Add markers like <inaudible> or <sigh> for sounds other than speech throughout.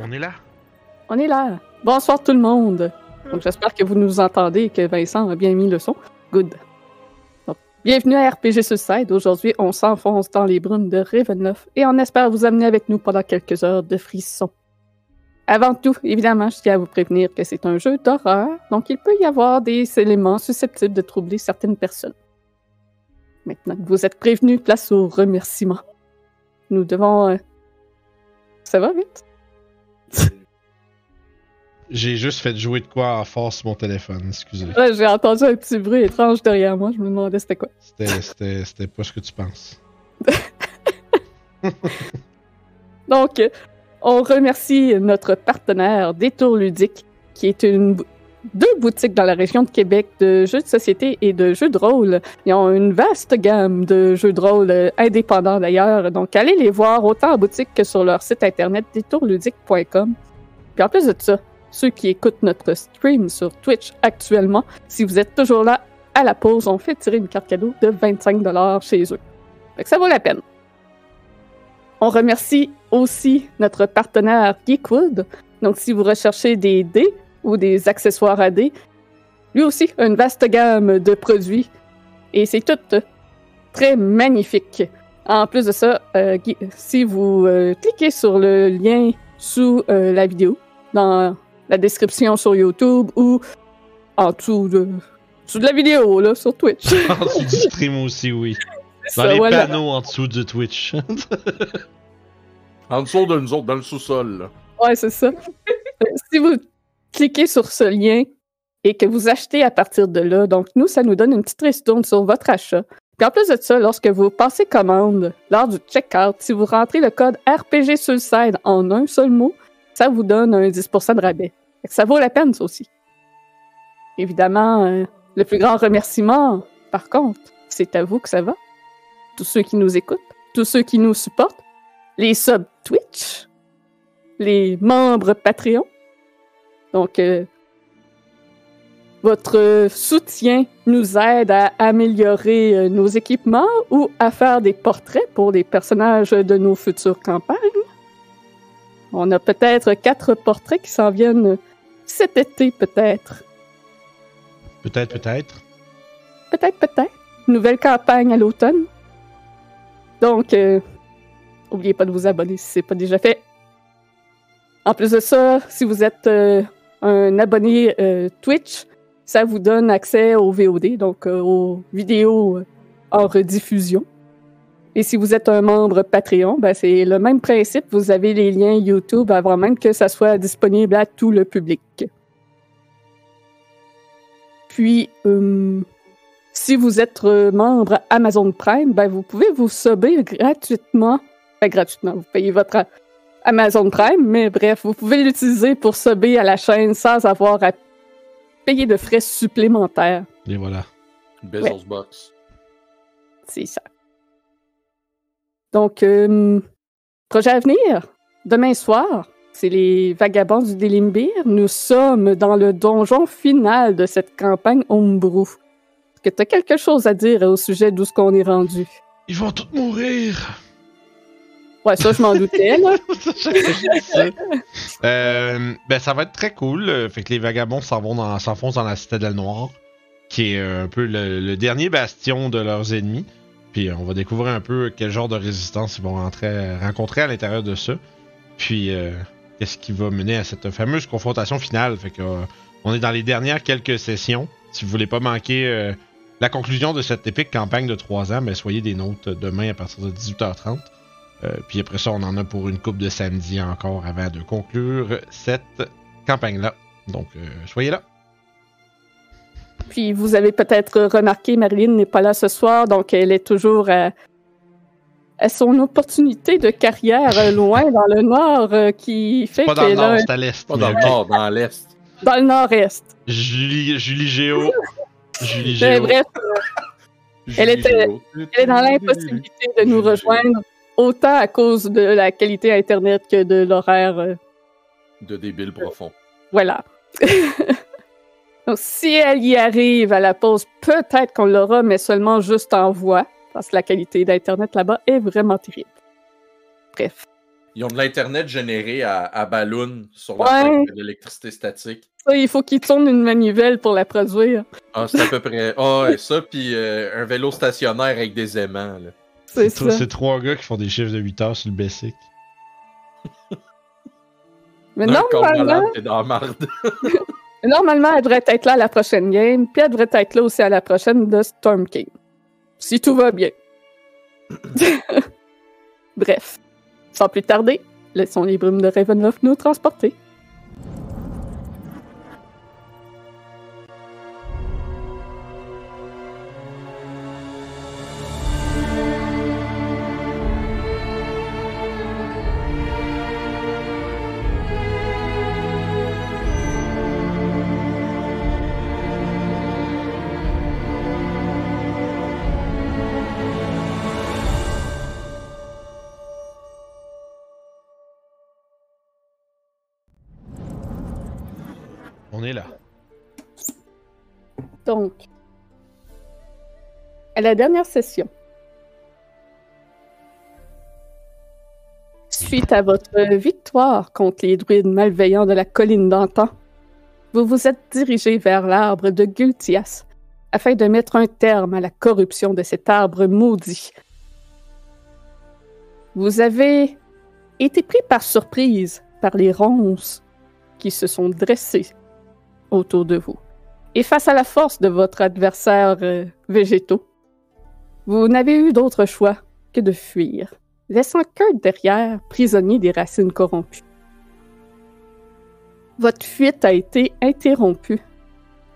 On est là. On est là. Bonsoir tout le monde. Donc j'espère que vous nous entendez et que Vincent a bien mis le son. Good. Donc, bienvenue à RPG Suicide. Aujourd'hui, on s'enfonce dans les brumes de Ravenloft et on espère vous amener avec nous pendant quelques heures de frissons. Avant tout, évidemment, je tiens à vous prévenir que c'est un jeu d'horreur, donc il peut y avoir des éléments susceptibles de troubler certaines personnes. Maintenant que vous êtes prévenus, place aux remerciements. Nous devons... euh, Ça va vite? J'ai juste fait jouer de quoi en force sur mon téléphone, excusez. Ouais, j'ai entendu un petit bruit étrange derrière moi. Je me demandais c'était quoi. C'était, pas ce que tu penses. <laughs> Donc, euh, on remercie notre partenaire Détour Ludique, qui est une deux boutiques dans la région de Québec de jeux de société et de jeux de rôle. Ils ont une vaste gamme de jeux de rôle euh, indépendants d'ailleurs. Donc, allez les voir autant en boutique que sur leur site internet détourludique.com. Puis en plus de ça, ceux qui écoutent notre stream sur Twitch actuellement, si vous êtes toujours là à la pause, on fait tirer une carte cadeau de 25 chez eux. Fait ça vaut la peine. On remercie aussi notre partenaire Geekwood. Donc, si vous recherchez des dés ou des accessoires à dés, lui aussi a une vaste gamme de produits et c'est tout très magnifique. En plus de ça, euh, si vous euh, cliquez sur le lien sous euh, la vidéo, dans la description sur YouTube ou en dessous de, dessous de la vidéo, là, sur Twitch. <laughs> En dessous du stream aussi, oui. Dans Ça, les voilà. panneaux en dessous de Twitch. En dessous de nous autres, dans le sous-sol. Ouais, c'est ça. <laughs> Si vous cliquez sur ce lien et que vous achetez à partir de là, donc nous, ça nous donne une petite ristourne sur votre achat. Puis en plus de ça, lorsque vous passez commande lors du checkout, si vous rentrez le code RPG Suicide en un seul mot, ça vous donne un 10% de rabais. Ça vaut la peine, ça aussi. Évidemment, euh, le plus grand remerciement, par contre, c'est à vous que ça va. Tous ceux qui nous écoutent, tous ceux qui nous supportent, les subs Twitch, les membres Patreon. Donc, euh, votre euh, soutien nous aide à améliorer euh, nos équipements ou à faire des portraits pour les personnages de nos futures campagnes. On a peut-être quatre portraits qui s'en viennent cet été, peut-être. peut-être, peut-être. Peut-être, peut-être. Nouvelle campagne à l'automne. Donc, euh, oubliez pas de vous abonner si c'est pas déjà fait. En plus de ça, si vous êtes euh, un abonné euh, Twitch, ça vous donne accès au VOD, donc euh, aux vidéos euh, en rediffusion. Et si vous êtes un membre Patreon, ben c'est le même principe. Vous avez les liens YouTube avant même que ça soit disponible à tout le public. Puis, si vous êtes membre Amazon Prime, ben vous pouvez vous subber gratuitement. Enfin, gratuitement, vous payez votre Amazon Prime, mais bref, vous pouvez l'utiliser pour subber à la chaîne sans avoir à payer de frais supplémentaires. Et voilà. Bezos Box. C'est ça. Donc, euh, projet à venir, demain soir, c'est les Vagabonds du Délimbir. Nous sommes dans le donjon final de cette campagne Homebrew. Est-ce que tu as quelque chose à dire au sujet d'où ce qu'on est rendu? Ils vont tous mourir! Ouais, ça, je m'en doutais, là. <laughs> Euh, ben, ça va être très cool. Euh, Fait que les vagabonds s'en vont dans, s'enfoncent dans la citadelle noire, qui est euh, un peu le, le dernier bastion de leurs ennemis. Puis on va découvrir un peu quel genre de résistance ils vont rentrer, rencontrer à l'intérieur de ça. Puis euh, qu'est-ce qui va mener à cette fameuse confrontation finale? Fait que euh, on est dans les dernières quelques sessions. Si vous voulez pas manquer euh, la conclusion de cette épique campagne de 3 ans, ben soyez des notes demain à partir de 18h30. Euh, puis après ça, on en a pour une coupe de samedi encore avant de conclure cette campagne-là. Donc, euh, soyez là. Puis vous avez peut-être remarqué, Marilyn n'est pas là ce soir, donc elle est toujours à, à son opportunité de carrière <laughs> loin dans le nord euh, qui fait Pas dans le nord, c'est à l'est. Pas dans le nord, dans l'est. dans le nord-est. Julie, Julie Géo. <laughs> Julie Géo. bref, Elle était- Géo. elle est dans l'impossibilité de nous rejoindre, autant à cause de la qualité Internet que de l'horaire. euh, De débile profond. voilà. <laughs> Donc, si elle y arrive à la pause, peut-être qu'on l'aura, mais seulement juste en voix, parce que la qualité d'Internet là-bas est vraiment terrible. Bref. Ils ont de l'Internet généré à, à Balloon sur Ouais. l'électricité statique. Ça, il faut qu'il tourne une manivelle pour la produire. Ah, c'est à peu près. Ah, ouais, ça, puis euh, un vélo stationnaire avec des aimants. Là. C'est ça. c'est trois gars qui font des chiffres de 8 heures sur le basic. <laughs> Mais normalement, malade, <laughs> normalement, elle devrait être là à la prochaine game, puis elle devrait être là aussi à la prochaine de Storm King. Si tout va bien. <laughs> Bref, sans plus tarder, laissons les brumes de Ravenloft nous transporter. Donc, à la dernière session, suite à votre victoire contre les druides malveillants de la colline d'antan, vous vous êtes dirigé vers l'arbre de Gultias afin de mettre un terme à la corruption de cet arbre maudit. Vous avez été pris par surprise par les ronces qui se sont dressées autour de vous. Et face à la force de votre adversaire euh, végétaux, vous n'avez eu d'autre choix que de fuir, laissant Kurt derrière, prisonnier des racines corrompues. Votre fuite a été interrompue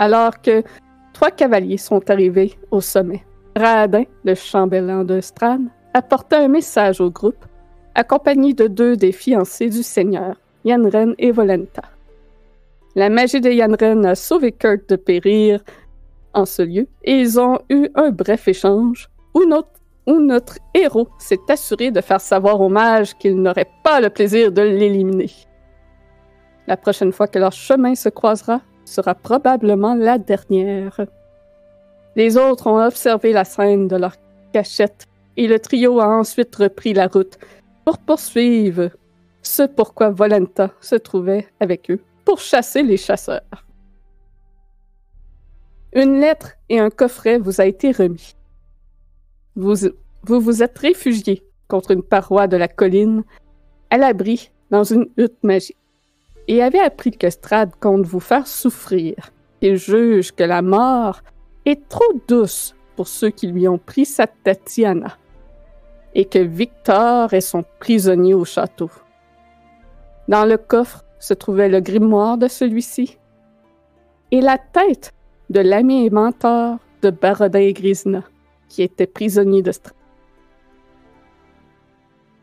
alors que trois cavaliers sont arrivés au sommet. Raadin, le chambellan de Stran, apporta un message au groupe, accompagné de deux des fiancés du seigneur, Yanren et Volenta. La magie de Yanren a sauvé Kurt de périr en ce lieu, et ils ont eu un bref échange où notre, où notre héros s'est assuré de faire savoir au mage qu'il n'aurait pas le plaisir de l'éliminer. La prochaine fois que leur chemin se croisera sera probablement la dernière. Les autres ont observé la scène de leur cachette et le trio a ensuite repris la route pour poursuivre ce pourquoi Volenta se trouvait avec eux pour chasser les chasseurs. Une lettre et un coffret vous a été remis. Vous vous, êtes réfugié contre une paroi de la colline, à l'abri dans une hutte magique, et avez appris que Strad compte vous faire souffrir. Il juge que la mort est trop douce pour ceux qui lui ont pris sa Tatiana, et que Victor est son prisonnier au château. Dans le coffre se trouvait le grimoire de celui-ci et la tête de l'ami et mentor de Barodin et Grisna, qui était prisonnier de Strad.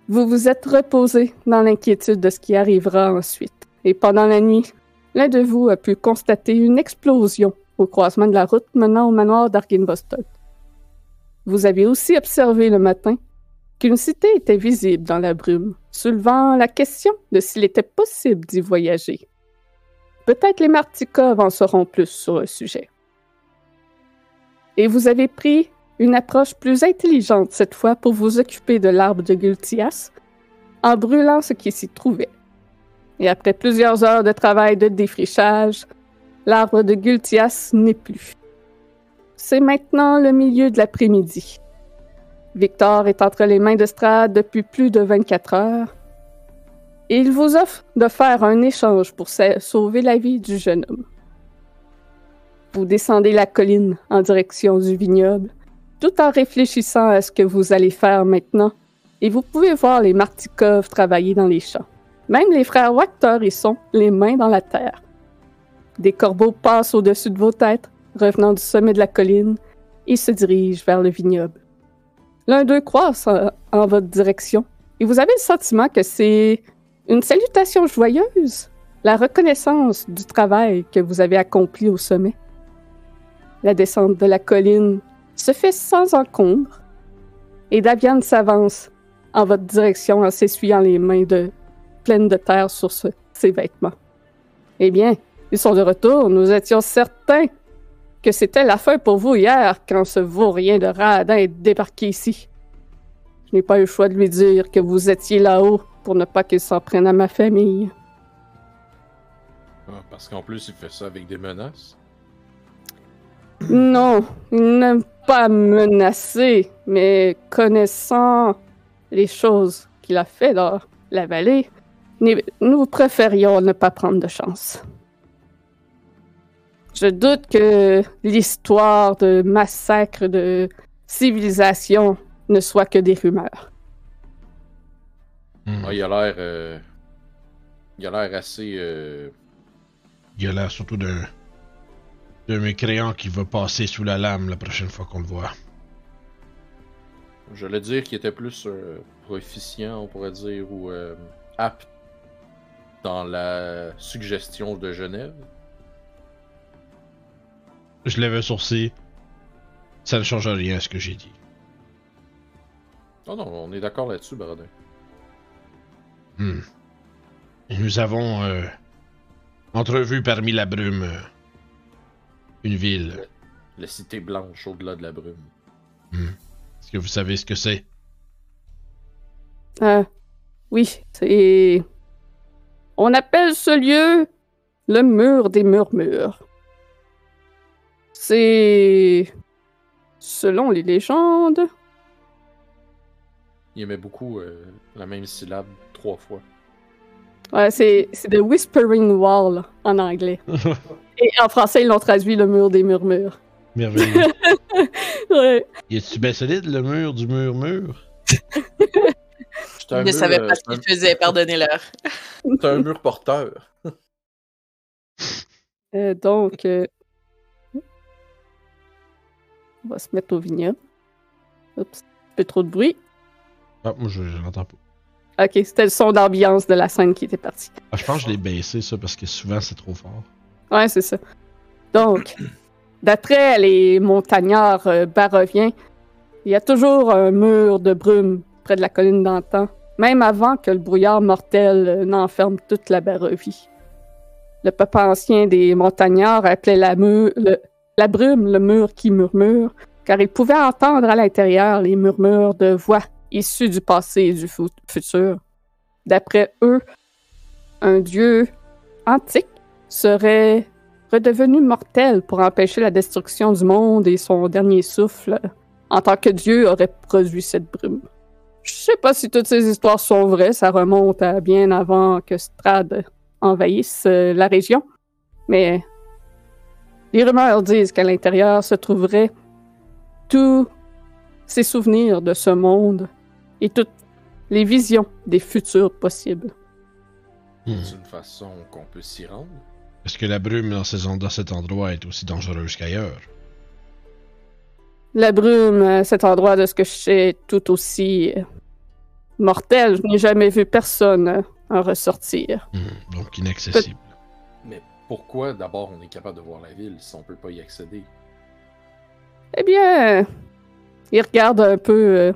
Vous vous êtes reposé dans l'inquiétude de ce qui arrivera ensuite, et pendant la nuit, l'un de vous a pu constater une explosion au croisement de la route menant au manoir d'Arginbostok. Vous avez aussi observé le matin qu'une cité était visible dans la brume, soulevant la question de s'il était possible d'y voyager. Peut-être les Martikov en sauront plus sur le sujet. Et vous avez pris une approche plus intelligente cette fois pour vous occuper de l'arbre de Gultias, en brûlant ce qui s'y trouvait. Et après plusieurs heures de travail de défrichage, l'arbre de Gultias n'est plus. C'est maintenant le milieu de l'après-midi. Victor est entre les mains de Strad depuis plus de 24 heures. Et il vous offre de faire un échange pour sa- sauver la vie du jeune homme. Vous descendez la colline en direction du vignoble, tout en réfléchissant à ce que vous allez faire maintenant, et vous pouvez voir les Martikov travailler dans les champs. Même les frères Wactor y sont, les mains dans la terre. Des corbeaux passent au-dessus de vos têtes, revenant du sommet de la colline, et se dirigent vers le vignoble. L'un d'eux croise en, en votre direction, et vous avez le sentiment que c'est une salutation joyeuse, la reconnaissance du travail que vous avez accompli au sommet. La descente de la colline se fait sans encombre, et Daviane s'avance en votre direction en s'essuyant les mains de, pleines de terre sur ses vêtements. Eh bien, ils sont de retour. Nous étions certains que c'était la fin pour vous hier quand ce vaurien de Radin est débarqué ici. Je n'ai pas eu le choix de lui dire que vous étiez là-haut pour ne pas qu'il s'en prenne à ma famille. Ah, parce qu'en plus, il fait ça avec des menaces. Non, il n'aime pas menacer, mais connaissant les choses qu'il a fait dans la vallée, nous préférions ne pas prendre de chance. Je doute que l'histoire de massacre de civilisation ne soit que des rumeurs. Hmm. Ah, il a l'air. euh, Il a l'air assez. euh, Il a l'air surtout d'un. d'un mécréant qui va passer sous la lame la prochaine fois qu'on le voit. J'allais dire qu'il était plus euh, proficient, on pourrait dire, ou euh, apte dans la suggestion de Genève. Je lève un sourcil. Ça ne change rien à ce que j'ai dit. Oh non, on est d'accord là-dessus, Baradin. Hmm. Et nous avons euh, entrevu parmi la brume euh, une ville. La cité blanche au-delà de la brume. Hmm. Est-ce que vous savez ce que c'est? Ah, oui, c'est. On appelle ce lieu le mur des murmures. C'est. Selon les légendes, Il aimait beaucoup euh, la même syllabe trois fois. ouais, c'est c'est The Whispering Wall en anglais. <laughs> Et en français, ils l'ont traduit le mur des murmures. Merveilleux. <laughs> Ouais. y est-tu bien solide le mur du mur-mur? <laughs> C'est un Ils ne mur, savaient euh, pas ce c'est un- qu'ils faisaient, pardonnez-leur. C'est un mur porteur. Euh, donc, euh, on va se mettre au vignoble. Oups, un peu trop de bruit. Ah, moi je, je l'entends pas. Ok, c'était le son d'ambiance de la scène qui était parti. Ah, je pense que je l'ai baissé ça parce que souvent c'est trop fort. Ouais, c'est ça. Donc, d'après les montagnards euh, baroviens, il y a toujours un mur de brume près de la colline d'antan, même avant que le brouillard mortel euh, n'enferme toute la Barovie. Le peuple ancien des montagnards appelait la, mu- le- la brume le mur qui murmure, car il pouvait entendre à l'intérieur les murmures de voix issues du passé et du fu- futur. D'après eux, un dieu antique serait redevenu mortel pour empêcher la destruction du monde et son dernier souffle, en tant que Dieu aurait produit cette brume. Je sais pas si toutes ces histoires sont vraies, ça remonte à bien avant que Strad envahisse euh, la région, mais les rumeurs disent qu'à l'intérieur se trouveraient tous ces souvenirs de ce monde et toutes les visions des futurs possibles. Hmm. D'une façon qu'on peut s'y rendre? Est-ce que la brume dans, ces en- dans cet endroit est aussi dangereuse qu'ailleurs? La brume à cet endroit, de ce que je sais, est tout aussi euh, mortel. Je n'ai jamais vu personne euh, en ressortir. Hmm, Donc inaccessible. Pourquoi d'abord on est capable de voir la ville si on peut pas y accéder? Eh bien, il regarde un peu euh,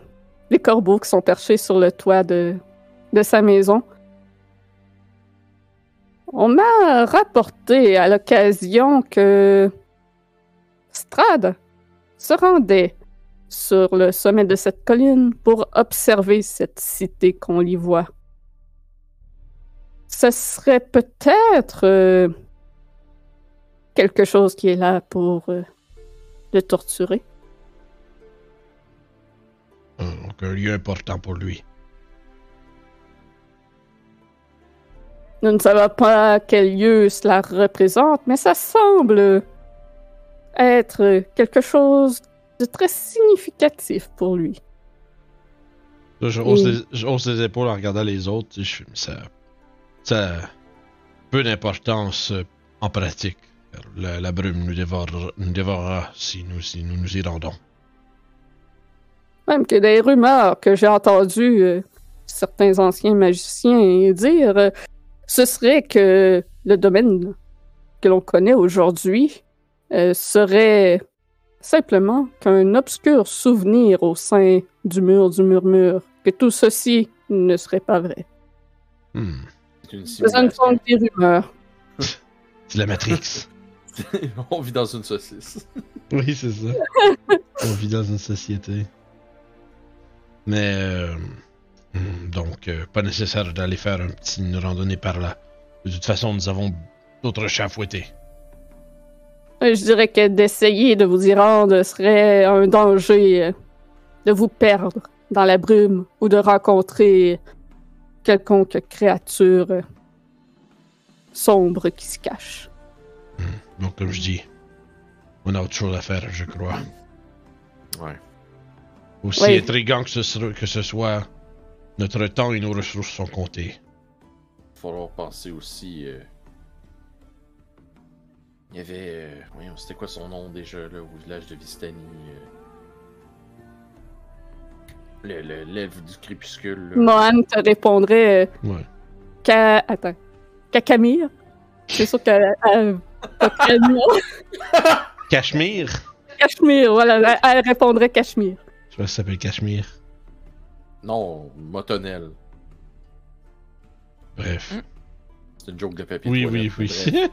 les corbeaux qui sont perchés sur le toit de, de sa maison. On m'a rapporté à l'occasion que Strad se rendait sur le sommet de cette colline pour observer cette cité qu'on y voit. Ce serait peut-être euh, quelque chose qui est là pour euh, le torturer. Donc un lieu important pour lui. Nous ne savons pas quel lieu cela représente, mais ça semble être quelque chose de très significatif pour lui. Là, je, hausse Et- les, je hausse les épaules en regardant les autres. Je, ça, ça a peu d'importance euh, en pratique. La, la brume nous dévorera, nous dévorera si, nous, si nous nous y rendons. Même que des rumeurs que j'ai entendues euh, certains anciens magiciens dire, euh, ce serait que le domaine que l'on connaît aujourd'hui euh, serait simplement qu'un obscur souvenir au sein du mur du murmure, que tout ceci ne serait pas vrai. Hmm, C'est une Ce ne sont simulation. que des rumeurs. C'est la Matrix. <laughs> on vit dans une saucisse. <laughs> oui, c'est ça. On vit dans une société. Mais euh, Hmm, Donc, euh, pas nécessaire d'aller faire un petit, une randonnée par là. De toute façon, nous avons d'autres chats à fouetter. Euh, Je dirais que d'essayer de vous y rendre serait un danger de vous perdre dans la brume ou de rencontrer quelconque créature sombre qui se cache. Donc, comme je dis, on a autre chose à faire, je crois. Ouais. Aussi Oui. intriguant que ce, sera- que ce soit, notre temps et nos ressources sont comptés. Il falloir penser aussi. euh, Il y avait. euh, voyons, c'était quoi son nom déjà, là, au village de Vistani euh, Le, le- l'elfe du crépuscule. là. Mohan te répondrait euh, Ouais. qu'à. Attends. Cacamire. C'est sûr qu'elle. <laughs> Cachemire Cachemire, voilà. Elle, répondrait Cachemire. Je sais pas si ça s'appelle Cachemire. Non, Motonel. Bref. C'est une joke de papier. Oui, oui, oui. bref.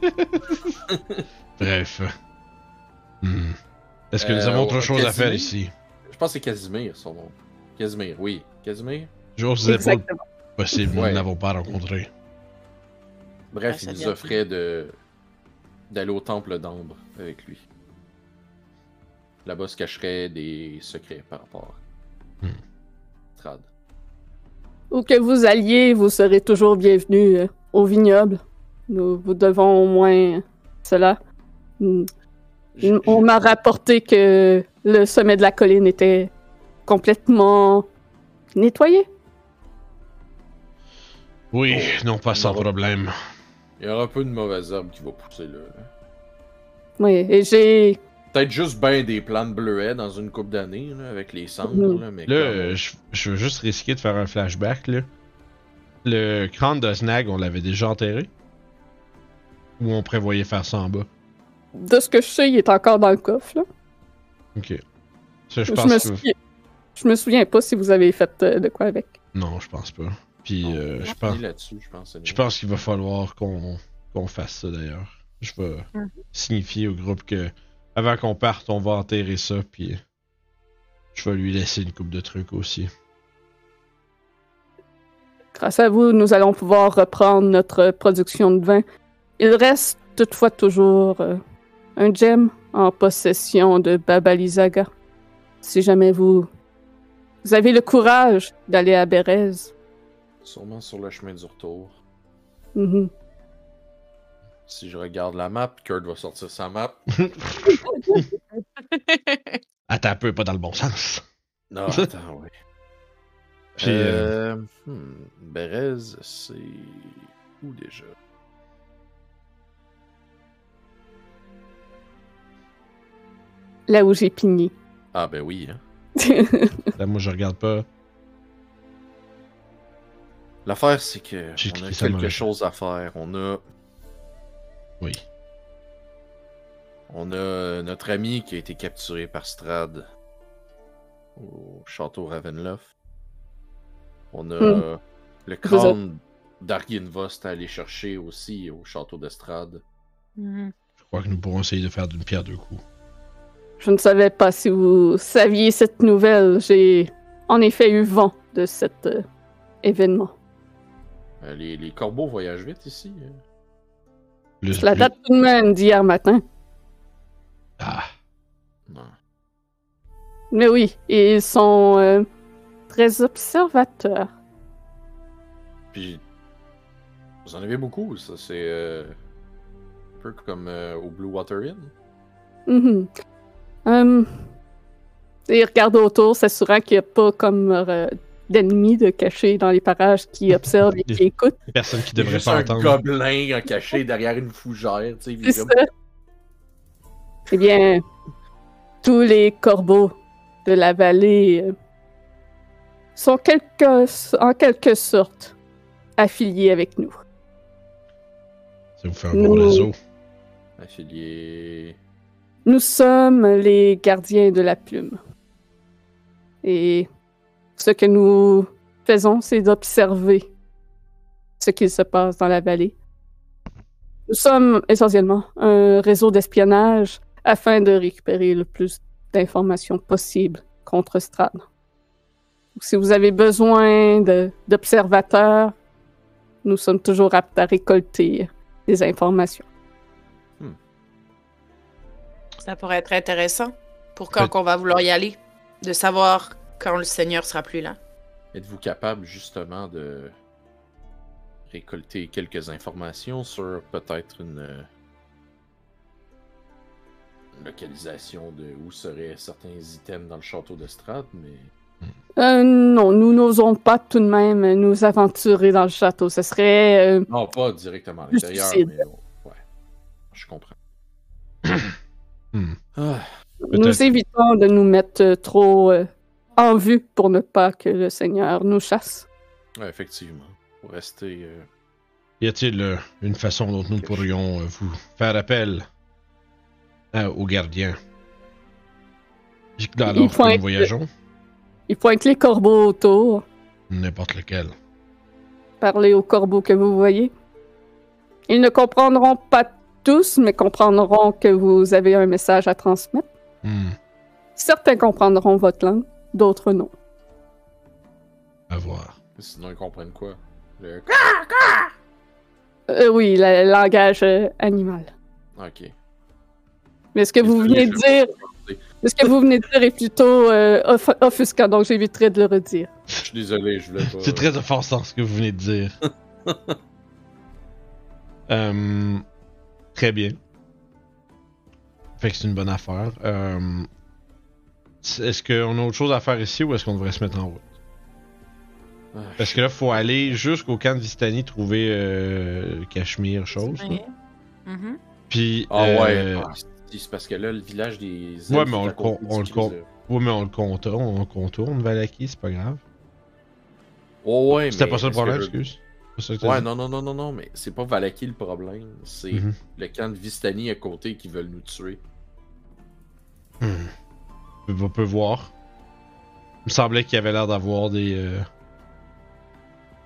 <laughs> Bref. Hmm. Est-ce que nous Euh, avons autre au chose à faire ici? Je pense que c'est Casimir son nom. Casimir, oui. Casimir? J'ose dire pas possible, nous Ouais. l'avons pas rencontré. Bref, Ah, il nous offrait de d'aller au temple d'Ambre avec lui. Là-bas se cacheraient des secrets par rapport à Hmm. Strad. Où que vous alliez, vous serez toujours bienvenu euh, au vignoble. Nous vous devons au moins cela. Mm. J- On m'a rapporté que le sommet de la colline était complètement nettoyé. Oui, Oh, non pas sans problème. Il y aura un peu de mauvaise herbe qui va pousser là. Oui, et j'ai. Peut-être juste ben des plantes bleuets dans une coupe d'années là, avec les cendres, Mhm. là, mais Là, comme- euh, je, je veux juste risquer de faire un flashback. Là. Le crâne de Snag, on l'avait déjà enterré? Ou on prévoyait faire ça en bas? De ce que je sais, il est encore dans le coffre. Là. Ok. Ça, je Je, pense me que. je me souviens pas si vous avez fait euh, de quoi avec. Non, je pense pas. Puis, euh, je pense, là-dessus, je pense. je pense qu'il va falloir qu'on qu'on fasse ça d'ailleurs. Je vais Mhm. signifier au groupe que avant qu'on parte, on va enterrer ça. Puis, je vais lui laisser une coupe de trucs aussi. Grâce à vous, nous allons pouvoir reprendre notre production de vin. Il reste toutefois toujours euh, un gem en possession de Babalizaga. Si jamais vous, vous avez le courage d'aller à Bérez. Sûrement sur le chemin du retour. Mhm. Si je regarde la map, Kurt va sortir sa map. <laughs> Attends un peu, pas dans le bon sens. Non, <laughs> attends, oui. Puis, euh, Euh, hmm, Bérez, c'est où déjà? Là où j'ai pigné. Ah ben oui, hein. <laughs> Là, moi, je regarde pas. L'affaire, c'est que J'ai on a quelque chose à faire. On a, Oui. on a notre ami qui a été capturé par Strad au château Ravenloft. On a Hmm. le crâne d'Arginvost à aller chercher aussi au château d'Estrade. Mhm. Je crois que nous pourrons essayer de faire d'une pierre deux coups. Je ne savais pas si vous saviez cette nouvelle. J'ai en effet eu vent de cet euh, événement. Euh, les, les corbeaux voyagent vite ici. Cela le- date tout de même d'hier matin. Ah, Non. Mais oui, ils sont euh, très observateurs. Puis, vous en avez beaucoup, ça. C'est euh, un peu comme euh, au Blue Water Inn. Mhm. Hum. Ils regardent autour, s'assurant qu'il n'y a pas comme euh, d'ennemis de cachés dans les parages qui <laughs> observent et qui écoutent. personne qui devrait juste pas un entendre. gobelin euh, caché derrière une fougère, tu sais. ça. Eh bien, tous les corbeaux de la vallée euh, sont quelque- en quelque sorte affiliés avec nous. Ça vous fait un bon Nous- réseau. Affilié. Nous sommes les gardiens de la plume. Et ce que nous faisons, c'est d'observer ce qu'il se passe dans la vallée. Nous sommes essentiellement un réseau d'espionnage afin de récupérer le plus d'informations possible contre Strad. Si vous avez besoin d'observateurs, nous sommes toujours aptes à récolter des informations. Ça pourrait être intéressant pour quand Peut- on va vouloir y aller, de savoir quand le Seigneur sera plus là. Êtes-vous capable justement de récolter quelques informations sur peut-être une localisation de où seraient certains items dans le château de Strad, mais Euh, non, nous n'osons pas tout de même nous aventurer dans le château. Ce serait... euh, non pas directement à l'intérieur, mais ouais, je comprends. <clears throat> Hmm. Ah, nous évitons de nous mettre euh, trop euh, en vue pour ne pas que le Seigneur nous chasse. ouais, effectivement, pour rester. euh, Y a-t-il euh, une façon dont nous pourrions euh, vous faire appel aux gardiens? Il alors faut que nous être- voyageons? Il pointe les corbeaux autour. N'importe lequel. Parlez aux corbeaux que vous voyez. Ils ne comprendront pas tous, mais comprendront que vous avez un message à transmettre. Hmm, Certains comprendront votre langue, d'autres non. à voir. Sinon, ils comprennent quoi? Le- Euh, oui, le langage euh, animal. Ok. Mais ce que vous venez de dire, ce que vous venez de dire est plutôt euh, off- offusquant, donc j'éviterai de le redire. Je suis désolé, je voulais pas. C'est très offensant ce que vous venez de dire. <laughs> Euh, très bien. Fait que c'est une bonne affaire. Est-ce qu'on a autre chose à faire ici ou est-ce qu'on devrait se mettre en route? Ah, Parce que là, faut aller jusqu'au camp de Vistani trouver euh, Cachemire, chose. Mhm. Puis. Ah ouais, euh, ah, c'est- parce que là, le village des. Ouais, mais on le con- on le con- ouais, mais on le contourne, on contourne Valaki, c'est pas grave. Oh, ouais, C'était mais pas ça le que problème, excuse? C'est pas ça que t'as Ouais, dit? non, non, non, non, non, mais c'est pas Valaki le problème. C'est Mhm. le camp de Vistani à côté qui veulent nous tuer. Hmm. On peut- voir. Il me semblait qu'il y avait l'air d'avoir des. Euh...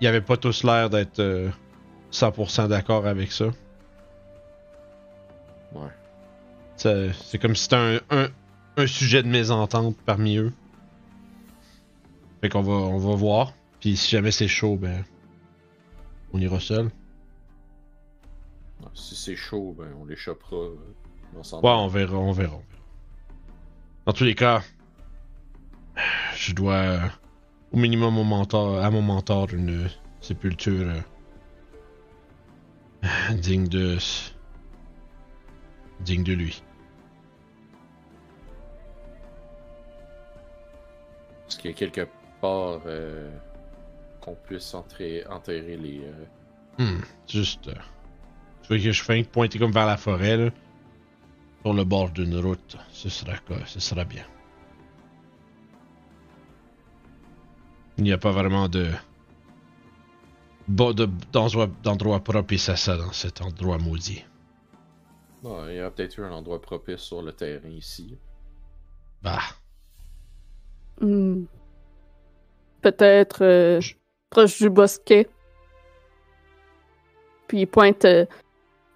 Il avait pas tous l'air d'être euh, 100% d'accord avec ça. Ouais. C'est comme si c'était un, un, un sujet de mésentente parmi eux. Fait qu'on va, on va voir. Puis si jamais c'est chaud, ben. On ira seul. Si c'est chaud, ben on les chopera. euh, On Ouais, on verra, on verra, on verra. Dans tous les cas, je dois euh, au minimum au mentor, à mon mentor une sépulture euh, digne de digne de lui. Est-ce qu'il y a quelque part euh, qu'on puisse entrer, enterrer les. euh, Hmm, juste, tu vois que je fais pointer comme vers la forêt là, sur le bord d'une route. Ce sera ce sera bien. Il n'y a pas vraiment de bon de- d'endroit d'endroit propice à ça dans cet endroit maudit. il y a peut-être eu un endroit propice sur le terrain ici. Bah, Hmm. Peut-être euh, proche du bosquet. Puis il pointe euh,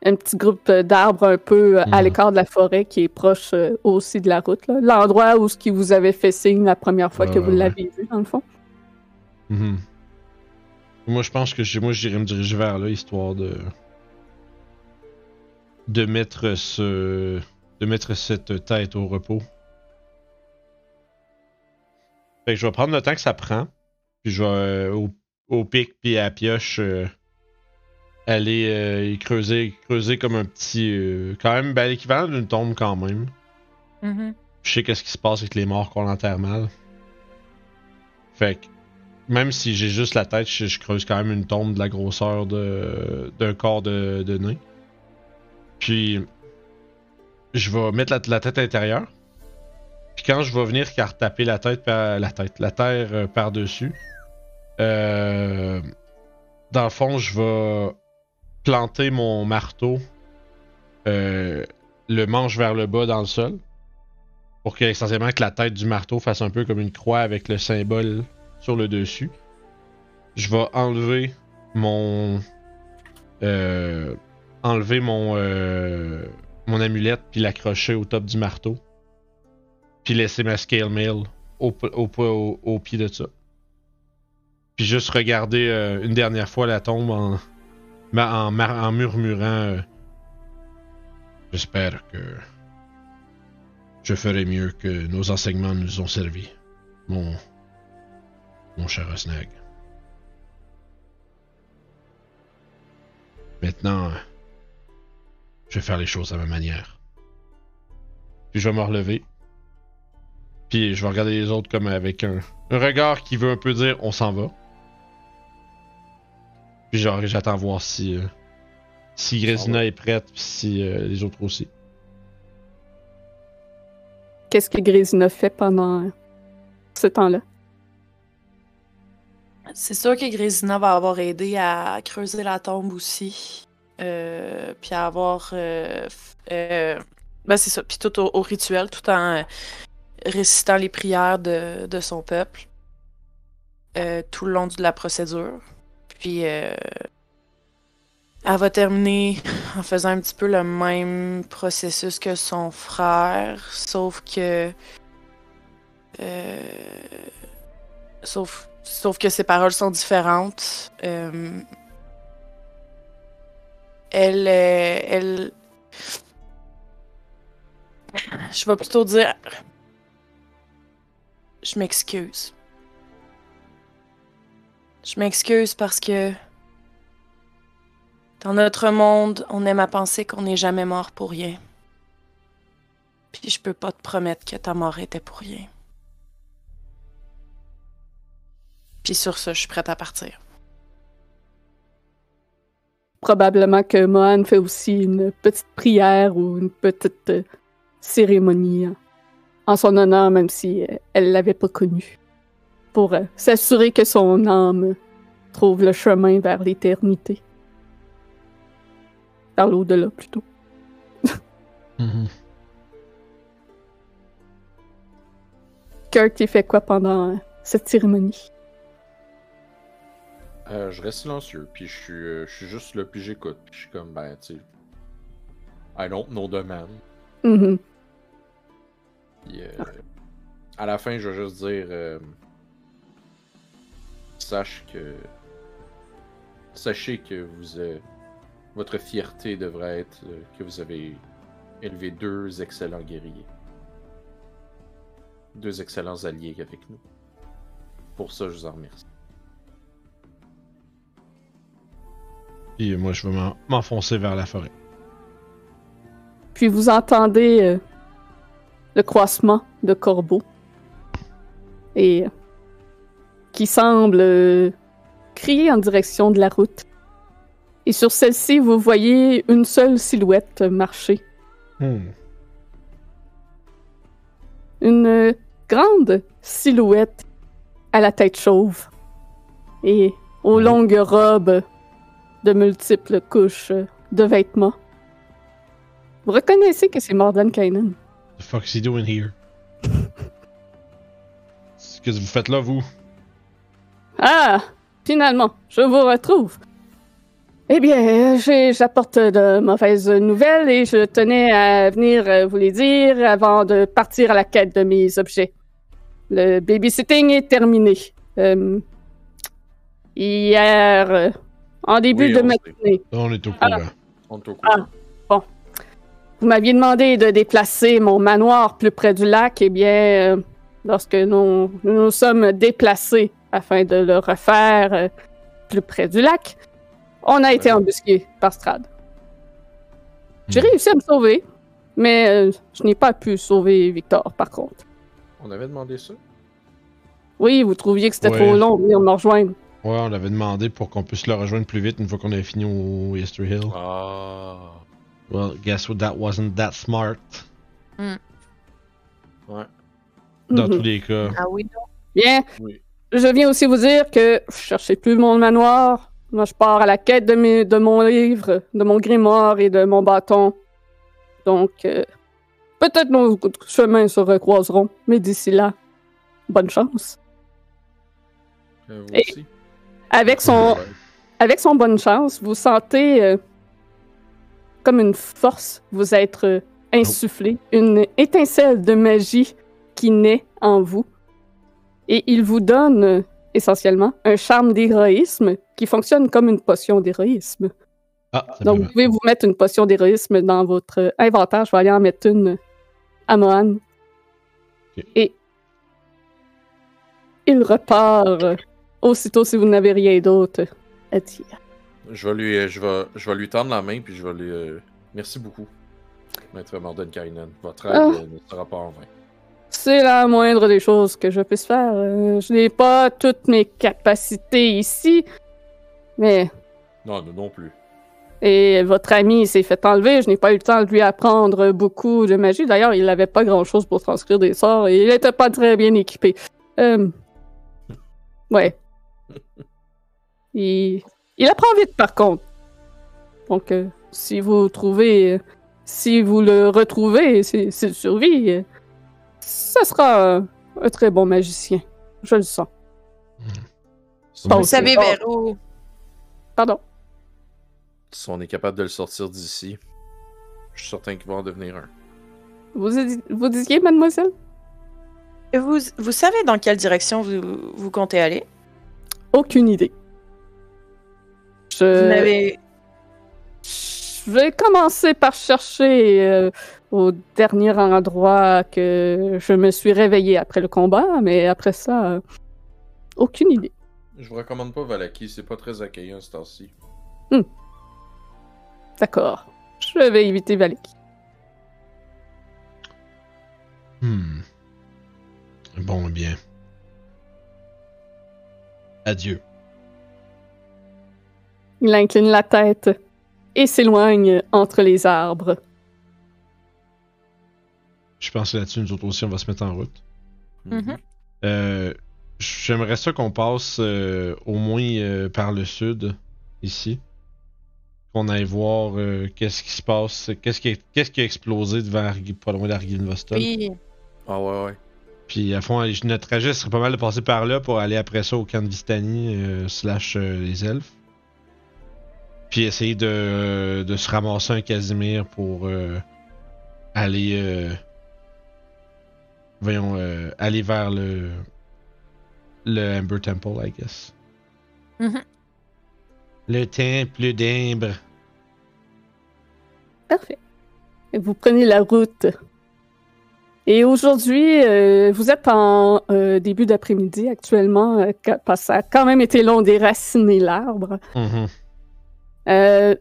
un petit groupe euh, d'arbres un peu euh, à Mhm. l'écart de la forêt qui est proche euh, aussi de la route. L'endroit où ce qui vous avait fait signe la première fois Ouais, que vous ouais. l'avez vu, dans le fond. mhm. moi je pense que moi j'irai me diriger vers là histoire de de mettre ce de mettre cette tête au repos. Fait que je vais prendre le temps que ça prend. Puis je vais euh, au, au pic puis à la pioche euh, aller euh, y creuser, creuser comme un petit. euh, quand même, ben, l'équivalent d'une tombe quand même. Mhm. Je sais qu'est-ce qui se passe avec les morts qu'on enterre mal. Fait que même si j'ai juste la tête, je, je creuse quand même une tombe de la grosseur d'un corps de, de nain. Puis je vais mettre la, la tête à l'intérieur. Puis quand je vais venir car taper la tête par la tête, la terre euh, par-dessus, euh, dans le fond, je vais planter mon marteau euh, le manche vers le bas dans le sol pour que essentiellement que la tête du marteau fasse un peu comme une croix avec le symbole sur le dessus. Je vais enlever mon euh, enlever mon euh, mon amulette puis l'accrocher au top du marteau puis laisser ma scale mail au, au, pied de ça. Puis juste regarder une dernière fois la tombe en, en, en murmurant euh, J'espère que je ferai mieux que nos enseignements nous ont servi, mon, mon cher Osnag. Maintenant, je vais faire les choses à ma manière. Puis je vais me relever. Puis je vais regarder les autres comme avec un, un regard qui veut un peu dire on s'en va. Puis genre j'attends voir si euh, si Grésina est prête puis si euh, les autres aussi. Qu'est-ce que Grésina fait pendant ce temps-là? C'est sûr que Grésina va avoir aidé à creuser la tombe aussi. Euh, puis à avoir. euh, euh, ben c'est ça. Puis tout au, au rituel, tout en euh, récitant les prières de, de son peuple. euh, tout le long de la procédure. Puis. euh, elle va terminer en faisant un petit peu le même processus que son frère, sauf que. euh, sauf Sauf que ses paroles sont différentes. Euh, elle, elle, je vais plutôt dire, je m'excuse. Je m'excuse parce que dans notre monde, on aime à penser qu'on n'est jamais mort pour rien. Puis je peux pas te promettre que ta mort était pour rien. Puis sur ça, je suis prête à partir. Probablement que Mohan fait aussi une petite prière ou une petite euh, cérémonie en son honneur, même si euh, elle l'avait pas connu. Pour euh, s'assurer que son âme trouve le chemin vers l'éternité. Vers l'au-delà, plutôt. <laughs> Kirk, il fait quoi pendant euh, cette cérémonie? Euh, je reste silencieux, puis je suis, euh, je suis juste là, puis j'écoute. Puis je suis comme, ben, tu sais. I don't know the man. Mhm. Puis, euh, à la fin, je vais juste dire. Sache que. Sachez que vous. euh, votre fierté devrait être euh, que vous avez élevé deux excellents guerriers. Deux excellents alliés avec nous. Pour ça, je vous en remercie. Puis moi je vais m'en- m'enfoncer vers la forêt. Puis vous entendez euh, le croissement de corbeaux. Et euh, qui semble euh, crier en direction de la route. Et sur celle-ci, vous voyez une seule silhouette marcher. Hmm. Une euh, grande silhouette à la tête chauve. Et aux Mhm. longues robes de multiples couches de vêtements. Vous reconnaissez que c'est Mordan Kainen. The fuck is he doing here? <laughs> Qu'est-ce que vous faites là, vous? Ah, finalement, je vous retrouve. Eh bien, j'apporte de mauvaises nouvelles et je tenais à venir vous les dire avant de partir à la quête de mes objets. Le babysitting est terminé. Euh, hier, euh, en début Oui, de on sait. matinée, On est au Ah. courant. On est au courant. vous m'aviez demandé de déplacer mon manoir plus près du lac. Eh bien, euh, lorsque nous, nous nous sommes déplacés afin de le refaire euh, plus près du lac, on a été embusqué par Strad. J'ai Hmm. réussi à me sauver, mais euh, je n'ai pas pu sauver Victor, par contre. On avait demandé ça? Oui, vous trouviez que c'était Ouais. trop long de venir me rejoindre. Ouais, on l'avait demandé pour qu'on puisse le rejoindre plus vite une fois qu'on avait fini au History Hill. Ah. Well, guess what? That wasn't that smart. Ouais. Dans Mhm. tous les cas. Ah oui, Bien, Oui. Je viens aussi vous dire que je cherchez plus mon manoir. Moi, je pars à la quête de, mes, de mon livre, de mon grimoire et de mon bâton. Donc, euh, peut-être nos chemins se recroiseront, mais d'ici là, bonne chance. Euh, vous Et- aussi? Avec son, Ouais. avec son bonne chance, vous sentez euh, comme une force vous être insufflée, une étincelle de magie qui naît en vous. Et il vous donne essentiellement, un charme d'héroïsme qui fonctionne comme une potion d'héroïsme. Ah, Donc, vous pouvez vous mettre une potion d'héroïsme dans votre inventaire. Je vais aller en mettre une à Mohan. Et il repart aussitôt si vous n'avez rien d'autre à dire. Je vais lui, je vais, je vais lui tendre la main puis je vais lui. euh, Merci beaucoup, Maître Mordenkainen. Votre aide Ah. euh, ne sera pas en vain. C'est la moindre des choses que je puisse faire. Euh, je n'ai pas toutes mes capacités ici, mais Non, nous non plus. Et votre ami s'est fait enlever. Je n'ai pas eu le temps de lui apprendre beaucoup de magie. D'ailleurs, il n'avait pas grand-chose pour transcrire des sorts et il n'était pas très bien équipé. Euh... <laughs> Ouais. Il... il apprend vite, par contre. Donc, euh, si vous trouvez... Si vous le retrouvez, survie. euh, Ça sera un, un très bon magicien. Je le sens. On Vous savez Oh. vers où? Pardon? si on est capable de le sortir d'ici, je suis certain qu'il va en devenir un. Vous, vous disiez, mademoiselle? Vous, vous savez dans quelle direction vous, vous comptez aller? Aucune idée. Je... Vous n'avez... Je vais commencer par chercher euh, au dernier endroit que je me suis réveillée après le combat, mais après ça, euh, aucune idée. Je vous recommande pas Valaki, c'est pas très accueillant ce temps-ci. D'accord. Je vais éviter Valaki. Hmm. Bon, eh bien. Adieu. Il incline la tête et s'éloigne entre les arbres. Je pense que là-dessus, nous autres aussi, on va se mettre en route. Mhm. Euh, J'aimerais ça qu'on passe euh, au moins euh, par le sud, ici. Qu'on aille voir euh, qu'est-ce qui se passe, qu'est-ce qui, a- qu'est-ce qui a explosé devant pas loin d'Argynvostol. Oui. Ah ouais, ouais. Puis à fond, notre trajet serait pas mal de passer par là pour aller après ça au camp de Vistani euh, slash euh, les elfes. Puis essayer de, de se ramasser un Casimir pour euh, aller euh, voyons euh, aller vers le le Amber Temple, I guess. Mhm. Le temple d'Ambre. Parfait. Et vous prenez la route. Et aujourd'hui, euh, vous êtes en euh, début d'après-midi actuellement, parce que ça a quand même été long déraciner l'arbre. Mhm. Euh,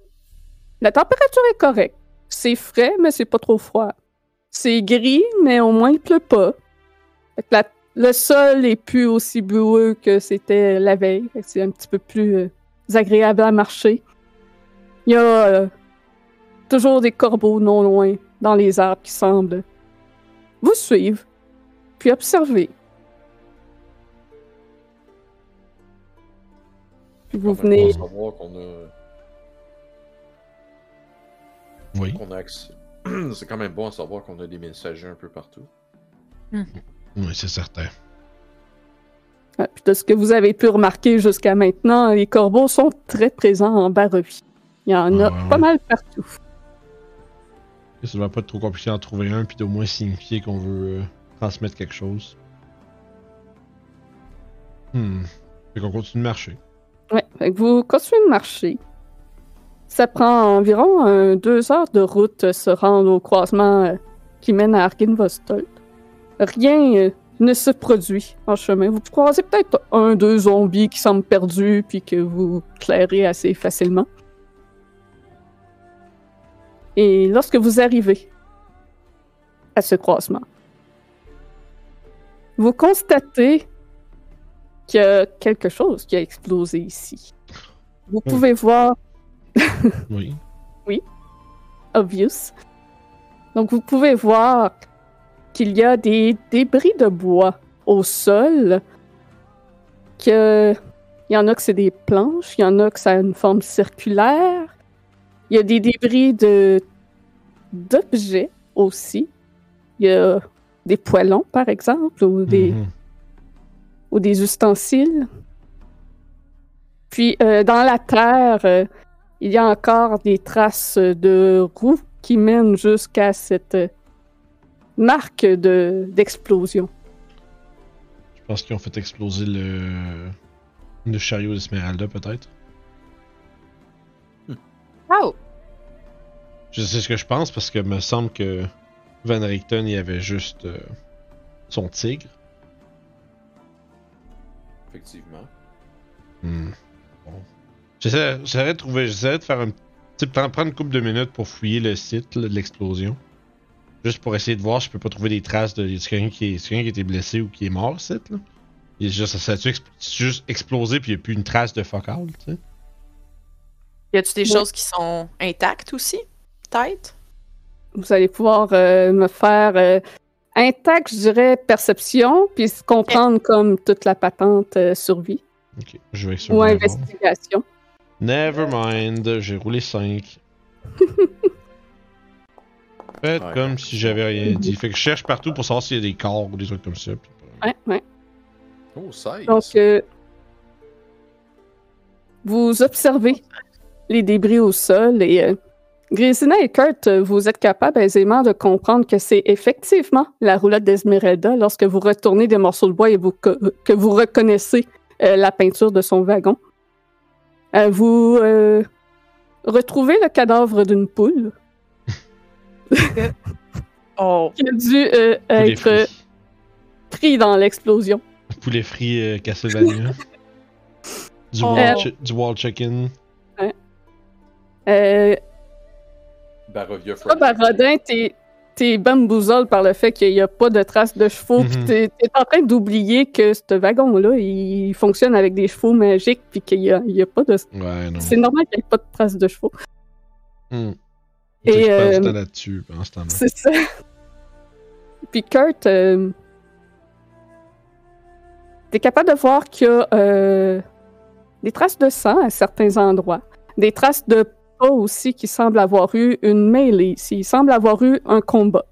la température est correcte. C'est frais, mais c'est pas trop froid. C'est gris, mais au moins il pleut pas. Fait que la- le sol est plus aussi boueux que c'était la veille. Fait que C'est un petit peu plus euh, agréable à marcher. Il y a euh, toujours des corbeaux non loin dans les arbres qui semblent vous suivre, puis observer. Puis vous venez. savoir qu'on a, Oui. qu'on a accès. <clears throat> c'est quand même bon à savoir qu'on a des messagers un peu partout. Oui, c'est certain. Ouais, puis de ce que vous avez pu remarquer jusqu'à maintenant, les corbeaux sont très présents en Barovie. Il y en a Ouais, pas ouais. mal partout. Ça doit pas être trop compliqué d'en trouver un, puis d'au moins signifier qu'on veut euh, transmettre quelque chose. Hmm. Fait qu'on continue de marcher. Ouais, fait que vous continuez de marcher. Ça prend environ euh, deux heures de route euh, se rendre au croisement euh, qui mène à Arkinvostol. Rien euh, ne se produit en chemin. Vous croisez peut-être un, deux zombies qui semblent perdus puis que vous clairez assez facilement. Et lorsque vous arrivez à ce croisement, vous constatez qu'il y a quelque chose qui a explosé ici. Vous pouvez voir <laughs> Oui. obvious. Donc, vous pouvez voir qu'il y a des débris de bois au sol. Que... Il y en a que c'est des planches, il y en a que ça a une forme circulaire. Il y a des débris de d'objets aussi. Il y a des poêlons, par exemple, ou des, Mhm. ou des ustensiles. Puis euh, dans la terre, euh, il y a encore des traces de roues qui mènent jusqu'à cette marque de- d'explosion. Je pense qu'ils ont fait exploser le. Le chariot d'Esmeralda, peut-être. Oh! Je sais ce que je pense parce que me semble que Van Richten il avait juste euh, son tigre. Effectivement. Hmm. J'essaie de trouver. J'essaierais de faire un petit. Prendre, prendre une couple de minutes pour fouiller le site là, de l'explosion. Juste pour essayer de voir si je peux pas trouver des traces de. quelqu'un qui, est- quelqu'un qui a été blessé ou qui est mort, site là. Il est juste, ça a juste explosé puis il n'y a plus une trace de fuck all, tu sais. Y a-tu des choses qui sont intactes aussi? Peut-être? Vous allez pouvoir euh, me faire euh, intact, je dirais, perception, puis se comprendre comme toute la patente euh, survie. Ok, je vais Ou investigation. Never mind, j'ai roulé 5. <laughs> Faites Ouais. comme si j'avais rien dit. Fait que je cherche partout pour savoir s'il y a des corps ou des trucs comme ça. Ouais, ouais. Oh, 16. Donc, euh, vous observez les débris au sol et euh, Grisina et Kurt, euh, vous êtes capables aisément de comprendre que c'est effectivement la roulotte d'Esmeralda lorsque vous retournez des morceaux de bois et vous que vous reconnaissez euh, la peinture de son wagon. Euh, vous euh, retrouvez le cadavre d'une poule? <laughs> Oh. qui a dû euh, être euh, frit. pris dans l'explosion. Poulet frit euh, Castlevania. <laughs> du, Oh. wall du wall chicken. Euh, Barovia Toi, Barodin, t'es, t'es bamboozled par le fait qu'il n'y a pas de traces de chevaux, puis Mhm. t'es, t'es en train d'oublier que ce wagon-là, il fonctionne avec des chevaux magiques, puis qu'il n'y a, a pas de... Ouais. C'est normal qu'il n'y ait pas de traces de chevaux. Hmm. Et, euh, là-dessus en ce. C'est ça. Puis Kurt, euh, t'es capable de voir qu'il y a euh, des traces de sang à certains endroits, des traces de pas aussi qui semblent avoir eu une mêlée ici. Il semble avoir eu un combat.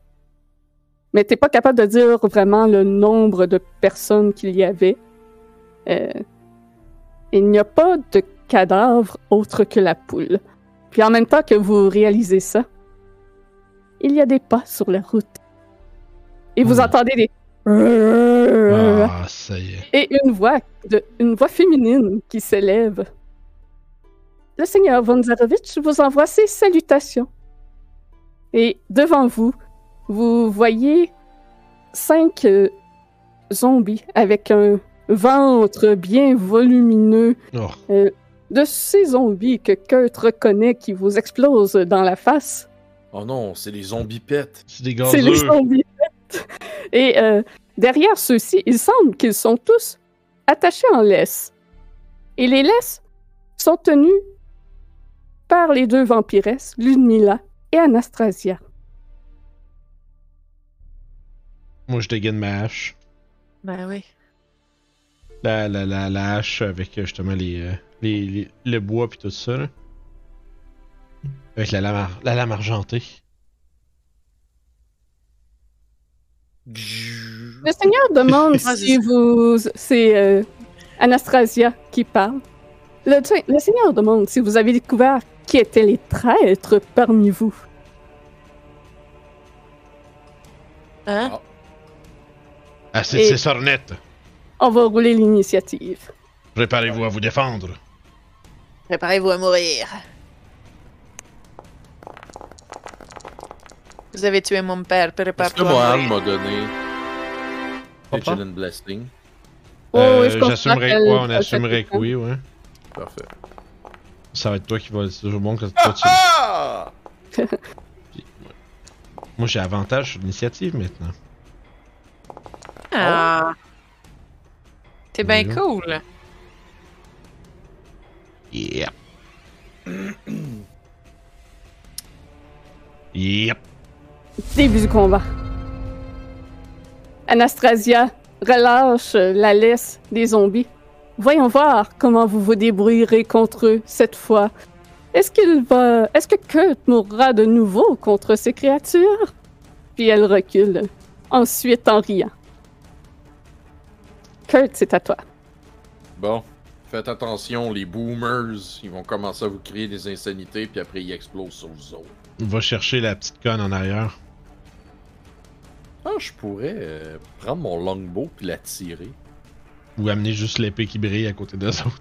Mais t'es pas capable de dire vraiment le nombre de personnes qu'il y avait. Euh, il n'y a pas de cadavre autre que la poule. Puis en même temps que vous réalisez ça, il y a des pas sur la route. Et vous Hmm. entendez des... Ah, <laughs> ça y est. Et une voix, de, une voix féminine qui s'élève. Le seigneur von Zarovitch vous envoie ses salutations. Et devant vous, vous voyez cinq euh, zombies avec un ventre bien volumineux Oh, de ces zombies que Kurt reconnaît qui vous explosent dans la face. Oh non, c'est les zombies pets. c'est des C'est les gazeux. zombies. Et euh, derrière ceux-ci, il semble qu'ils sont tous attachés en laisse. Et les laisses sont tenues par les deux vampiresses, Ludmilla et Anastasia. Moi, je dégaine ma hache. Ben oui. La, la, la, la hache avec euh, justement les, euh, les, les- le bois puis tout ça. Là. Avec la lame, la lame argentée. Le Seigneur demande <laughs> si vous... C'est euh, Anastasia qui parle. Le, le Seigneur demande si vous avez découvert qui étaient les traîtres parmi vous? Hein? Assez Et- de ces sornettes. On va rouler l'initiative. Préparez-vous à vous défendre. Préparez-vous à mourir. Vous avez tué mon père, Est-ce que prépare-toi à Mohan mourir. m'a donné? Vigilant Blessing? Oh, Euh, oui, je comprends J'assumerais ouais, on assumerait que oui, ouais. Parfait. Ça va être toi qui va. C'est toujours bon que toi tu. Ah! Moi j'ai avantage sur l'initiative maintenant. Ah. T'es bien cool. Yep. yep. Début du combat. Anastasia relâche la laisse des zombies. Voyons voir comment vous vous débrouillerez contre eux cette fois. Est-ce qu'il va. Est-ce que Kurt mourra de nouveau contre ces créatures? Puis elle recule, ensuite en riant. Kurt, c'est à toi. Bon, faites attention, les boomers, ils vont commencer à vous créer des insanités, puis après ils explosent sur vous autres. Va chercher la petite conne en arrière. Ah, je pourrais euh, prendre mon longbow puis la tirer. Ou amener juste l'épée qui brille à côté d'eux autres.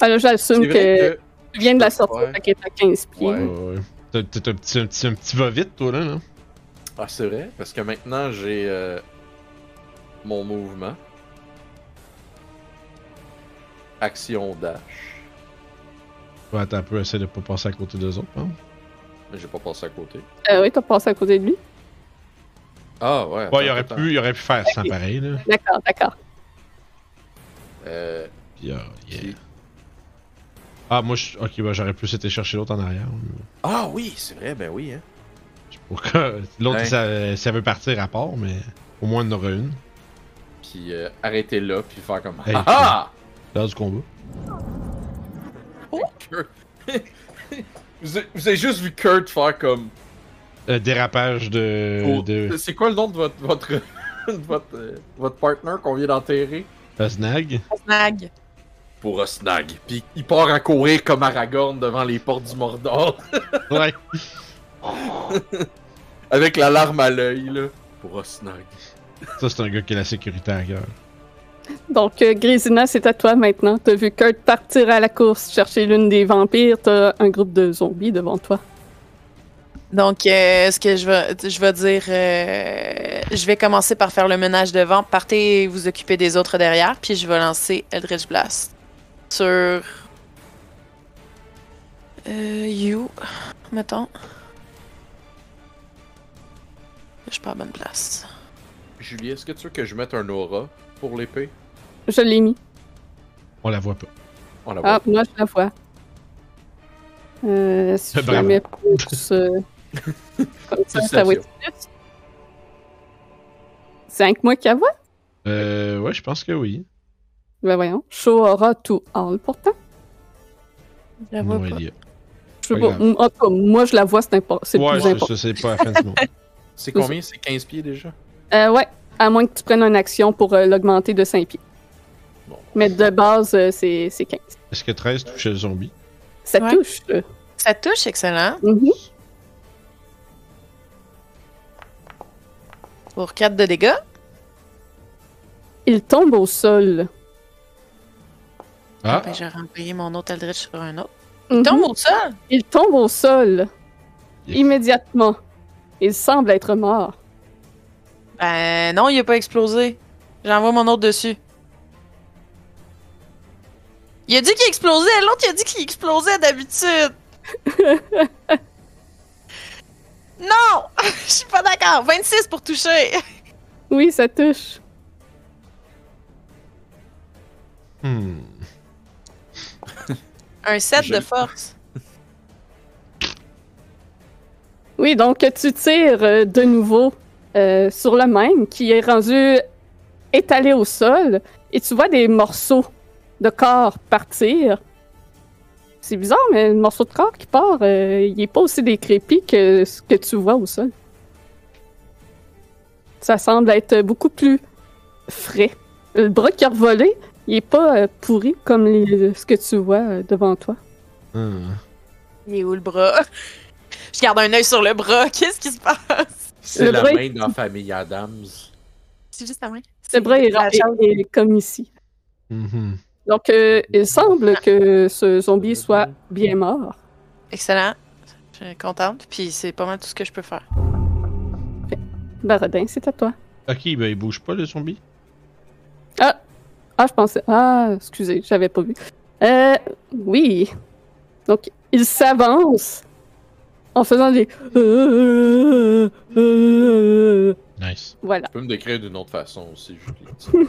Alors, j'assume C'est que, tu viens de la sortir, Ouais. est à 15 pieds. Ouais. Ouais, ouais. T'as t'as un petit, un petit, un petit va-vite, toi, là, là. Ah, c'est vrai, parce que maintenant j'ai euh, mon mouvement. Action dash. Ouais, attends un peu, essaie de pas passer à côté d'eux autres, hein? Mais j'ai pas passé à côté. Euh, oui, t'as passé à côté de lui. Ah ouais. Ouais, il aurait, attends. pu, il aurait pu faire ça pareil, là. D'accord, d'accord. Euh, Puis, yeah. puis- Ah, moi, je... ok, bah, j'aurais plus été chercher l'autre en arrière. Ah oui, c'est vrai, ben oui, hein. Pourquoi. <laughs> L'autre, Ouais. ça, ça veut partir à part, mais au moins, il y en aura une. Puis euh, arrêter là, puis faire comme Hey, Ah ah! L'heure du combat. <laughs> vous, avez, vous avez juste vu Kurt faire comme. Euh, dérapage de. Oh, de... C'est quoi le nom de votre votre <laughs> euh, votre partner qu'on vient d'enterrer? de Snag. Snag. Pour Osnag. Puis il part à courir comme Aragorn devant les portes du Mordor. <laughs> Ouais. <laughs> Avec la larme à l'œil, là. Pour Osnag. Ça, c'est un gars qui a la sécurité à cœur. Donc, euh, Grésina, c'est à toi maintenant. T'as vu Kurt partir à la course chercher l'une des vampires. T'as un groupe de zombies devant toi. Donc, euh, ce que je vais, je vais dire, euh, je vais commencer par faire le ménage devant. Partez vous occuper des autres derrière, puis je vais lancer Eldritch Blast sur euh, You, mettons. Je suis pas à bonne place. Julie, est-ce que tu veux que je mette un aura pour l'épée? Je l'ai mis. On la voit pas. On la voit. Ah, moi, je la vois. Euh, si <laughs> je la Bravo. mets plus... comme ça, ça va être plus. C'est avec moi qui la voit? Euh, ouais, je pense que oui. Ben voyons. Show aura to all, pourtant. Je la vois Ouais, pas. il y a- Je sais Pas pas. grave. Mm, En tout cas, moi, je la vois, c'est impor- c'est Ouais, plus important. ça, c'est pas la fin du monde. <laughs> C'est combien? C'est 15 pieds déjà? Euh, ouais, à moins que tu prennes une action pour euh, l'augmenter de 5 pieds. Bon. Mais de base, euh, c'est c'est 15. Est-ce que 13 touche le zombie? Ça Ouais. touche. Ça touche, excellent. Mhm. Pour 4 de dégâts. Il tombe au sol. Ah, Ben, j'ai renvoyé mon autre Eldritch sur un autre. Mhm. Tombe au sol. Il tombe au sol. Yeah. Immédiatement. Il semble être mort. Ben non, il a pas explosé. J'envoie mon autre dessus. Il a dit qu'il explosait, l'autre il a dit qu'il explosait d'habitude. <laughs> non! <laughs> Je suis pas d'accord. 26 pour toucher. Oui, ça touche. hmm. Un 7 Je- de force. Oui, donc tu tires euh, de nouveau euh, sur le même qui est rendu étalé au sol et tu vois des morceaux de corps partir. C'est bizarre, mais le morceau de corps qui part, euh, il est pas aussi décrépit que ce que tu vois au sol. Ça semble être beaucoup plus frais. Le bras qui a revolé, il est pas euh, pourri comme les- ce que tu vois euh, devant toi. Hmm. Il est où le bras? <laughs> Je garde un œil sur le bras. <laughs> Qu'est-ce qui se passe? C'est Le la bras main dans la famille Adams. C'est juste la main. Le bras est, est- est comme ici. Mhm. Donc, euh, il semble que ce zombie soit bien mort. Excellent. Je suis contente. Puis c'est pas mal tout ce que je peux faire. Baradin, c'est à toi. Ok, ben il bouge pas le zombie. Ah! Ah, je pensais. Ah, excusez, j'avais pas vu. Euh, oui. Donc, il s'avance en faisant des. Nice. Voilà. Tu peux me décrire d'une autre façon aussi, Julie.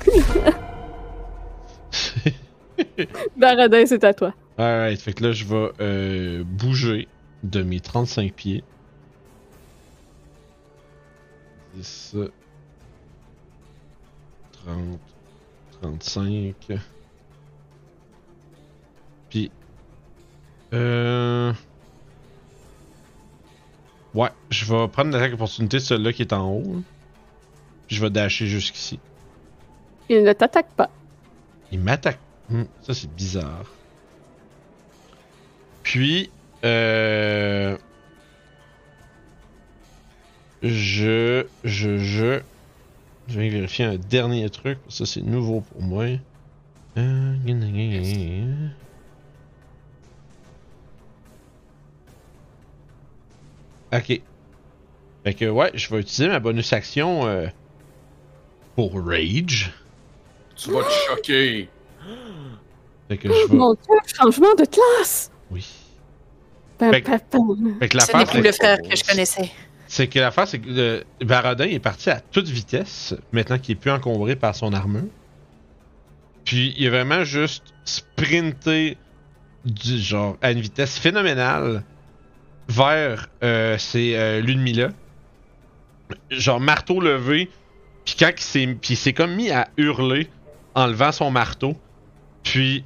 <laughs> <laughs> <laughs> Baradin, c'est à toi. Alright, fait que là, je vais euh, bouger de mes 35 pieds. 10, 30, 35. Puis. Euh. Ouais, je vais prendre l'attaque opportunité de celui-là qui est en haut. là. Puis je vais dasher jusqu'ici. Il ne t'attaque pas. Il m'attaque. Hmm, ça, c'est bizarre. Puis, euh... Je, je, je... Je vais vérifier un dernier truc. Ça, c'est nouveau pour moi. Euh. Ok. Fait que ouais, je vais utiliser ma bonus action euh, pour Rage. Tu vas te choquer. Fait que je vais. Mon dieu, changement de classe! Oui. Pa- Fait que- pa- pa- Fait que Ce l'affaire, n'est plus c'est le frère que je connaissais. c'est que l'affaire, c'est que le Baradin est parti à toute vitesse, maintenant qu'il est plus encombré par son armure. Puis il a vraiment juste sprinté du genre à une vitesse phénoménale vers euh, ces euh, Ludmilla. Genre marteau levé. Puis quand il s'est puis il s'est comme mis à hurler en levant son marteau. Puis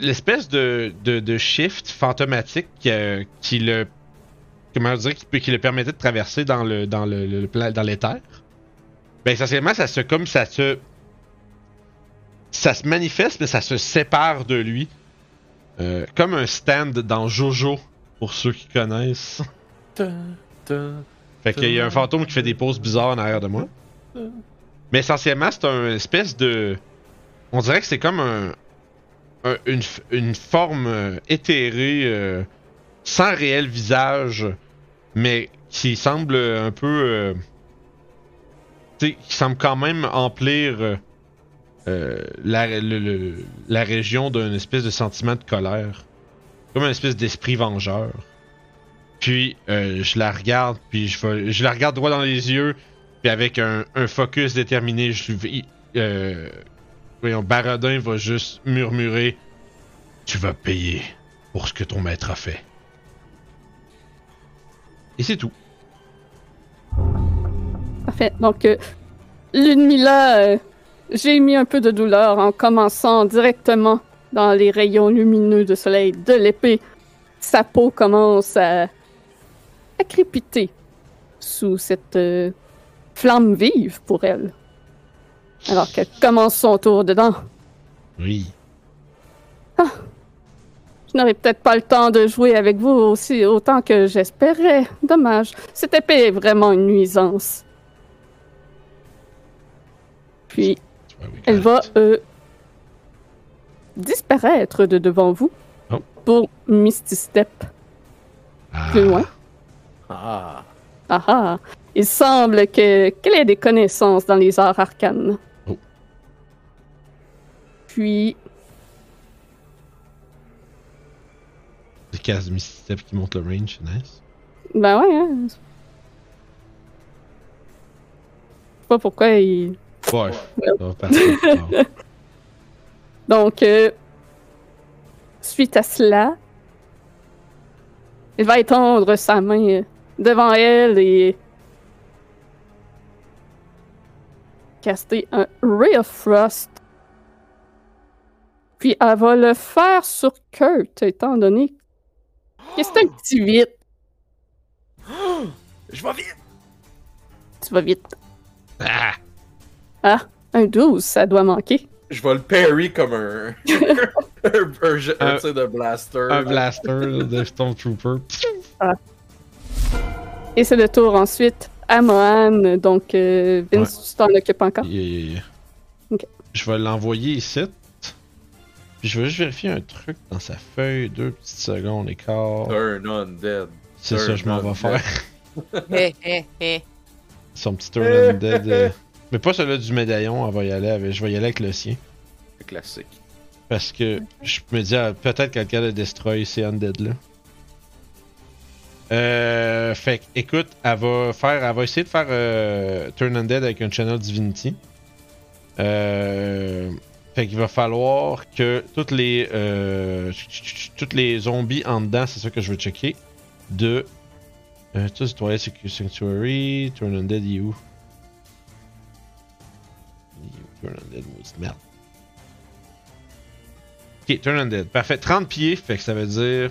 l'espèce de, de, de shift fantomatique euh, qui le comment dire, qui, le permettait de traverser dans le dans le, dans l'éther. Ben essentiellement, ça se comme ça se ça se manifeste, mais ça se sépare de lui, Euh, comme un stand dans Jojo pour ceux qui connaissent. <laughs> Fait qu'il y a un fantôme qui fait des poses bizarres en arrière de moi. Mais essentiellement, c'est un espèce de. On dirait que c'est comme un. un- une, une forme euh, éthérée, euh, sans réel visage, mais qui semble un peu. euh, qui semble quand même emplir la, région d'un espèce de sentiment de colère. Comme un espèce d'esprit vengeur. Puis je la regarde, puis je, je la regarde droit dans les yeux, puis avec un, focus déterminé, je lui voyons, Baradin va juste murmurer Tu vas payer pour ce que ton maître a fait. Et c'est tout. Parfait. Donc, euh, Ludmilla, euh, j'ai mis un peu de douleur en commençant directement dans les rayons lumineux de soleil de l'épée. Sa peau commence à, crépiter sous cette euh, flamme vive pour elle. Alors qu'elle commence son tour dedans. Oui. Je n'aurai peut-être pas le temps de jouer avec vous aussi autant que j'espérais. Dommage. Cette épée est vraiment une nuisance. Puis, oui, Elle va correct. euh, disparaître de devant vous Oh. pour Misty Step Ah. plus loin. Ah. Ah ah! Il semble que qu'elle ait des connaissances dans les arts arcanes. Puis, C'est Kaz Misty Step qui monte le range, nice. ben ouais, hein. Je sais pas pourquoi il. Ouais, ça va tard. <laughs> Donc, euh, suite à cela, il va étendre sa main euh, devant elle et caster un Ray of Frost. Puis elle va le faire sur Kurt, étant donné que c'est un petit vite. Je vais vite. Tu vas vite. Ah! Un 12, ça doit manquer. Je vais le parry comme un. <laughs> un, un, jet- un Un- tir de blaster. Un blaster de Stormtrooper. Et c'est le tour ensuite à Mohan. Donc, euh, Vince, tu t'en occupes encore? Yeah, yeah, yeah. Ok. Je vais l'envoyer ici. Puis je vais juste vérifier un truc dans sa feuille. Deux petites secondes et quart. Turn undead. C'est ça, je m'en vais on faire. <laughs> Son petit turn undead. <laughs> euh, Mais pas celui du médaillon, on va y aller avec... je vais y aller avec le sien. C'est classique. Parce que je me dis, ah, peut-être quelqu'un de destroy ces undead là. Euh, fait que, écoute, elle va faire, elle va essayer de faire euh, Turn Undead avec un Channel Divinity. Euh, fait qu'il va falloir que toutes les, euh, toutes les zombies en dedans, c'est ça que je veux checker. De, euh, tout Twilight Sanctuary, Turn Undead, il est où? Turn Undead, merde. Ok, Turn Undead. Parfait. 30 pieds, fait que ça veut dire.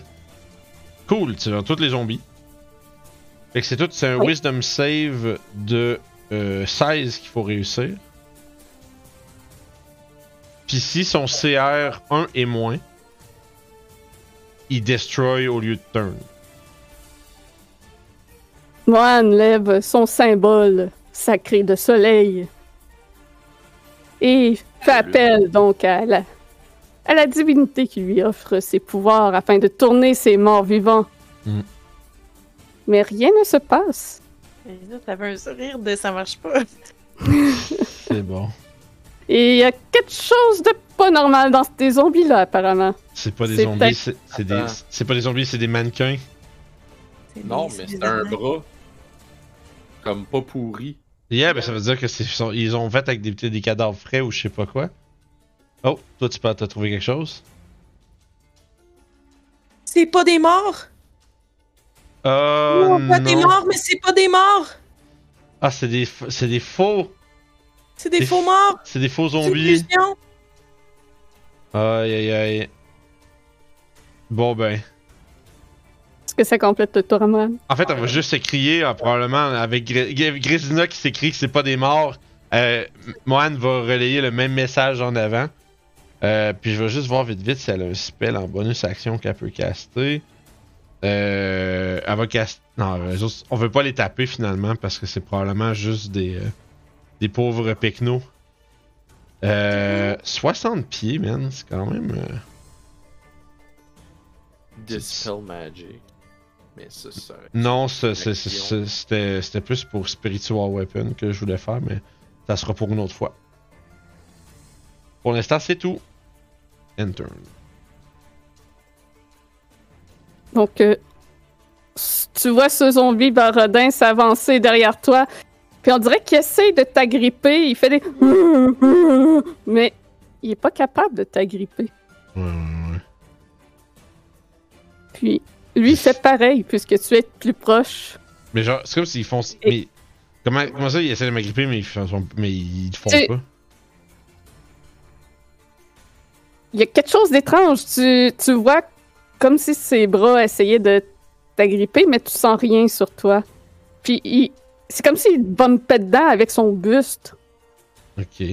Cool, tu vois, tous les zombies. Fait que c'est tout, c'est un Oui. Wisdom Save de euh, 16 qu'il faut réussir. Puis si son CR 1 et moins, il destroy au lieu de turn. Mohan lève son symbole sacré de soleil et fait appel donc à la, à la divinité qui lui offre ses pouvoirs afin de tourner ses morts vivants. Mm. Mais rien ne se passe. Et là, t'avais un sourire de ça marche pas. C'est bon. Et il y a quelque chose de pas normal dans ces zombies-là, apparemment. C'est pas des C'est zombies, c'est c'est des, c'est pas des zombies, c'est des mannequins. C'est Non, mais c'est un bras. Comme pas pourri. Yeah, ben ça veut dire que c'est sont- ils ont fait avec des, des cadavres frais ou je sais pas quoi. Oh, toi tu peux t'as trouvé quelque chose? C'est pas des morts! Euh. non, pas des morts, mais c'est pas des morts! Ah, c'est des, f- c'est des faux. C'est des Des faux morts! C'est des faux C'est une zombies. Aïe aïe aïe. Bon ben. Est-ce que ça complète le tour à moi? En fait, on va juste se crier, euh, probablement, avec Gr- Gr- Grésina qui s'écrit que c'est pas des morts. Euh, Mohan va relayer le même message en avant. Euh, puis je vais juste voir vite vite si elle a un spell en bonus action qu'elle peut caster. Euh, elle va caster. Non, on veut pas les taper finalement parce que c'est probablement juste des, euh, des pauvres pecnos. Euh, 60 pieds, man, c'est quand même. euh, Dispel Magic. Mais ça, ça. Non, c'était c'était plus pour Spiritual Weapon que je voulais faire, mais ça sera pour une autre fois. Pour l'instant, c'est tout. Enter. Donc, euh, tu vois ce zombie barodin s'avancer derrière toi, puis on dirait qu'il essaie de t'agripper, il fait des... Mais il est pas capable de t'agripper. Ouais, ouais, ouais. Puis lui il fait pareil, puisque tu es plus proche. Mais genre, c'est comme s'ils font. Mais comment, comment ça, ils essaient de m'agripper, mais ils font, mais ils font Tu- pas? Il y a quelque chose d'étrange. Tu, tu vois comme si ses bras essayaient de t'agripper, mais tu sens rien sur toi. Puis il- c'est comme s'il bumpait dedans avec son buste. Ok.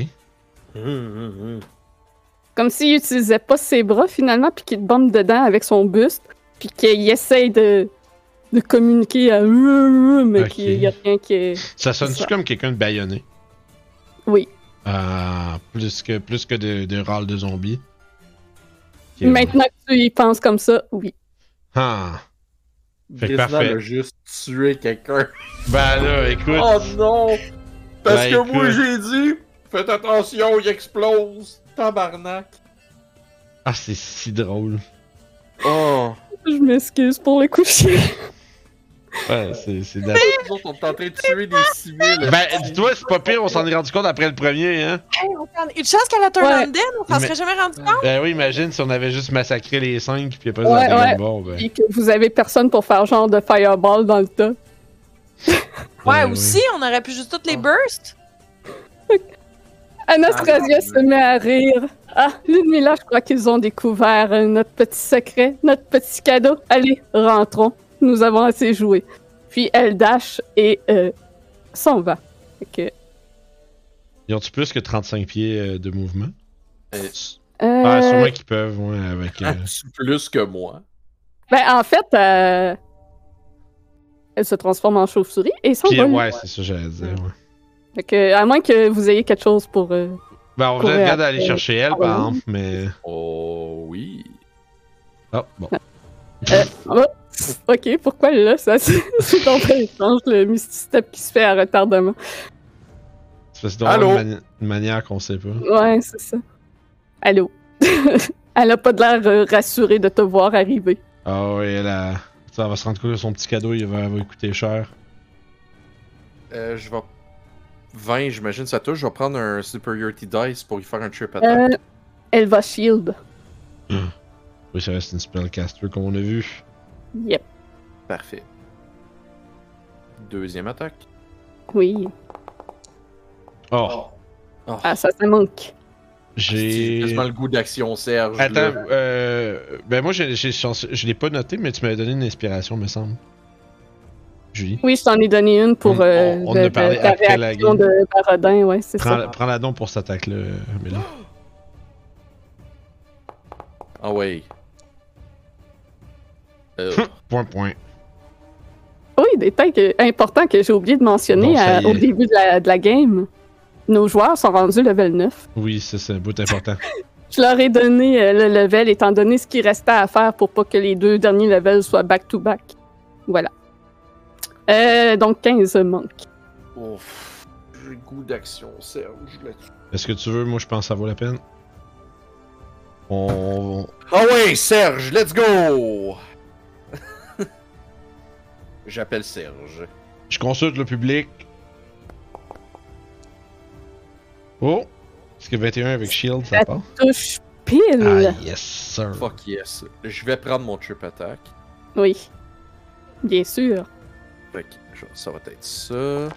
Comme s'il utilisait pas ses bras finalement, puis qu'il te bombe dedans avec son buste, puis qu'il essaye de, de communiquer à mais qu'il y a rien qui est. Ça sonne-tu comme quelqu'un de baïonné? Oui. Ah, plus que, plus que de, de râle de zombies. Maintenant que tu y penses comme ça, oui. Ah. Fait que Grisna parfait. a juste tué quelqu'un. <laughs> Ben là, écoute. Oh non! Parce Ben, que moi j'ai dit, faites attention, il explose! Tabarnak! Ah, c'est si drôle. Oh! Je m'excuse pour le coucher. Ouais, c'est autres, on est en train de tuer des civils. Ben, dis-toi, c'est pas pire, on s'en est rendu compte après le premier, hein? Une chance qu'elle a turn Ouais. on dead, on s'en serait jamais rendu compte. Ben oui, imagine si on avait juste massacré les cinq, puis après ça, Ouais, ouais. bon, ben. Puis que vous avez personne pour faire genre de fireball dans le tas. <laughs> Ouais, Ben aussi, on aurait pu juste toutes les burst. Anastasia Ah, se met à rire. Ah, Ludmilla, je crois qu'ils ont découvert euh, notre petit secret, notre petit cadeau. Allez, rentrons. Nous avons assez joué. Puis elle dash et euh, s'en va. Que, Ils ont-tu plus que 35 pieds euh, de mouvement? Euh, euh, Ah, sûrement qu'ils peuvent, ouais, avec. euh, plus que moi? ben, en fait, euh, elle se transforme en chauve-souris et s'en va. ouais, c'est ça que j'allais dire, ouais. Fait que, à moins que vous ayez quelque chose pour. euh, Ben, on va Courir regarder aller chercher elle, Ah, par oui. exemple, mais. Oh oui. Oh, bon. oh, ok, pourquoi là ça <laughs> C'est bien étrange le Misty Step qui se fait à retardement. C'est parce que une, mani- une manière qu'on sait pas. Ouais, c'est ça. Allô? <laughs> elle a pas de l'air euh, rassurée de te voir arriver. Ah ouais, elle, a... ça va se rendre compte que son petit cadeau, il va, coûter cher. Euh, je vais. 20, j'imagine, ça touche. Je vais prendre un Superiority Dice pour y faire un trip attack. Euh, elle va shield. Oui, ça reste une spellcaster comme on a vu. Yep. Parfait. Deuxième attaque. Oui. Oh, Oh, Ah, ça, ça manque. J'ai j'ai. quasiment le goût d'action, Serge. Attends, euh. Ben, moi, j'ai, j'ai- je l'ai pas noté, mais tu m'avais donné une inspiration, me semble. Julie? Oui, je t'en ai donné une pour On- euh, on- on de- a de- parlé ta après la game. de Barodin, ouais, c'est Prends, ça. prends la don pour cette attaque-là, Amélie. Ah ouais. Euh, Point, point. Oui, des détail que- important que j'ai oublié de mentionner Bon, ça à- y au début de la, de la game. nos joueurs sont rendus level 9. Oui, ça, c'est un bout important. <laughs> Je leur ai donné euh, le level étant donné ce qui restait à faire pour pas que les deux derniers levels soient back-to-back. Voilà. Euh, donc 15 monk. Ouf. J'ai goût d'action, Serge, là-dessus. Est-ce que tu veux? Moi, je pense que ça vaut la peine. On... Ah ouais, Serge, let's go! J'appelle Serge. Je consulte le public. Oh! Est-ce que 21 avec Shield, ça Ça part? Touche pile. Ah, yes, sir. Fuck yes. Je vais prendre mon trip attack. Oui. Bien sûr. Je- ça va être ça.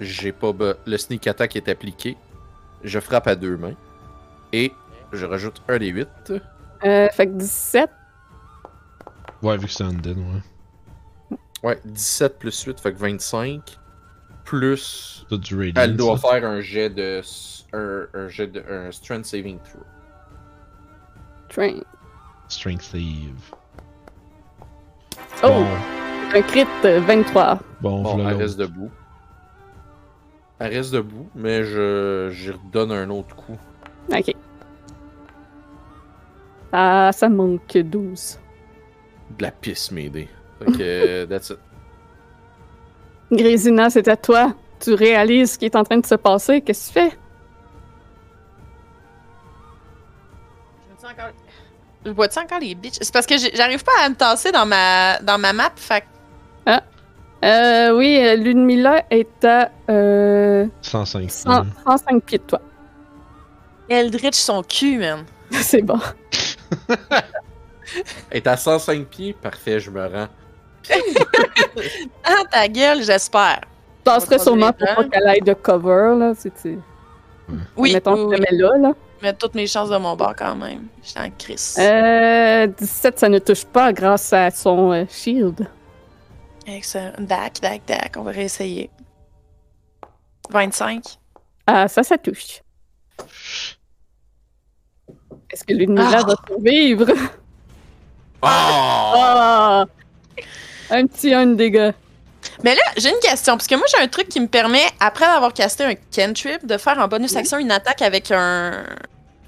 J'ai pas. be- Le sneak attack est appliqué. Je frappe à deux mains. Et je rajoute un des 8. Euh, fait que 17. Ouais, vu que c'est undead, ouais. Ouais, 17 plus 8, fait que 25. Plus. T'as du radiant. Elle doit ça. faire un jet de. Un, un jet de. Un strength saving throw. Train. Strength save. Oh! Bon, Un crit euh, 23. bon, Bon, voilà elle reste debout. Elle reste debout, mais je. J'y redonne un autre coup. Ok. Ah, ça manque 12. De la pisse m'aider. Fait que. that's it. Grésina, c'est à toi. Tu réalises ce qui est en train de se passer. Qu'est-ce que tu fais? Je vois-tu encore... Je vois-tu encore les bitches? C'est parce que j'arrive pas à me tasser dans ma, dans ma map, fait que- Euh, oui, euh, Ludmilla est à euh, 105. 100 105 pieds de toi. Eldritch son cul, man. <laughs> c'est bon. <laughs> Elle est à 105 pieds, parfait, je me rends. Ah, ta gueule, j'espère. Je passerais sûrement pour pas qu'elle aille de cover, là. C'est, c'est... Oui, Mettons oui, que je oui. le mets là, là. Mettre toutes mes chances de mon bord quand même. J'étais en crise. Euh, 17, ça ne touche pas grâce à son euh, shield. Excellent. Dac, dac, dac. On va réessayer. 25. Ah, ça, ça touche. Est-ce que Ludmilla Ah! va survivre? Oh! Ah! Un petit 1 de dégâts. Mais là, j'ai une question, parce que moi, j'ai un truc qui me permet, après avoir casté un cantrip, de faire en bonus action une attaque avec un,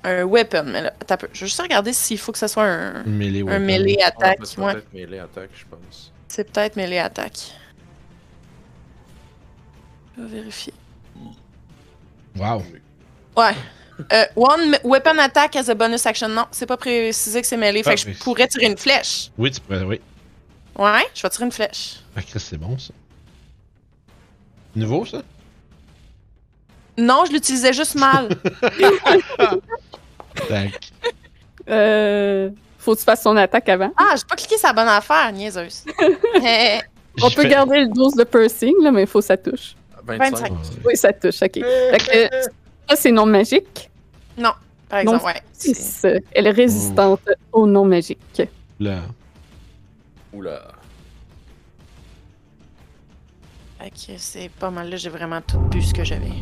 un weapon. Mais là, attends un peu. Je vais juste regarder s'il faut que ce soit un, Melee un melee Ah, attaque. c'est ouais, peut-être mêlé attaque, je pense. c'est peut-être melee attaque. Je vais vérifier. Wow. Ouais. Euh, one weapon attack as a bonus action. Non, c'est pas précisé que c'est mêlé. Fait que je pourrais tirer une flèche. Oui, tu pourrais, oui. Ouais, je vais tirer une flèche. Ah, Chris, c'est bon, ça. Nouveau, ça? Non, je l'utilisais juste mal. <laughs> Tac. Euh, faut que tu fasses son attaque avant? ah, j'ai pas cliqué sur la bonne affaire, niaiseuse. <laughs> Eh, On J'ai peut fait- garder le 12 de piercing, là, mais il faut que ça touche. 25. 25. Ouais. Oui, ça touche, ok. Fait que, ça, c'est non magique? par exemple, ouais. c'est- 6. Elle est résistante au non magique. Là. Oula. Que c'est pas mal là, j'ai vraiment tout bu ce que j'avais.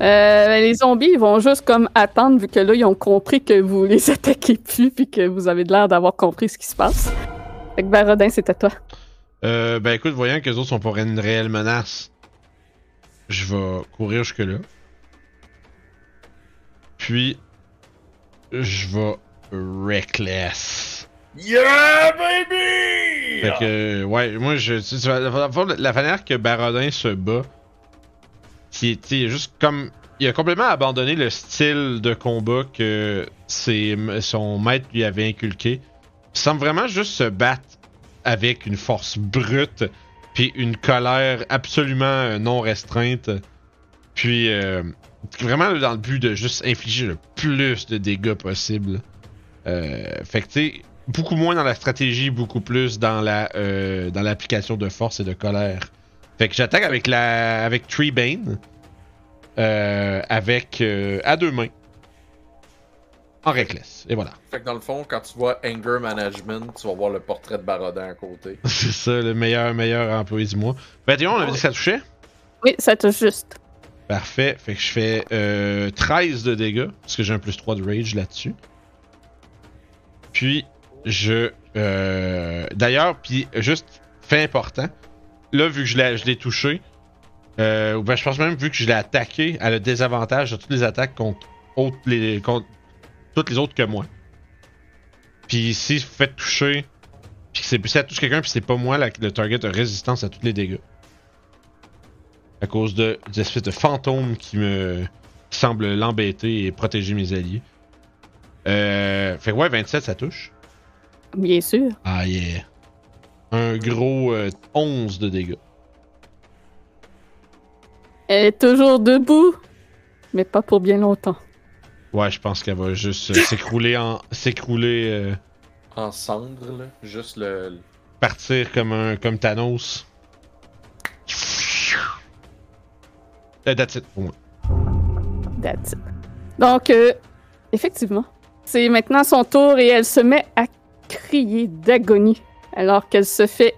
Euh, les zombies, ils vont juste comme attendre, vu que là, ils ont compris que vous <laughs> les attaquez plus, puis que vous avez l'air d'avoir compris ce qui se passe. Fait que Barodin, c'est à toi. Euh, ben écoute, voyant que les autres sont pas une réelle menace, je vais courir jusque-là. Puis, je vais reckless. Yeah, baby! Fait que, ouais, moi, je. la, manière que Barodin se bat, c'est juste comme. Il a complètement abandonné le style de combat que ses, son maître lui avait inculqué. Il semble vraiment juste se battre avec une force brute, puis une colère absolument euh, non restreinte. Puis, euh, vraiment dans le but de juste infliger le plus de dégâts possible. Euh, fait que, tu beaucoup moins dans la stratégie, beaucoup plus dans la euh, dans l'application de force et de colère. Fait que j'attaque avec la avec Treebane euh, avec euh, à deux mains en reckless et voilà. Fait que dans le fond, quand tu vois Anger Management, tu vas voir le portrait de Barodin à côté. <laughs> C'est ça le meilleur meilleur employé du mois. 21, on avait dit que ça touchait? Oui, ça touche juste. Parfait. Fait que je fais euh, 13 de dégâts parce que j'ai un plus 3 de rage là-dessus. Puis je euh, d'ailleurs puis juste fait important. Là vu que je l'ai touché, Euh, ben, je pense même, vu que je l'ai attaqué, elle a des avantages sur toutes les attaques contre, les, contre toutes les autres que moi. Puis si vous faites toucher, puis que ça touche quelqu'un, puis c'est pas moi, le target a résistance à tous les dégâts. À cause de des de fantômes qui me qui semblent l'embêter et protéger mes alliés. Euh, fait que ouais, 27, ça touche. Bien sûr. Ah yeah. Un gros euh, 11 de dégâts. Elle est toujours debout, mais pas pour bien longtemps. Ouais, je pense qu'elle va juste euh, s'écrouler en. s'écrouler. euh, En cendres, là. Juste le. partir comme un. comme Thanos. Euh, that's it pour moi. That's it. Donc, euh, effectivement, c'est maintenant son tour et elle se met à crier d'agonie alors qu'elle se fait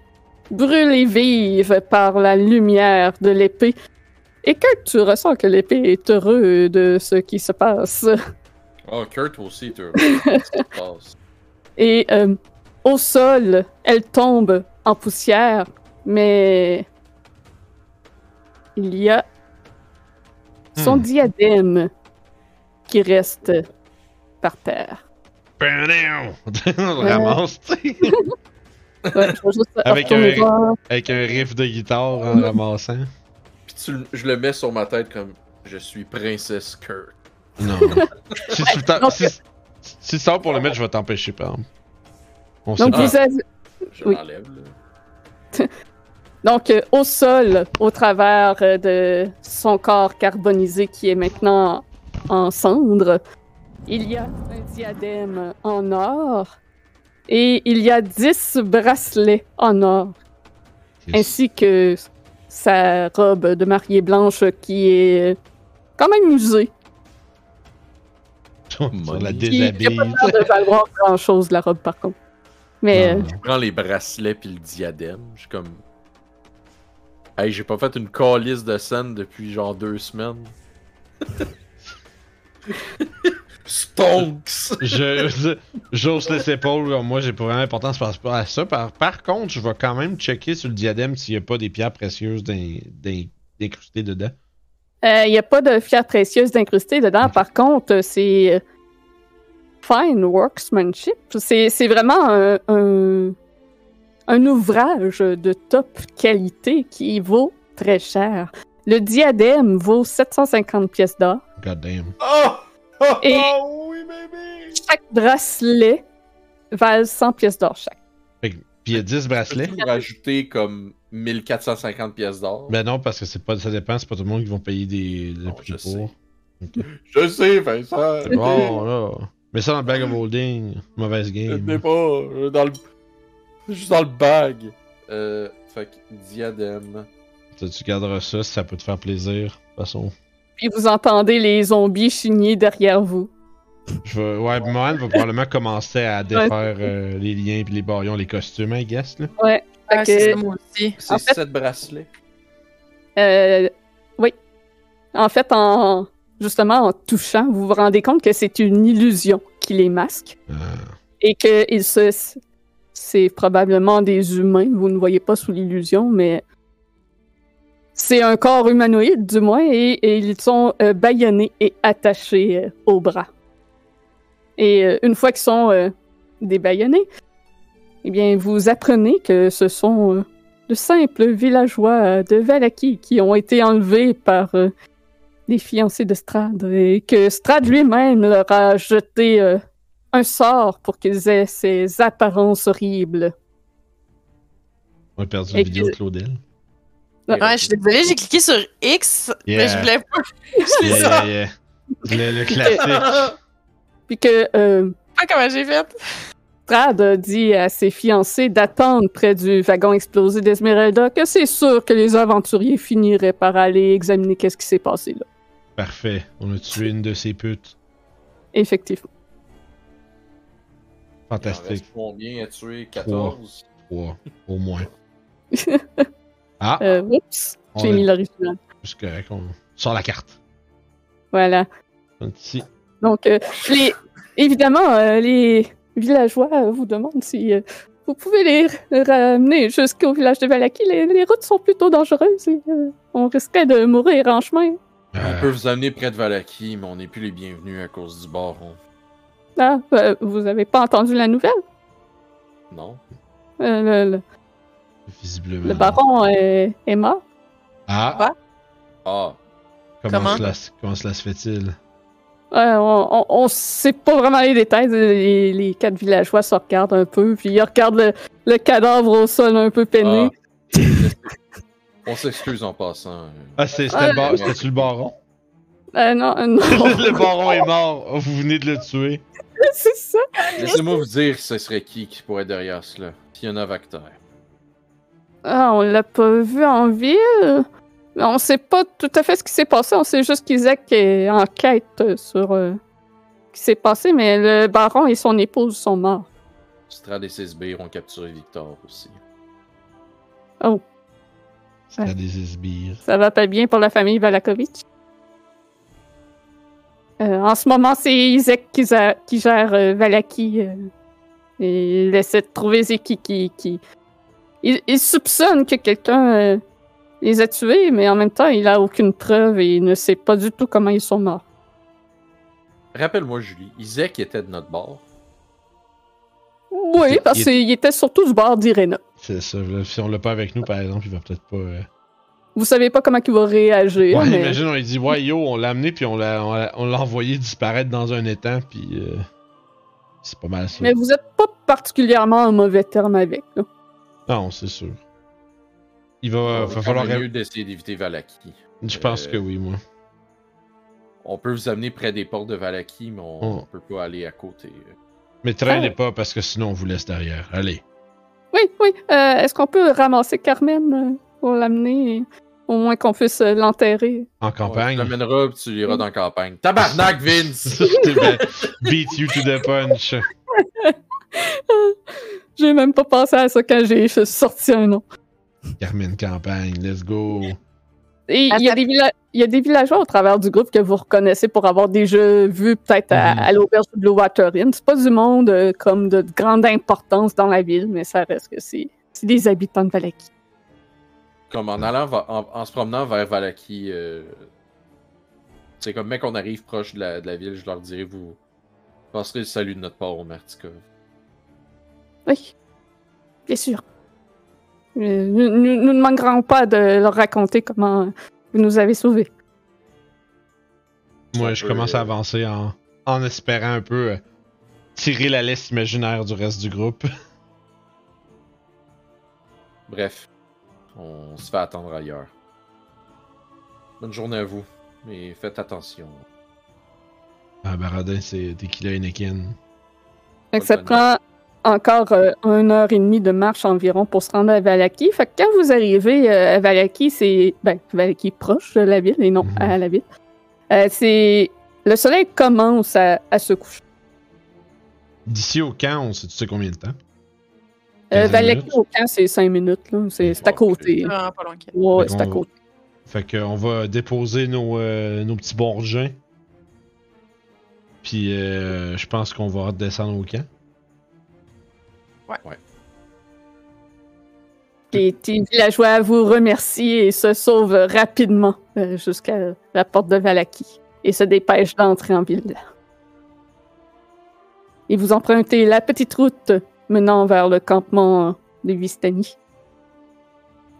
brûler vive par la lumière de l'épée. Et que tu ressens que l'épée est heureux de ce qui se passe. Oh, Kurt aussi, tu Qu'est-ce qui se passe? Et euh, au sol, elle tombe en poussière, mais il y a son Hmm. diadème qui reste par terre. On le <laughs> ramasse, tu sais. Ouais, je vais juste Avec un- voir. Avec un riff de guitare en ramassant. Puis tu, le- je le mets sur ma tête comme je suis princesse Kurt. Non. si tu t'en- donc- si, si tu sors pour le mettre, je vais t'empêcher, par exemple. On sait Donc, pas. vous avez- Je Oui. l'enlève, là. <laughs> donc euh, au sol, au travers euh, de son corps carbonisé qui est maintenant en cendres, il y a un diadème en or et il y a 10 bracelets en or. ainsi que sa robe de mariée blanche qui est quand même usée. Sur la Qui- Qui n'a déshabille. pas l'air de valoir grand chose, la robe par contre. Mais Non. euh, Je prends les bracelets puis le diadème. Je suis comme. Hey, j'ai pas fait une calice de scène depuis genre deux semaines. <laughs> Stonks! Je j'ose les épaules, moi j'ai pas vraiment d'importance par rapport à ça. Par, par contre, je vais quand même checker sur le diadème s'il y a pas des pierres précieuses d'in- d'in- d'incrustées dedans. euh, il n'y a pas de pierres précieuses d'incrustées dedans. Par contre, c'est euh, fine workmanship. C'est c'est vraiment un, un, un ouvrage de top qualité qui vaut très cher. Le diadème vaut 750 pièces d'or. God damn. Oh! Oh, Et- oh, oui, baby! Chaque bracelet valent 100 pièces d'or chaque. Fait que- Puis il y a 10 bracelets. Peux-tu rajouter comme 1450 pièces d'or? Ben non, parce que c'est pas, ça dépend, c'est pas tout le monde qui vont payer des, des Non, prix je pour. Je sais, Vincent! C'est bon, là. Mais ça dans le bag of holding. Mauvaise Je game. n'ai pas. euh, Dans le... Juste dans le bag. Euh, fait que diadème. Tu, tu garderas ça si ça peut te faire plaisir. De toute façon? Puis vous entendez les zombies chigner derrière vous. Je vais, ouais, Mohan va probablement commencer à défaire euh, les liens puis les baillons, les costumes, I guess. Là. Ouais. Ah, c'est que- ça, moi aussi. C'est En fait- 7 bracelets. Euh, oui. En fait, en justement en touchant, vous vous rendez compte que c'est une illusion qui les masque Euh, et que ils se, c'est probablement des humains. Vous ne voyez pas sous l'illusion, mais c'est un corps humanoïde du moins et, et ils sont euh, bâillonnés et attachés euh, au bras. Et euh, une fois qu'ils sont euh, débaillonnés, eh bien, vous apprenez que ce sont euh, de simples villageois de Valaki qui ont été enlevés par les fiancés de Strad et que Strad lui-même leur a jeté un sort pour qu'ils aient ces apparences horribles. on a perdu la vidéo de Claudel. Ouais, je suis désolée, j'ai cliqué sur X, mais je voulais pas. <laughs> Yeah, ça. yeah, yeah. Le, le classique. <laughs> Puis que euh, Pas comment j'ai fait. Strad a dit à ses fiancés d'attendre près du wagon explosé d'Esmeralda que c'est sûr que les aventuriers finiraient par aller examiner qu'est-ce qui s'est passé là. Parfait. On a tué une de ces putes. Effectivement. Il en Fantastique. reste combien à tuer? 14 Trois, au moins. <laughs> Ah, Euh, oups, j'ai mis l'original. c'est correct. On sort la carte. Voilà. Ici. Donc, euh, les, évidemment, euh, les villageois vous demandent si euh, vous pouvez les ramener jusqu'au village de Valaki. Les, les routes sont plutôt dangereuses et euh, on risquait de mourir en chemin. On peut vous amener près de Valaki, mais on n'est plus les bienvenus à cause du baron. Ah, euh, vous avez pas entendu la nouvelle? Non? Euh, le, le- visiblement. le baron est, est mort. Ah, Quoi? Ah, comment, Comment? Cela, comment cela se fait-il? Euh, on, on, on sait pas vraiment les détails. Les, les quatre villageois se regardent un peu, puis ils regardent le, le cadavre au sol un peu peiné. ah. <laughs> On s'excuse en passant. euh. Ah, c'est- c'était Ah, le c'était-tu le baron? Euh, non, euh, non, <laughs> le baron est mort. Oh, Vous venez de le tuer. <laughs> c'est ça. Laissez-moi vous dire ce serait qui qui pourrait être derrière cela. Fiona Vacter. Ah, on l'a pas vu en ville. Mais on sait pas tout à fait ce qui s'est passé. On sait juste qu'Isaac est en quête sur euh, ce qui s'est passé, mais le baron et son épouse sont morts. Strad et ses sbires ont capturé Victor aussi. C'était Ouais. des sbires. Ça va pas bien pour la famille Valakovitch. Euh, en ce moment, c'est Isaac qui, gère- qui gère euh, Valaki. euh, et il essaie de trouver qui qui. qui... Il, il soupçonne que quelqu'un euh, les a tués, mais en même temps, il a aucune preuve et il ne sait pas du tout comment ils sont morts. Rappelle-moi, Julie, Isaac était de notre bord. Oui, parce Il- qu'il était surtout du bord d'Irena. C'est ça. Si on l'a pas avec nous, par exemple, il va peut-être pas. euh, Vous savez pas comment il va réagir, Ouais, mais imagine, on lui dit, ouais, yo, on l'a amené, puis on l'a, on l'a, on l'a envoyé disparaître dans un étang, puis. euh, c'est pas mal ça. mais vous êtes pas particulièrement en mauvais terme avec. là. Non, c'est sûr. Il va, Il va falloir. mieux d'essayer d'éviter Valaki. Je pense Euh, que oui, moi. On peut vous amener près des portes de Valaki, mais on, Oh. on peut pas aller à côté. Mais traînez Ah. pas parce que sinon on vous laisse derrière. Allez. Oui, oui. Euh, Est-ce qu'on peut ramasser Carmen euh, pour l'amener? et Au moins qu'on puisse euh, l'enterrer? En campagne? t'amènera, puis tu iras dans la campagne. Tabarnak, Vince! <laughs> Beat you to the punch. <laughs> J'ai même pas pensé à ça quand j'ai sorti un nom. Carmine Campagne, let's go. Et il y, a des villa- il y a des villageois au travers du groupe que vous reconnaissez pour avoir déjà vu peut-être à, Mhm. à l'auberge de Blue Water Inn. C'est pas du monde euh, comme de grande importance dans la ville, mais ça reste que c'est des habitants de Valaki. Comme en allant, en, en se promenant vers Valaki, euh, c'est comme mec qu'on arrive proche de la, de la ville, je leur dirai, vous passerez le salut de notre part au Martikov. Oui, bien sûr. Euh, Nous, nous- nous ne manquerons pas de leur raconter comment vous nous avez sauvés. Moi, je commence à avancer en, en espérant un peu euh, tirer la laisse imaginaire du reste du groupe. <laughs> Bref, on se fait attendre ailleurs. Bonne journée à vous, mais faites attention. Ah, Baradin, c'est Tequila. Fait que ça prend encore euh, une heure et demie de marche environ pour se rendre à Valaki. Fait que quand vous arrivez euh, à Valaki, c'est. Ben, Valaki proche de la ville et non Mhm. à la ville. Euh, c'est. Le soleil commence à, à se coucher. D'ici au camp, on sait, tu sais combien de temps? Euh, 15 Valaki au camp, c'est cinq minutes. là. C'est c'est à côté. Vraiment pas loin. Ouais, c'est à côté. Fait qu'on va déposer nos, euh, nos petits bourgeons. Puis euh, je pense qu'on va redescendre au camp. Les petits villageois vous remercient et se sauvent rapidement euh, jusqu'à la porte de Valaki et se dépêchent d'entrer en ville. Et vous empruntez la petite route menant vers le campement de Vistani.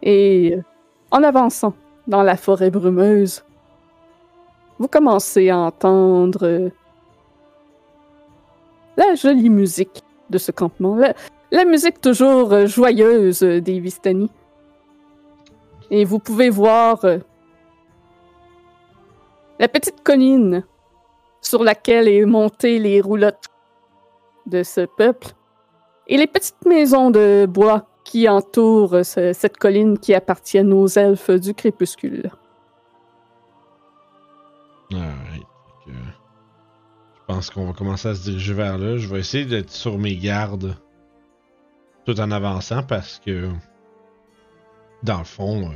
Et euh, en avançant dans la forêt brumeuse, vous commencez à entendre la jolie musique de ce campement. La, la musique toujours euh, joyeuse euh, des Vistani. Et vous pouvez voir euh, la petite colline sur laquelle est montée les roulottes de ce peuple et les petites maisons de bois qui entourent ce- cette colline qui appartiennent aux elfes du crépuscule. Je pense qu'on va commencer à se diriger vers là. Je vais essayer d'être sur mes gardes tout en avançant parce que dans le fond, euh,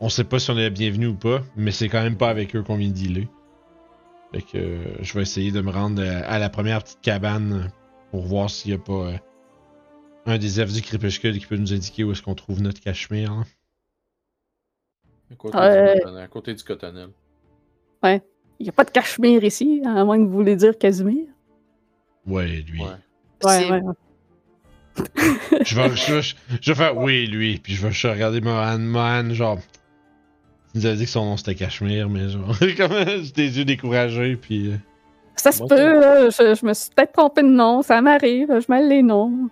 on sait pas si on est la bienvenue ou pas, mais c'est quand même pas avec eux qu'on vient de dealer. Fait que euh, je vais essayer de me rendre euh, à la première petite cabane pour voir s'il y a pas euh, un des elfes du crépuscule qui peut nous indiquer où est-ce qu'on trouve notre cachemire. hein. À côté, Euh. du, cotonnel- à côté du cotonnel. Il n'y a pas de cachemire ici, à moins que vous voulez dire Casimir. Ouais, lui. Ouais. Ouais, ouais, ouais. Je vais, je, vais- je vais faire oui, lui, puis je vais je vais regarder Mohan. Mohan, genre. Il nous a dit que son nom c'était Cachemire, mais genre. <laughs> Comme j'ai des yeux découragés, puis. euh, Ça se peut, là, je, je me suis peut-être trompé de nom, ça m'arrive, je mêle les noms.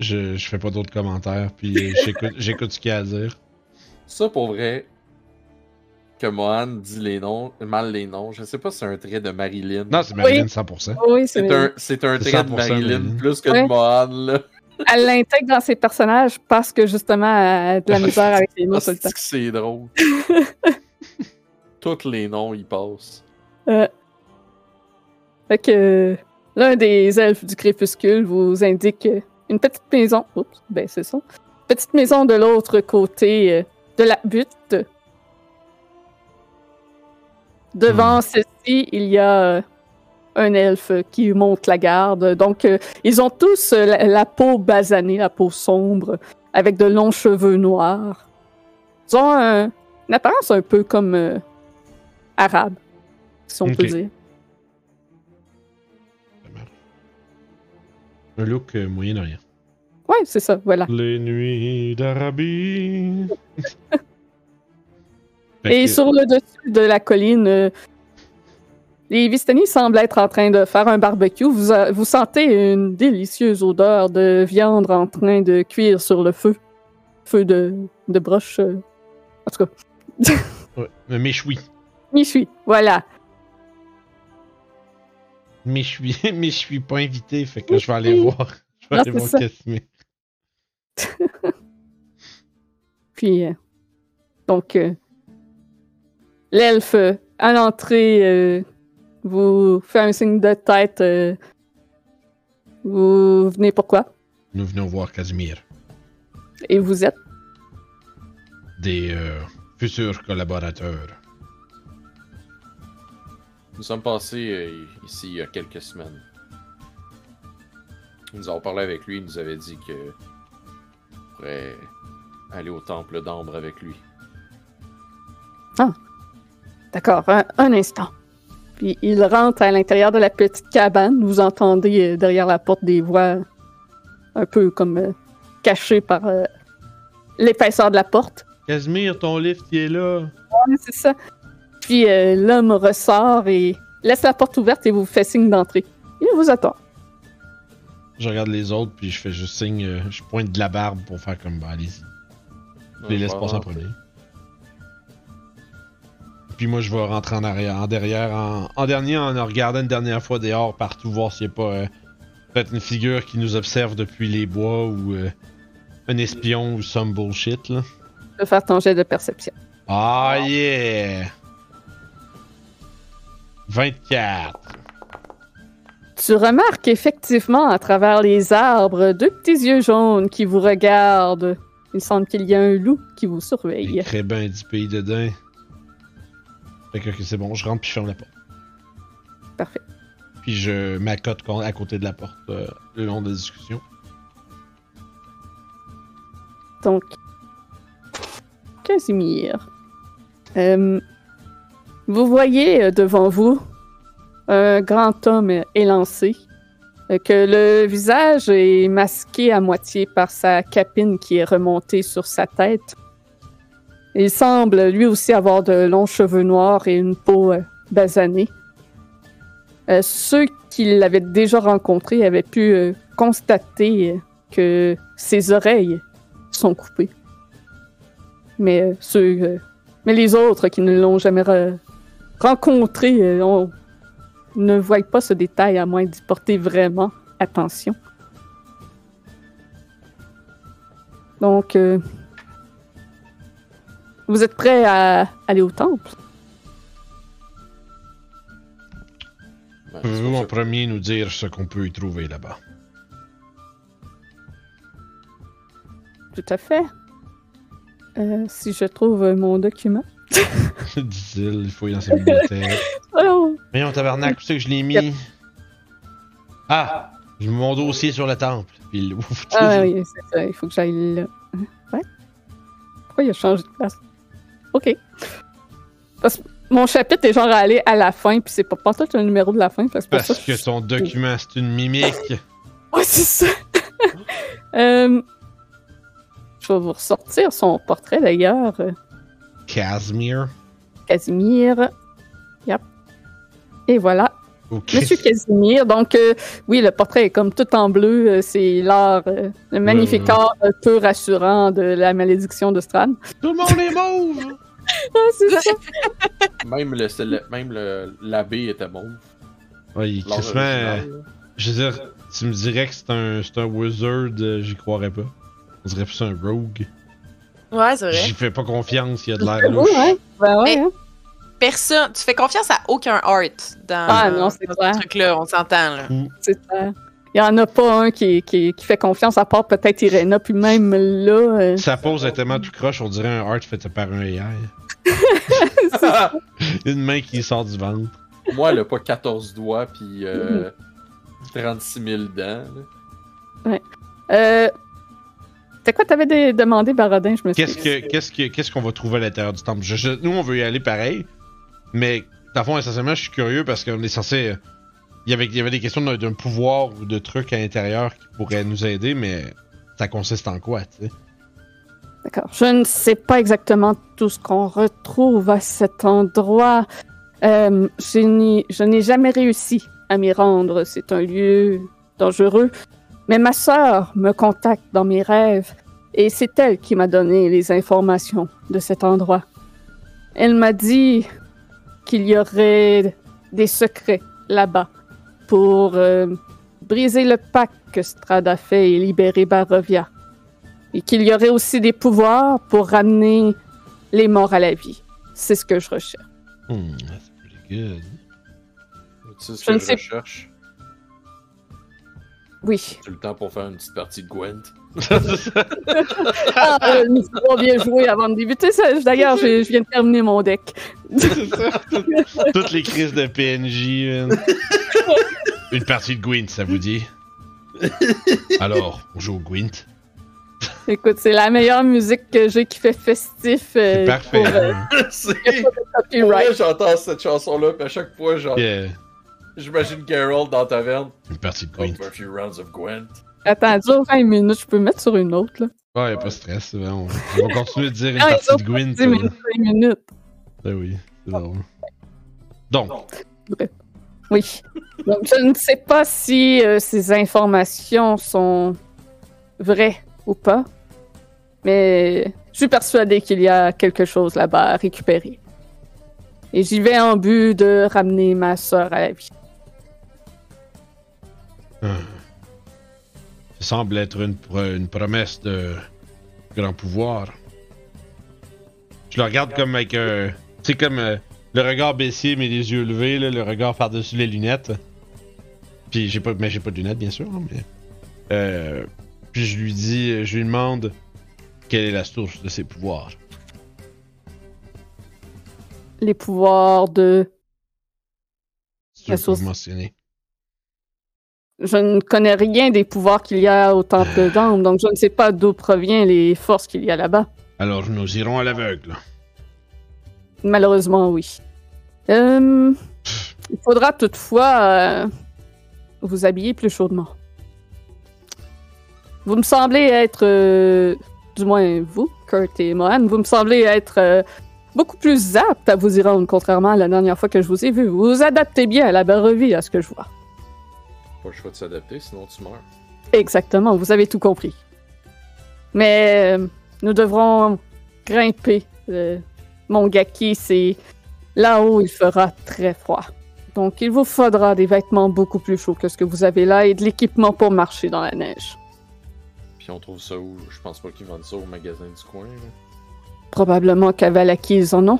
je, je fais pas d'autres commentaires, puis euh, j'écoute, <laughs> j'écoute ce qu'il y a à dire. Ça, pour vrai, que Mohan dit les noms, mal les noms, je sais pas si c'est un trait de Marilyn. Non, c'est Marilyn 100%. Oui, c'est c'est un, c'est un trait de 100% Marilyn Marilyn. plus que Ouais. de Mohan, là. Elle l'intègre dans ses personnages parce que justement, elle a de la <laughs> misère avec les mots tout le temps. Ah, c'est drôle? <laughs> Tous les noms, ils passent. Euh, Fait que l'un des elfes du crépuscule vous indique une petite maison. Oups, ben c'est ça. Petite maison de l'autre côté euh, de la butte. Devant celle-ci, il y a euh, un elfe qui monte la garde. Donc, euh, ils ont tous euh, la, la peau basanée, la peau sombre, avec de longs cheveux noirs. Ils ont un- une apparence un peu comme euh, arabe, si on peut dire. Un look euh, moyen-orient. Ouais, c'est ça, voilà. Les nuits d'Arabie. <laughs> Et que- sur le dessus de la colline, les Vistani semblent être en train de faire un barbecue. Vous, a- vous sentez une délicieuse odeur de viande en train de cuire sur le feu. Feu de, de broche. euh, En tout cas, <laughs> Ouais, mais méchoui. Michui, voilà. Mais je suis, mais je suis pas invité, fait que je vais aller voir. Je vais Non, aller voir. Casimir. <laughs> Puis, euh, donc, euh, l'elfe, euh, à l'entrée, euh, vous fait un signe de tête. euh, vous venez pourquoi? Nous venons voir Casimir. Et vous êtes? Des euh, futurs collaborateurs. Nous sommes passés euh, ici il y a quelques semaines. Nous avons parlé avec lui, il nous avait dit que on pourrait aller au temple d'Ambre avec lui. D'accord, un, un instant. Puis il rentre à l'intérieur de la petite cabane. Vous entendez euh, derrière la porte des voix un peu comme euh, cachées par euh, l'épaisseur de la porte. Casimir, ton lift, il est là. Ouais, c'est ça. Puis euh, l'homme ressort et laisse la porte ouverte et vous fait signe d'entrer. Il vous attend. Je regarde les autres, puis je fais juste signe. euh, je pointe de la barbe pour faire comme, bah, allez-y. Je les laisse passer en premier. Puis moi, je vais rentrer en arrière, en derrière, en, en dernier, en regardant une dernière fois dehors, partout, voir s'il n'y a pas euh, peut-être une figure qui nous observe depuis les bois ou euh, un espion ou some bullshit, là. Tu peux faire ton jet de perception. Ah, yeah! 24. Tu remarques effectivement à travers les arbres deux petits yeux jaunes qui vous regardent. Il semble qu'il y a un loup qui vous surveille. crébins du pays dedans. Fait que c'est bon, je rentre puis je ferme la porte. Parfait. Puis je m'accote à côté de la porte euh, le long de la discussion. Donc, Casimir. Euh, vous voyez euh, devant vous un grand homme élancé, que le visage est masqué à moitié par sa capine qui est remontée sur sa tête. Il semble lui aussi avoir de longs cheveux noirs et une peau euh, basanée. Euh, ceux qui l'avaient déjà rencontré avaient pu euh, constater que ses oreilles sont coupés. Mais ceux, mais les autres qui ne l'ont jamais re- rencontré on- ne voient pas ce détail à moins d'y porter vraiment attention. Donc, vous êtes prêts à aller au temple? C'est Pouvez-vous en premier nous dire ce qu'on peut y trouver là-bas? Tout à fait. Euh, si je trouve mon document. <laughs> Dit-il, il faut y dans sa bibliothèque. Oh, Voyons, tabarnak, où c'est que je l'ai mis? Ah! Mon dossier sur le temple, puis il l'ouvre. Ah oui, c'est ça. Il faut que j'aille là. Ouais. Pourquoi il a changé de place? OK. Parce que mon chapitre est genre allé à la fin, puis c'est pas pas tout le numéro de la fin. Parce, que Parce que je- ton document, c'est une mimique. <laughs> Ouais, c'est ça. <laughs> Euh, Je vais vous ressortir son portrait d'ailleurs. Casimir. Casimir. Yep. Et voilà. Monsieur Casimir. Donc, euh, oui, le portrait est comme tout en bleu. euh, c'est l'art, euh, le magnifique ouais. art euh, peu rassurant de la malédiction de Strad. Tout le monde est mauve! <laughs> Ah, c'est ça. <laughs> Même le, c'est le- même le- l'abbé était mauve. Oui, là. je veux dire, tu me dirais que c'est un, c'est un wizard, j'y croirais pas. On dirait plus un rogue. Ouais, c'est vrai. J'y fais pas confiance, il y a de l'air louche. hein? Ben ouais, Mais- hein? Personne. Tu fais confiance à aucun art dans, Ah, non, c'est dans ce truc-là, on s'entend, là. C'est ça. Il y en a pas un qui, qui, qui fait confiance, à part peut-être Irena, puis même là. euh, Sa pose est tellement tout croche, on dirait un art fait par un AI. <laughs> <laughs> Une main qui sort du ventre. Moi, elle a pas 14 doigts puis euh, Mhm. 36 000 dents. là. Euh. C'est quoi t'avais dé- demandé, Barodin? Je me suis Qu'est-ce que qu'est-ce que qu'est-ce qu'on va trouver à l'intérieur du temple? Je- je- Nous, on veut y aller pareil, mais dans fond, essentiellement, je suis curieux parce qu'on est censé. Il y avait, des questions d'un pouvoir ou de trucs à l'intérieur qui pourraient nous aider, mais ça consiste en quoi, tu sais? D'accord. Je ne sais pas exactement tout ce qu'on retrouve à cet endroit. Euh, je n'ai jamais réussi à m'y rendre. C'est un lieu dangereux. Mais ma sœur me contacte dans mes rêves et c'est elle qui m'a donné les informations de cet endroit. Elle m'a dit qu'il y aurait des secrets là-bas pour euh, briser le pacte que Strad a fait et libérer Barovia et qu'il y aurait aussi des pouvoirs pour ramener les morts à la vie. C'est ce que je recherche. Hmm, that's pretty good. Tu sais ce Je que ne je, sais- recherche? Oui. J'ai le temps pour faire une petite partie de Gwent. Ah, euh, nous avons bien joué avant de débuter. ça. D'ailleurs, je, je viens de terminer mon deck. <laughs> Toutes les crises de PNJ. man. Une partie de Gwent, ça vous dit? Alors, on joue au Gwent. Écoute, c'est la meilleure musique que j'ai qui fait festif. euh, C'est parfait. pour, euh. <laughs> Ouais, j'entends cette chanson-là, puis à chaque fois, genre, Yeah, j'imagine Geralt dans ta taverne. Une partie de Oh, Gwent. a few rounds of Gwent. Attends, dure 20 minutes. Je peux mettre sur une autre, là. Ouais, y'a pas de stress. On, on va continuer de dire une Ah, partie de Gwent. 10 minutes, 20 minutes. Ben oui, c'est drôle. Donc, Oui. Donc, je ne sais pas si euh, ces informations sont vraies ou pas, mais je suis persuadée qu'il y a quelque chose là-bas à récupérer. Et j'y vais en but de ramener ma sœur à la vie. ça semble être une, une promesse de grand pouvoir. Je le regarde comme avec un. Tu sais, comme euh, le regard baissier mais les yeux levés, là, le regard par-dessus les lunettes. Puis j'ai pas. Mais j'ai pas de lunettes, bien sûr, hein, mais. Euh, puis je lui dis. Je lui demande quelle est la source de ses pouvoirs. Les pouvoirs de... Si tu La veux source. mentionner. Je ne connais rien des pouvoirs qu'il y a au temple d'Ambre, donc je ne sais pas d'où proviennent les forces qu'il y a là-bas. Alors nous irons à l'aveugle. Malheureusement, oui. Euh, il faudra toutefois euh, vous habiller plus chaudement. Vous me semblez être, euh, du moins vous, Kurt et Mohan, vous me semblez être beaucoup plus apte à vous y rendre, contrairement à la dernière fois que je vous ai vu. Vous vous adaptez bien à la Barovie, à ce que je vois. Pas le choix de s'adapter, sinon tu meurs. Exactement, vous avez tout compris. Mais euh, nous devrons grimper. Euh, mon gaki, c'est là-haut, il fera très froid. Donc, il vous faudra des vêtements beaucoup plus chauds que ce que vous avez là et de l'équipement pour marcher dans la neige. Puis on trouve ça où? Je pense pas qu'ils vendent ça au magasin du coin. là. Probablement qu'à Valaki, ils en ont.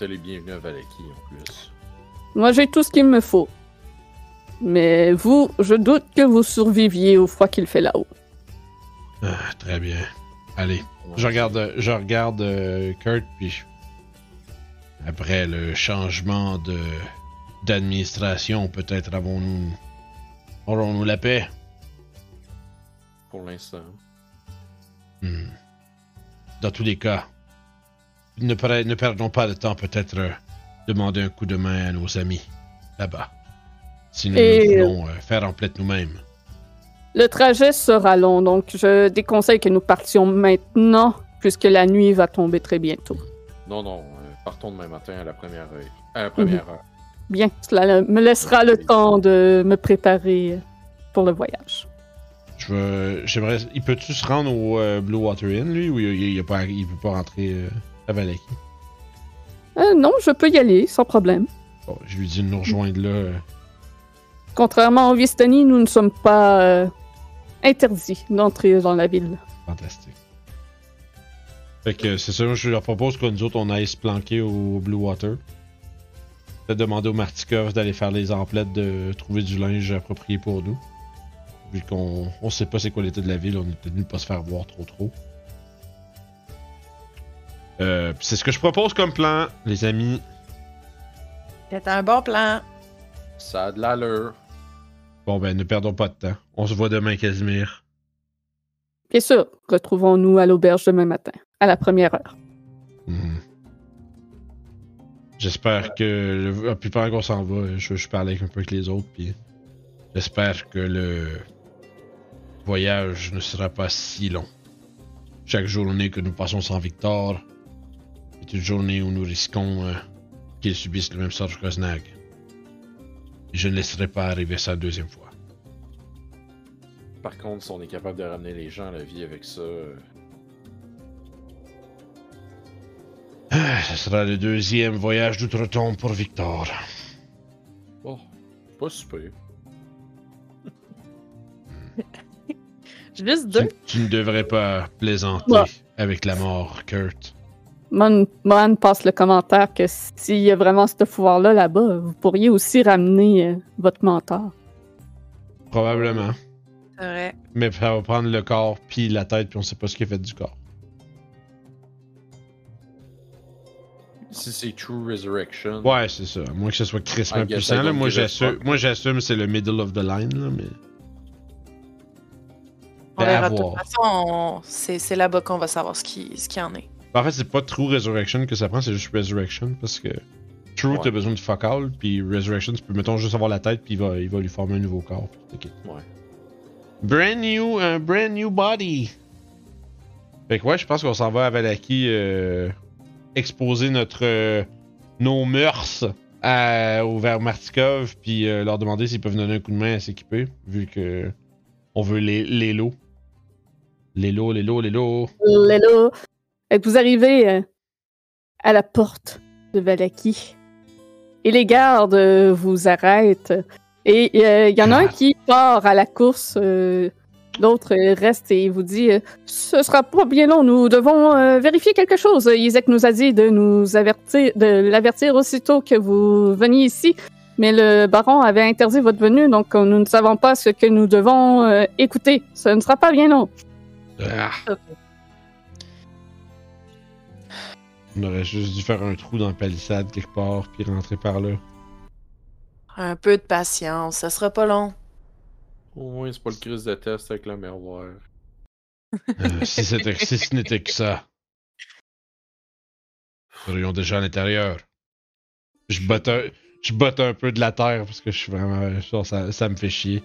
Les bienvenus à Valaki en plus. Moi, j'ai tout ce qu'il me faut. Mais vous, je doute que vous surviviez au froid qu'il fait là-haut. Ah, très bien. Allez, je regarde, je regarde euh, Kurt, puis après le changement de d'administration, peut-être avons-nous. Aurons-nous la paix? Pour l'instant. Hmm. Dans tous les cas, ne, per- ne perdons pas de temps, peut-être euh, demander un coup de main à nos amis là-bas. Si nous, Et- nous voulons euh, faire emplette nous-mêmes. Le trajet sera long, donc je déconseille que nous partions maintenant, puisque la nuit va tomber très bientôt. Non, non, euh, partons demain matin à la première heure. À la première heure. Bien, cela me laissera le temps de me préparer pour le voyage. Je veux, j'aimerais, il peut-tu se rendre au euh, Blue Water Inn, lui, ou il, il, il a pas, il peut pas rentrer euh, à? Euh, non, je peux y aller, sans problème. Bon, je lui dis de nous rejoindre là. euh, Contrairement au Vistani, nous ne sommes pas euh, interdits d'entrer dans la ville. Fantastique. Fait que c'est ça, je leur propose que nous autres on aille se planquer au Blue Water. Peut-être demander au Martikov d'aller faire les emplettes de trouver du linge approprié pour nous. Vu qu'on on sait pas c'est quoi l'état de la ville, on est tenu de pas se faire voir trop trop. Euh, c'est ce que je propose comme plan, les amis. C'est un bon plan. Ça a de l'allure. Bon ben, ne perdons pas de temps. On se voit demain, Casimir. Bien sûr, retrouvons-nous à l'auberge demain matin, à la première heure. Mhm. J'espère que. Le... ah, puis pendant qu'on s'en va, je, je parle avec un peu avec les autres, puis j'espère que le voyage ne sera pas si long. Chaque journée que nous passons sans Victor est une journée où nous risquons euh, qu'il subisse le même sort que Snag. Je ne laisserai pas arriver ça une deuxième fois. Par contre, si on est capable de ramener les gens à la vie avec ça, euh, Ah, Ce sera le deuxième voyage d'outre-tombe pour Victor. oh, pas super. <laughs> Juste Tu, deux. tu ne devrais pas plaisanter Ouais. avec la mort, Kurt. Mon, Mohan passe le commentaire que s'il y a vraiment ce pouvoir-là là-bas, vous pourriez aussi ramener euh, votre mentor. Probablement. C'est vrai. Mais ça va prendre le corps puis la tête puis on sait pas ce qui est fait du corps. Si c'est True Resurrection, Ouais, c'est ça. À moins que ce soit crissement puissant. Là. Moi, j'assume, moi, j'assume c'est le middle of the line. Là, mais... On verra de toute façon. on- C'est c'est là-bas qu'on va savoir ce qui, ce qui en est. En fait, c'est pas True Resurrection que ça prend, c'est juste Resurrection. Parce que True, Ouais. t'as besoin de fuck all, puis Resurrection, tu peux, mettons, juste avoir la tête, puis il va, il va lui former un nouveau corps. puis ok. Ouais. Brand new, un brand new body. Fait que ouais, je pense qu'on s'en va à Valaki euh, exposer notre euh, nos mœurs à, au vers Martikov, puis euh, leur demander s'ils peuvent donner un coup de main à s'équiper, vu que on veut les, les lots. Les lots, les lots, les lots. Lélo, et vous arrivez euh, à la porte de Valaki? Et les gardes vous arrêtent. Et euh, il y en a un Ah. qui part à la course. euh, L'autre reste et vous dit euh, Ce sera pas bien long, nous devons vérifier quelque chose. Isaac nous a dit de nous avertir, de l'avertir aussitôt que vous veniez ici. Mais le baron avait interdit votre venue, donc nous ne savons pas ce que nous devons écouter. Ce ne sera pas bien long. Ah. On aurait juste dû faire un trou dans la palissade quelque part, puis rentrer par là. Un peu de patience, ça sera pas long. au moins c'est pas le crise de test avec la mervoire. Euh, si, c'était- si ce n'était que ça. Nous serions déjà à l'intérieur. Je botte, un, je botte un peu de la terre parce que je suis vraiment. genre, ça, ça me fait chier.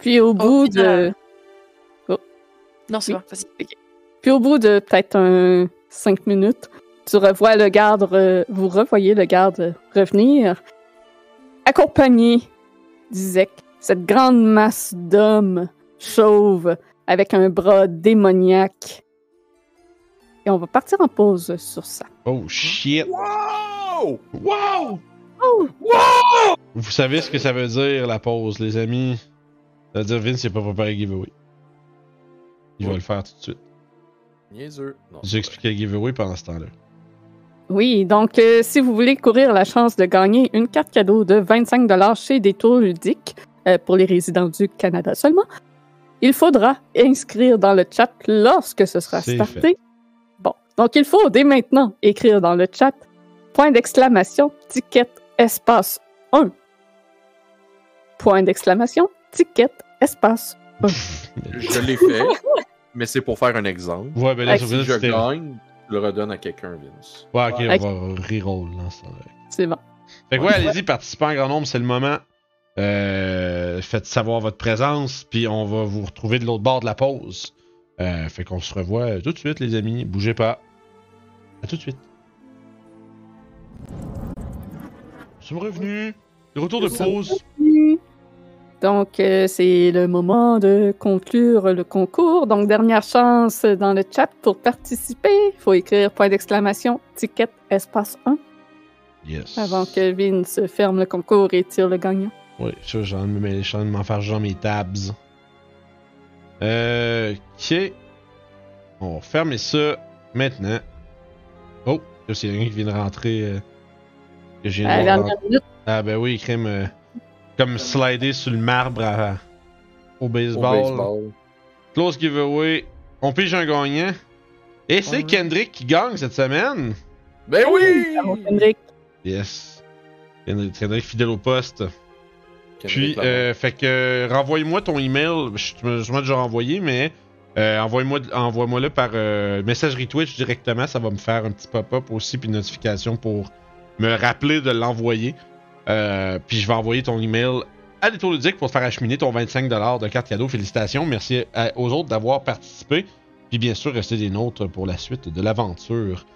Puis au bout de. final- Non, c'est Oui. bon, vas-y. Puis au bout de peut-être un cinq minutes, tu revois le garde, re- vous revoyez le garde revenir, accompagné d'Isaac, cette grande masse d'hommes chauves avec un bras démoniaque. Et on va partir en pause sur ça. Oh shit! Wow! Wow! Oh! Vous savez ce que ça veut dire la pause, les amis? Ça veut dire Vince il a pas préparé giveaway. Il va le faire tout de suite. Niaiseux. Expliqué le giveaway pendant ce temps-là. Oui, donc euh, si vous voulez courir la chance de gagner une carte cadeau de 25 chez Détour Ludique, euh, pour les résidents du Canada seulement, il faudra inscrire dans le chat lorsque ce sera starté. Bon, donc il faut dès maintenant écrire dans le chat point d'exclamation, ticket, espace 1. Point d'exclamation, ticket, espace. Je l'ai fait, <laughs> mais c'est pour faire un exemple. Ouais, ben là, Si je gagne, je le redonne à quelqu'un, Vince. Ouais, ok, Ok. on va reroll dans ça. C'est bon. Fait que ouais, allez-y, participez en grand nombre, c'est le moment. Euh, faites savoir votre présence, puis on va vous retrouver de l'autre bord de la pause. Euh, fait qu'on se revoit tout de suite, les amis. Bougez pas. À tout de suite. Nous sommes revenus. De retour de pause. Donc, euh, c'est le moment de conclure le concours. Donc, dernière chance dans le chat pour participer. Il faut écrire point d'exclamation, ticket, espace 1, Yes. avant que Vince ferme le concours et tire le gagnant. Oui, ça, j'ai envie de m'en faire genre mes tabs. Euh, ok. On va fermer ça maintenant. Oh, là, c'est quelqu'un qui vient de rentrer. euh, que minute, Ah ben oui, crème. Comme slider sur le marbre à- au Au baseball. Close giveaway. On pige un gagnant. Et c'est Ouais. Kendrick qui gagne cette semaine. Ben oui! Kendrick. Yes. Kendrick, Kendrick fidèle au poste. Puis, Kendrick euh, fait que renvoie-moi ton email. Je m'ai déjà renvoyé, mais euh, envoie-moi envoie-moi-le par euh, messagerie Twitch directement. Ça va me faire un petit pop-up aussi, puis une notification pour me rappeler de l'envoyer. Euh, puis je vais envoyer ton email à Détour Ludique pour te faire acheminer ton 25$ de carte cadeau. Félicitations. Merci à- aux autres d'avoir participé. Puis bien sûr, restez des nôtres pour la suite de l'aventure.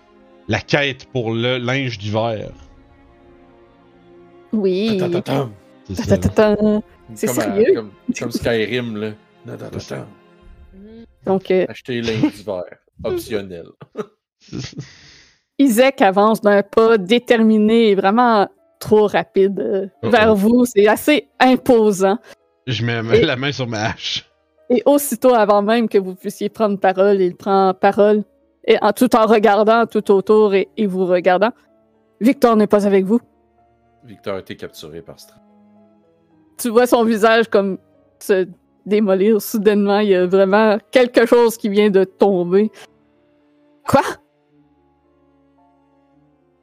La quête pour le linge d'hiver. Oui. C'est. C'est Comme à- sérieux? Comme, comme Skyrim, là. Donc, euh, Acheter linge d'hiver. Optionnel. <laughs> Isaac avance d'un pas déterminé vraiment trop rapide euh, vers vous. C'est assez imposant. Je mets Et- la main sur ma hache. Et aussitôt avant même que vous puissiez prendre parole, il prend parole. Et en, tout en regardant tout autour et, et vous regardant. Victor n'est pas avec vous. Victor a été capturé par Strand. Tu vois son visage comme se démolir soudainement. Il y a vraiment quelque chose qui vient de tomber. Quoi?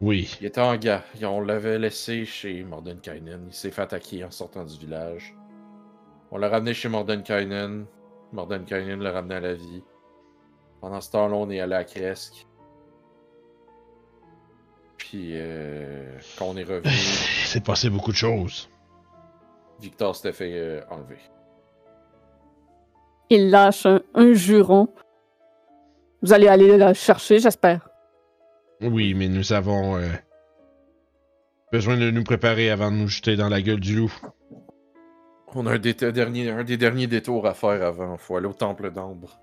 Oui. Il était en gars. On l'avait laissé chez Mordenkainen. Il s'est fait attaquer en sortant du village. On l'a ramené chez Mordenkainen. Mordenkainen l'a ramené à la vie. Pendant ce temps-là, on est allé à Kresk. Puis, euh, quand on est revenu, <laughs> C'est passé beaucoup de choses. Victor s'était fait euh, enlever. Il lâche un, un juron. Vous allez aller la chercher, j'espère. Oui, mais nous avons euh, besoin de nous préparer avant de nous jeter dans la gueule du loup. On a un, dé- dernier, un des derniers détours à faire avant. Faut aller au Temple d'Ambre.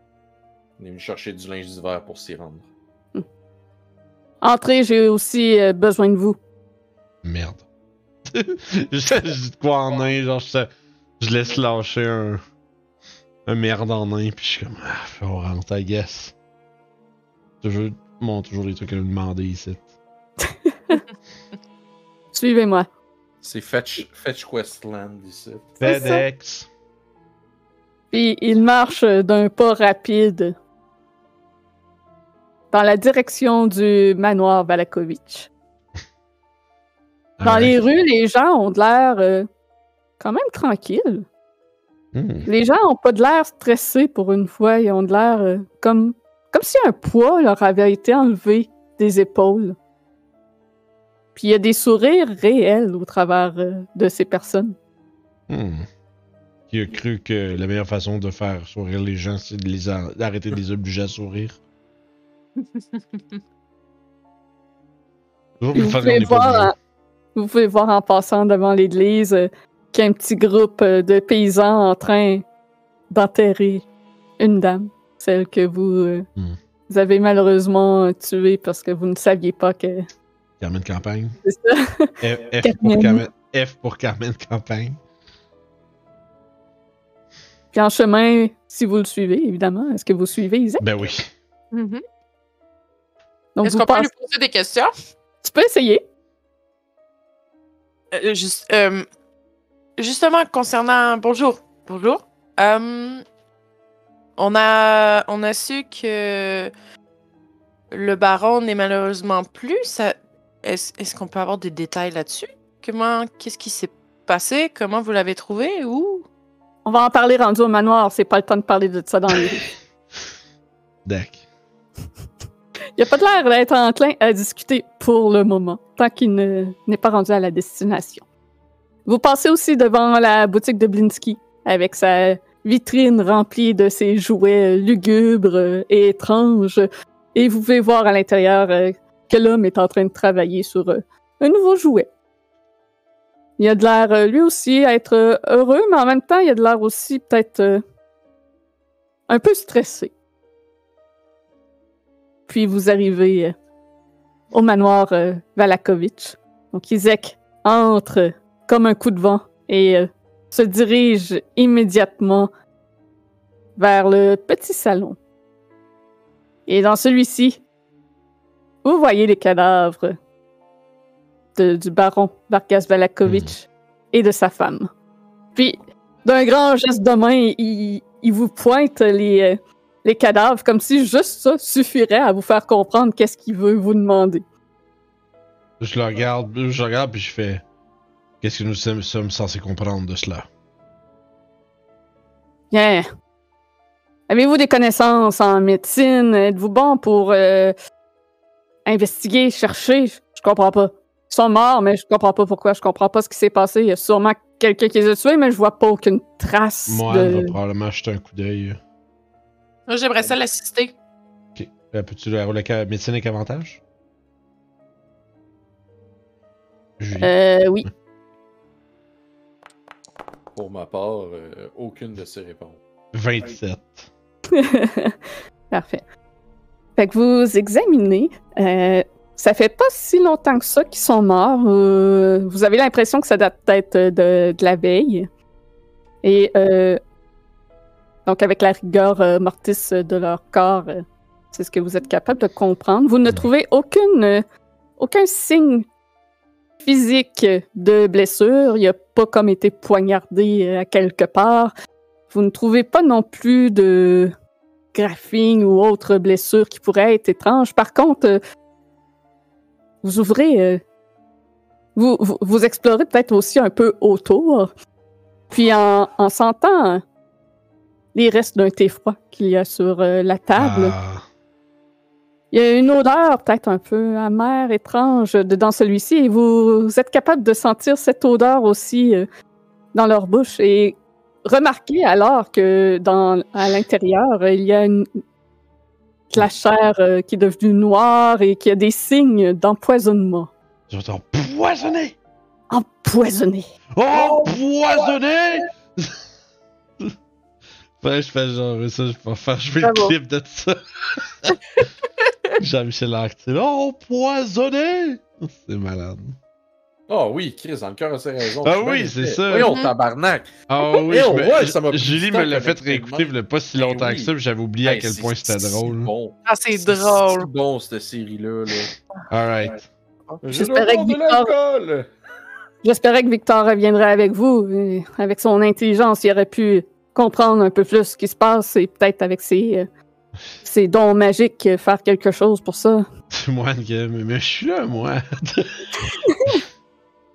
On est venu chercher du linge d'hiver pour s'y rendre. Entrez, j'ai aussi euh, besoin de vous. Merde. <laughs> je, je dis de quoi en nain, genre je, je laisse lâcher un, un merde en nain, puis je suis comme, ah, on rentre, I guess. Toujours, bon, toujours des trucs à nous demander ici. <laughs> Suivez-moi. C'est Fetch, Fetch Questland ici. FedEx. Puis il marche euh, d'un pas rapide dans la direction du manoir Valakovitch. Dans les rues, les gens ont de l'air euh, quand même tranquilles. Hmm. Les gens ont pas de l'air stressés pour une fois. Ils ont de l'air euh, comme, comme si un poids leur avait été enlevé des épaules. Puis il y a des sourires réels au travers euh, de ces personnes. Hmm. Qui a cru que la meilleure façon de faire sourire les gens, c'est de les a- d'arrêter de les obliger à sourire? Vous, pouvez voir en, vous pouvez voir en passant devant l'église euh, qu'il y a un petit groupe euh, de paysans en train d'enterrer une dame, celle que vous, euh, Hmm. vous avez malheureusement tuée parce que vous ne saviez pas que Carmen Campagne? c'est ça. <laughs> F, F pour Carmen. F pour Carmen Campagne. Puis en chemin, si vous le suivez, évidemment, est-ce que vous suivez Isaac? Ben oui. Mhm. Donc Est-ce qu'on peut lui poser des questions? Tu peux essayer. Euh, juste- euh, justement, concernant. Bonjour. Bonjour. Euh, on, a, on a su que le baron n'est malheureusement plus. Ça, Est-ce est-ce qu'on peut avoir des détails là-dessus? Comment, qu'est-ce qui s'est passé? Comment vous l'avez trouvé? Où? On va en parler rendu au manoir, c'est pas le temps de parler de ça dans les <laughs> rues. Dac. Il a pas de l'air d'être enclin à discuter pour le moment, tant qu'il ne- n'est pas rendu à la destination. Vous passez aussi devant la boutique de Blinsky, avec sa vitrine remplie de ses jouets lugubres euh, et étranges, et vous pouvez voir à l'intérieur euh, que l'homme est en train de travailler sur euh, un nouveau jouet. Il a de l'air, lui aussi, à être heureux, mais en même temps, il a de l'air aussi peut-être un peu stressé. Puis vous arrivez au manoir Valakovitch. Donc Izek entre comme un coup de vent et se dirige immédiatement vers le petit salon. Et dans celui-ci, vous voyez les cadavres de- du baron Vargas Valakovitch et de sa femme. Puis, d'un grand geste de main, il, il vous pointe les, euh, les cadavres comme si juste ça suffirait à vous faire comprendre qu'est-ce qu'il veut vous demander. Je le regarde, je le regarde puis je fais. Qu'est-ce que nous sommes, sommes censés comprendre de cela? Bien. Avez-vous des connaissances en médecine? Êtes-vous bon pour euh, investiguer, chercher? Je, comprends pas. Ils sont morts, mais je comprends pas pourquoi. Je comprends pas ce qui s'est passé. Il y a sûrement quelqu'un qui les a tués, mais je vois pas aucune trace Moi, de... elle va probablement jeter un coup d'œil. Moi, j'aimerais ça l'assister. Ok. Euh, Peux-tu la rouler avec médecine avec avantage? Julie. Euh, oui. <laughs> Pour ma part, euh, aucune de ces réponses. 27. <laughs> Parfait. Fait que vous examinez. euh, ça fait pas si longtemps que ça qu'ils sont morts. euh, vous avez l'impression que ça date peut-être de, de la veille. Et euh, donc, avec la rigueur euh, mortis de leur corps, euh, c'est ce que vous êtes capable de comprendre. Vous ne trouvez aucune, euh, aucun signe physique de blessure. Il n'a pas comme été poignardé euh, à quelque part. Vous ne trouvez pas non plus de graphing ou autre blessure qui pourrait être étrange. Par contre, euh, vous ouvrez, euh, vous, vous, explorez peut-être aussi un peu autour, puis en, en sentant les restes d'un thé froid qu'il y a sur la table, Ah. Il y a une odeur peut-être un peu amère, étrange de, dans celui-ci, et vous, vous êtes capable de sentir cette odeur aussi euh, dans leur bouche. Et remarquez alors que dans, à l'intérieur, il y a une, de la chair euh, qui est devenue noire et qui a des signes d'empoisonnement. J'entends poisonné! Empoisonné. Empoisonné! <laughs> Ouais, je fais genre ça, je vais faire jouer le clip de ça. <laughs> <laughs> Jean-Michel Arctil. Empoisonné! <laughs> C'est malade. Ah oui, Chris, dans le cœur a ses raisons. Ah oui, c'est ça. Voyons, Mhm. tabarnak. Ah oui, Eh, je on me- voit, ça m'a pris Julie me l'a fait réécouter il pas si longtemps oui. que ça, puis j'avais oublié à quel c'est point c'était drôle. Bon. Ah, c'est drôle. bon, cette série-là. Là. Alright. J'espérais que Victor-. J'espérais que Victor reviendrait avec vous. et avec son intelligence, il aurait pu comprendre un peu plus ce qui se passe et peut-être avec ses, euh, ses dons magiques euh, faire quelque chose pour ça. C'est <laughs> moi qui mais, je suis là, moi. <laughs>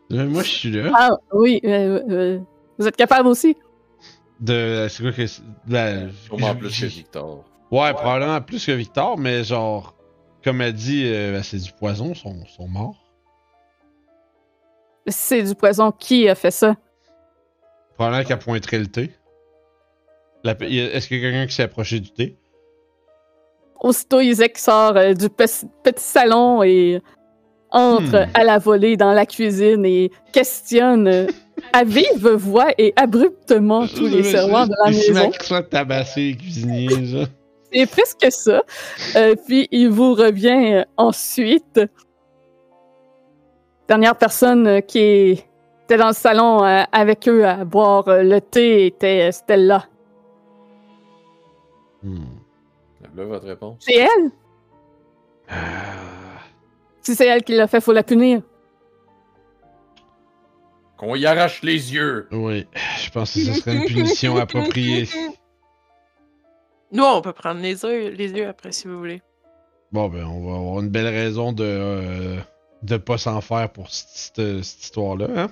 Mais moi, je suis là. Ah oui, euh, euh, vous êtes capable aussi? De. C'est quoi que. c'est- ben, Sûrement je- plus que Victor. Ouais, probablement plus que Victor, mais genre. Comme elle dit, euh, ben, c'est du poison, ils sont, sont morts. C'est du poison. Qui a fait ça? Probablement qu'elle pointerait le thé. La- Est-ce qu'il y a quelqu'un qui s'est approché du thé? Aussitôt, Isaac sort euh, du pe- petit salon et entre Hmm. à la volée dans la cuisine et questionne à vive voix et abruptement tous les servants de la maison. soit tabasser les cuisiniers. C'est presque ça. Euh, puis il vous revient euh, ensuite. Dernière personne qui était dans le salon avec eux à boire le thé était Stella. Hmm. Là, votre réponse? C'est elle? Ah. Si c'est elle qui l'a fait, faut la punir. Qu'on y arrache les yeux. Oui, je pense que ce serait une punition appropriée. Nous, on peut prendre les yeux, les yeux après, si vous voulez. Bon, ben, on va avoir une belle raison de. euh, de pas s'en faire pour cette, histoire-là, hein?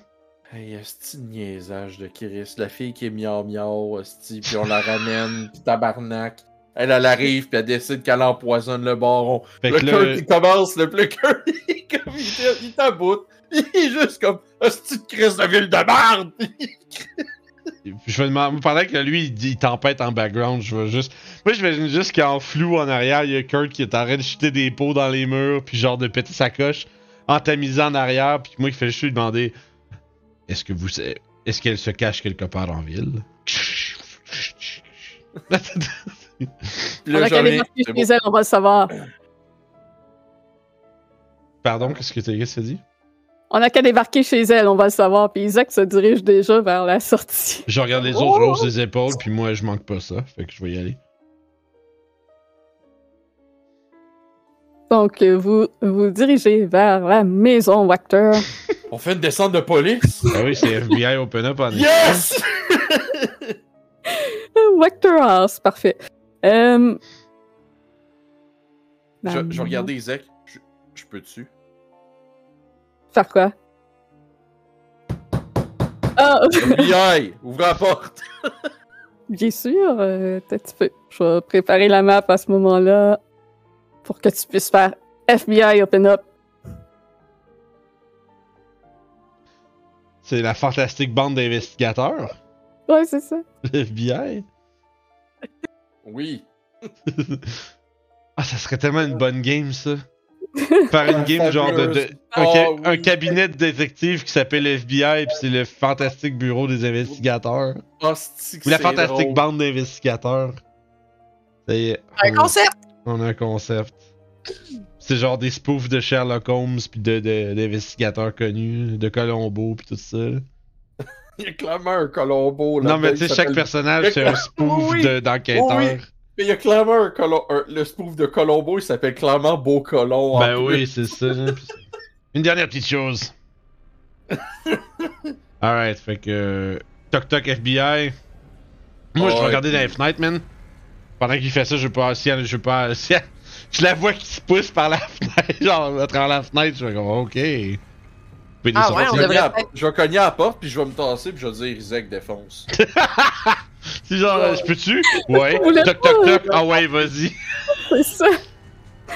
Hey, esti de niaisage de Chris. La fille qui est miau miau, esti, puis on la ramène, puis tabarnak. Elle, elle arrive, puis elle décide qu'elle empoisonne le baron. Fait le cœur qui commence, le plus <laughs> cœur, il il est- il t'aboute. Il est juste comme, esti de Chris de ville de merde! <laughs> je vais demander, pendant que lui, il, dit- il tempête en background, je vais juste. Moi, je vais juste qu'en flou en arrière, il y a Kurt qui est en train de jeter des pots dans les murs, puis genre de péter sa coche, en tamisant en arrière, puis moi qui fais juste lui demander Est-ce que vous. Est-ce qu'elle se cache quelque part en ville? <laughs> On a qu'à débarquer chez bon. elle, on va le savoir. Pardon, qu'est-ce que t'as dit? On a qu'à débarquer chez elle, on va le savoir. Puis Isaac se dirige déjà vers la sortie. Je regarde les autres, je hausse les épaules, puis moi, je manque pas ça, fait que je vais y aller. Donc, vous vous dirigez vers la maison Wachter. <laughs> On fait une descente de police? Ah oui, c'est FBI Open Up en Yes! <laughs> Wachter House, parfait. Euh... je, je vais regarder Isaac. Je, je peux-tu? Faire quoi? Ah, FBI! <laughs> Ouvre la porte! <laughs> bien sûr, euh, un petit peu. Je vais préparer la map à ce moment-là pour que tu puisses faire FBI Open Up. C'est la fantastique bande d'investigateurs. Ouais, c'est ça. <laughs> Le FBI. Oui. Ah, ça serait tellement une bonne game, ça. <laughs> Faire une game genre de. de- un, Oh, ca- oui. un cabinet de détectives qui s'appelle FBI, puis c'est le fantastique bureau des investigateurs. Ou la fantastique drôle. bande d'investigateurs. Ça y est. Un on- concept! On a un concept. C'est genre des spoofs de Sherlock Holmes puis de, de- d'investigateurs connus, de Colombo puis tout ça. Là. <laughs> Il y a clairement un Colombo. Non là-dedans, mais tu sais, chaque personnage c'est un spoof Oui, de- d'enquêteur. oui. Mais il y a clairement un un- le spoof de Colombo, il s'appelle clairement Beau Colon. en Ben oui, c'est ça. là. Une dernière petite chose. <laughs> Alright, fait que. Toc toc FBI. Moi, je Ouais, regarder dans les fenêtres, man. Pendant qu'il fait ça, je veux pas. Si je pas. Si <laughs> je la vois qui se pousse par la fenêtre, genre à travers la fenêtre, je vais comme ok. Des Ah sorties- ouais, Je on vais cogner devrait à- peut-être- Je vais cogner à la porte, puis je vais me tasser, puis je vais dire Isaac défonce. <laughs> C'est genre, euh, je peux-tu? Ouais. Toc toc pas? toc. Ah ouais, vas-y. C'est ça.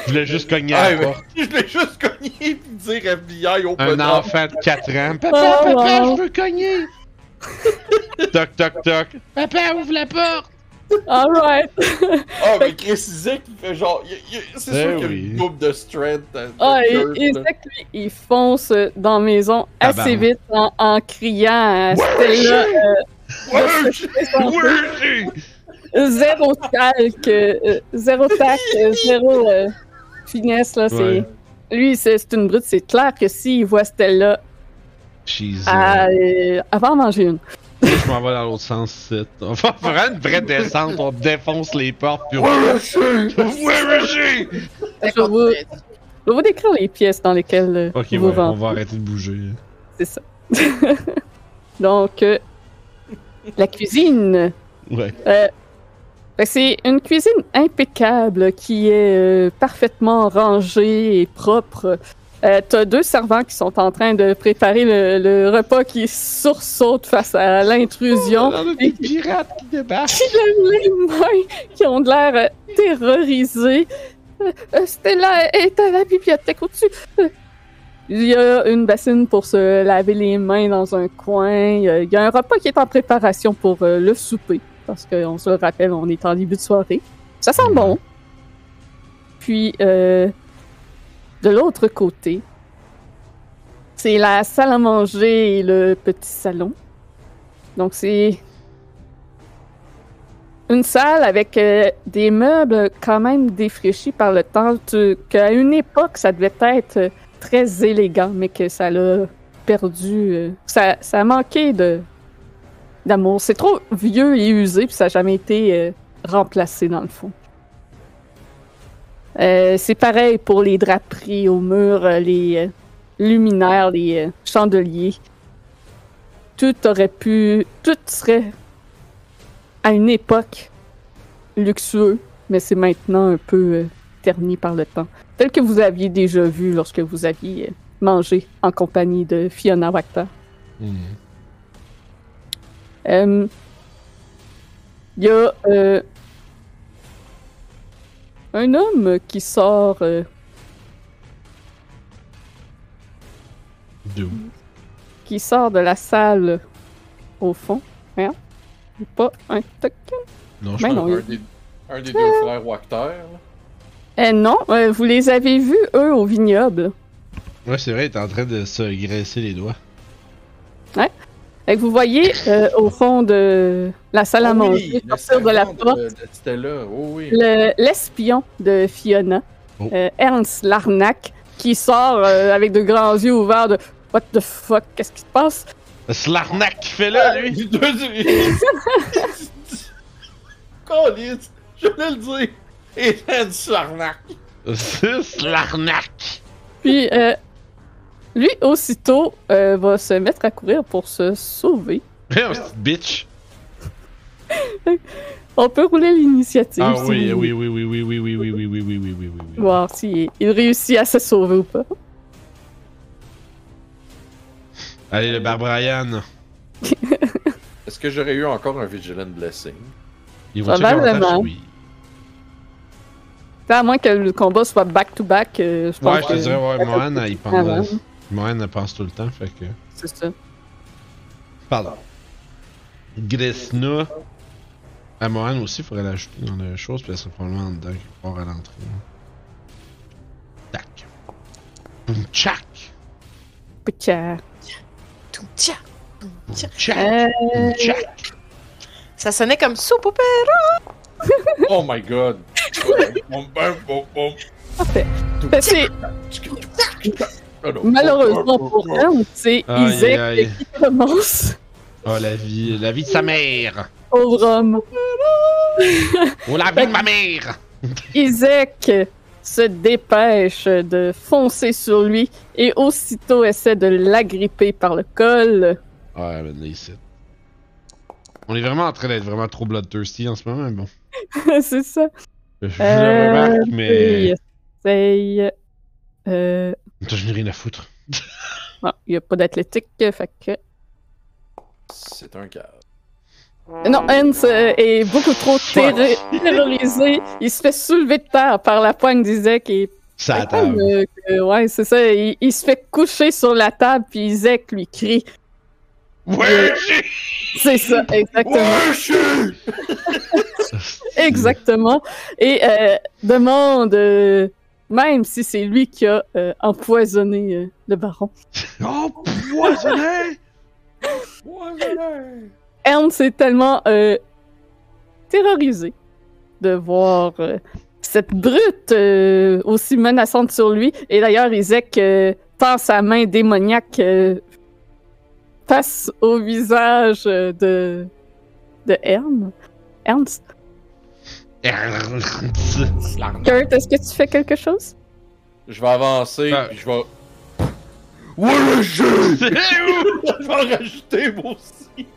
Je voulais juste cogner à Ah, la porte. <laughs> je l'ai juste cogné, puis dire FBI au Un enfant de 4 ans. <laughs> Papa, Oh, papa, wow. je veux cogner. toc toc toc. Papa, ouvre la porte. Alright. Ah, mais Chris Isaac, il fait genre. il- il- C'est Eh sûr qu'il y a une double de strength. euh, de Ah. Isaac, lui, il fonce dans la maison assez vite en, en criant à Stella. euh, Zéro calque, euh, zéro tact, euh, zéro euh, finesse. Là, c'est... Ouais. Lui, c'est, c'est une brute. C'est clair que s'il voit Stella, Jeez. à, euh, elle va en manger une. Je m'en vais dans l'autre sens. c'est- On va faire une vraie descente. On défonce les portes. Puis on... Ouais, je vous, je vais vous décrire les pièces dans lesquelles euh, Ok, vous ouais, on va arrêter de bouger. C'est ça. <laughs> Donc, euh, la cuisine. Ouais. Euh, que c'est une cuisine impeccable qui est euh, parfaitement rangée et propre. Euh, T'as deux servants qui sont en train de préparer le, le repas qui sursaute face à l'intrusion. On a des pirates qui débarquent. Qui les mains, qui ont de l'air terrorisés. Euh, euh, Stella est à la bibliothèque au-dessus. Il y a une bassine pour se laver les mains dans un coin. Il y a- il y a un repas qui est en préparation pour euh, le souper. Parce qu'on se le rappelle, on est en début de soirée. Ça sent bon. Puis, euh, de l'autre côté, c'est la salle à manger et le petit salon. Donc, c'est une salle avec euh, des meubles quand même défraîchis par le temps. Qu'à une époque, ça devait être euh, très élégant, mais que ça l'a perdu. euh, ça, ça a manqué d'amour. C'est trop vieux et usé, puis ça n'a jamais été remplacé dans le fond. Euh, c'est pareil pour les draperies au mur, euh, les euh, luminaires, les chandeliers. Tout aurait pu. Tout serait à une époque luxueux, mais c'est maintenant un peu terni par le temps. Tel que vous aviez déjà vu lorsque vous aviez manger en compagnie de Fiona Wachter. Mhm. Il y a euh, un homme qui sort euh, D'où? qui sort de la salle au fond. Hein? Pas un token. Non, je Ben non, Un des, un des deux frères Wachter. Eh non, euh, vous les avez vus, eux, au vignoble. Ouais, c'est vrai, il est en train de se graisser les doigts. Fait que vous voyez euh, au fond de la salle à Oh manger, sortir de la porte, de-. Oh oui. le- l'espion de Fiona, Oh. euh, Ernst Larnac, qui sort euh, avec de grands yeux ouverts de What the fuck, qu'est-ce qui se passe? C'est l'arnaque qu'il fait là, lui! <laughs> <laughs> Calice, je voulais le dire. Et c'est l'arnaque. C'est l'arnaque! Puis euh, lui, aussitôt, euh, va se mettre à courir pour se sauver. Bitch! On peut rouler l'initiative. Ah si oui, oui, oui, oui, oui, oui, oui, oui, oui, oui, oui, oui, oui, oui, oui. Voir s'il il réussit à se sauver ou pas. Allez, le Barbarian. Est-ce que j'aurais eu encore un Vigilant Blessing? Il va Probablement. avantage? Oui. À moins que le combat soit back-to-back, euh, je pense Ouais, je te dirais, ouais, Mohan, il Avant. Mohan, elle pense tout le temps, fait que. C'est ça. Pardon. Gresna. À Mohan aussi, il faudrait l'ajouter dans la chose, puis elle serait probablement en dedans, quelque part à l'entrée. Tac. Boum, tchac! Putain. Tout tcha. Boum, Euh, tchac! Boum, tchac! Ça sonnait comme soupe au. <laughs> Oh my god. <laughs> Parfait. C'est- Ah malheureusement pour Ernst, c'est Aïe, Isaac aïe. qui commence? Oh, la vie, la vie de sa mère! au homme. Oh, la vie de ma mère! <laughs> Isaac se dépêche de foncer sur lui et aussitôt essaie de l'agripper par le col. Ouais, ben là, ici. On est vraiment en train d'être vraiment trop bloodthirsty en ce moment, mais bon. <laughs> c'est ça. Je Euh, le remarque, mais. Il essaye. Euh, Attends, je n'ai rien à foutre. bon, il n'y a pas d'athlétique, fait que. C'est un cas. Non, Hans euh, est beaucoup trop terri- terrorisé. Il se fait soulever de terre par la poigne d'Isaac et. Ça table. euh, que- ouais, c'est ça. Il, il se fait coucher sur la table, puis Isaac lui crie. Ouais, C'est ça, exactement. je Exactement. Et euh, demande, euh, même si c'est lui qui a euh, empoisonné euh, le baron. <laughs> Oh, poisonné! Ernst est tellement euh, terrorisé de voir euh, cette brute euh, aussi menaçante sur lui. Et d'ailleurs, Isaac euh, tend sa main démoniaque euh, face au visage de, de Ern. Ernst? Kurt, est-ce que tu fais quelque chose? Je vais avancer, puis je vais. Ouais, je... <laughs> <laughs> je vais en rajouter moi aussi.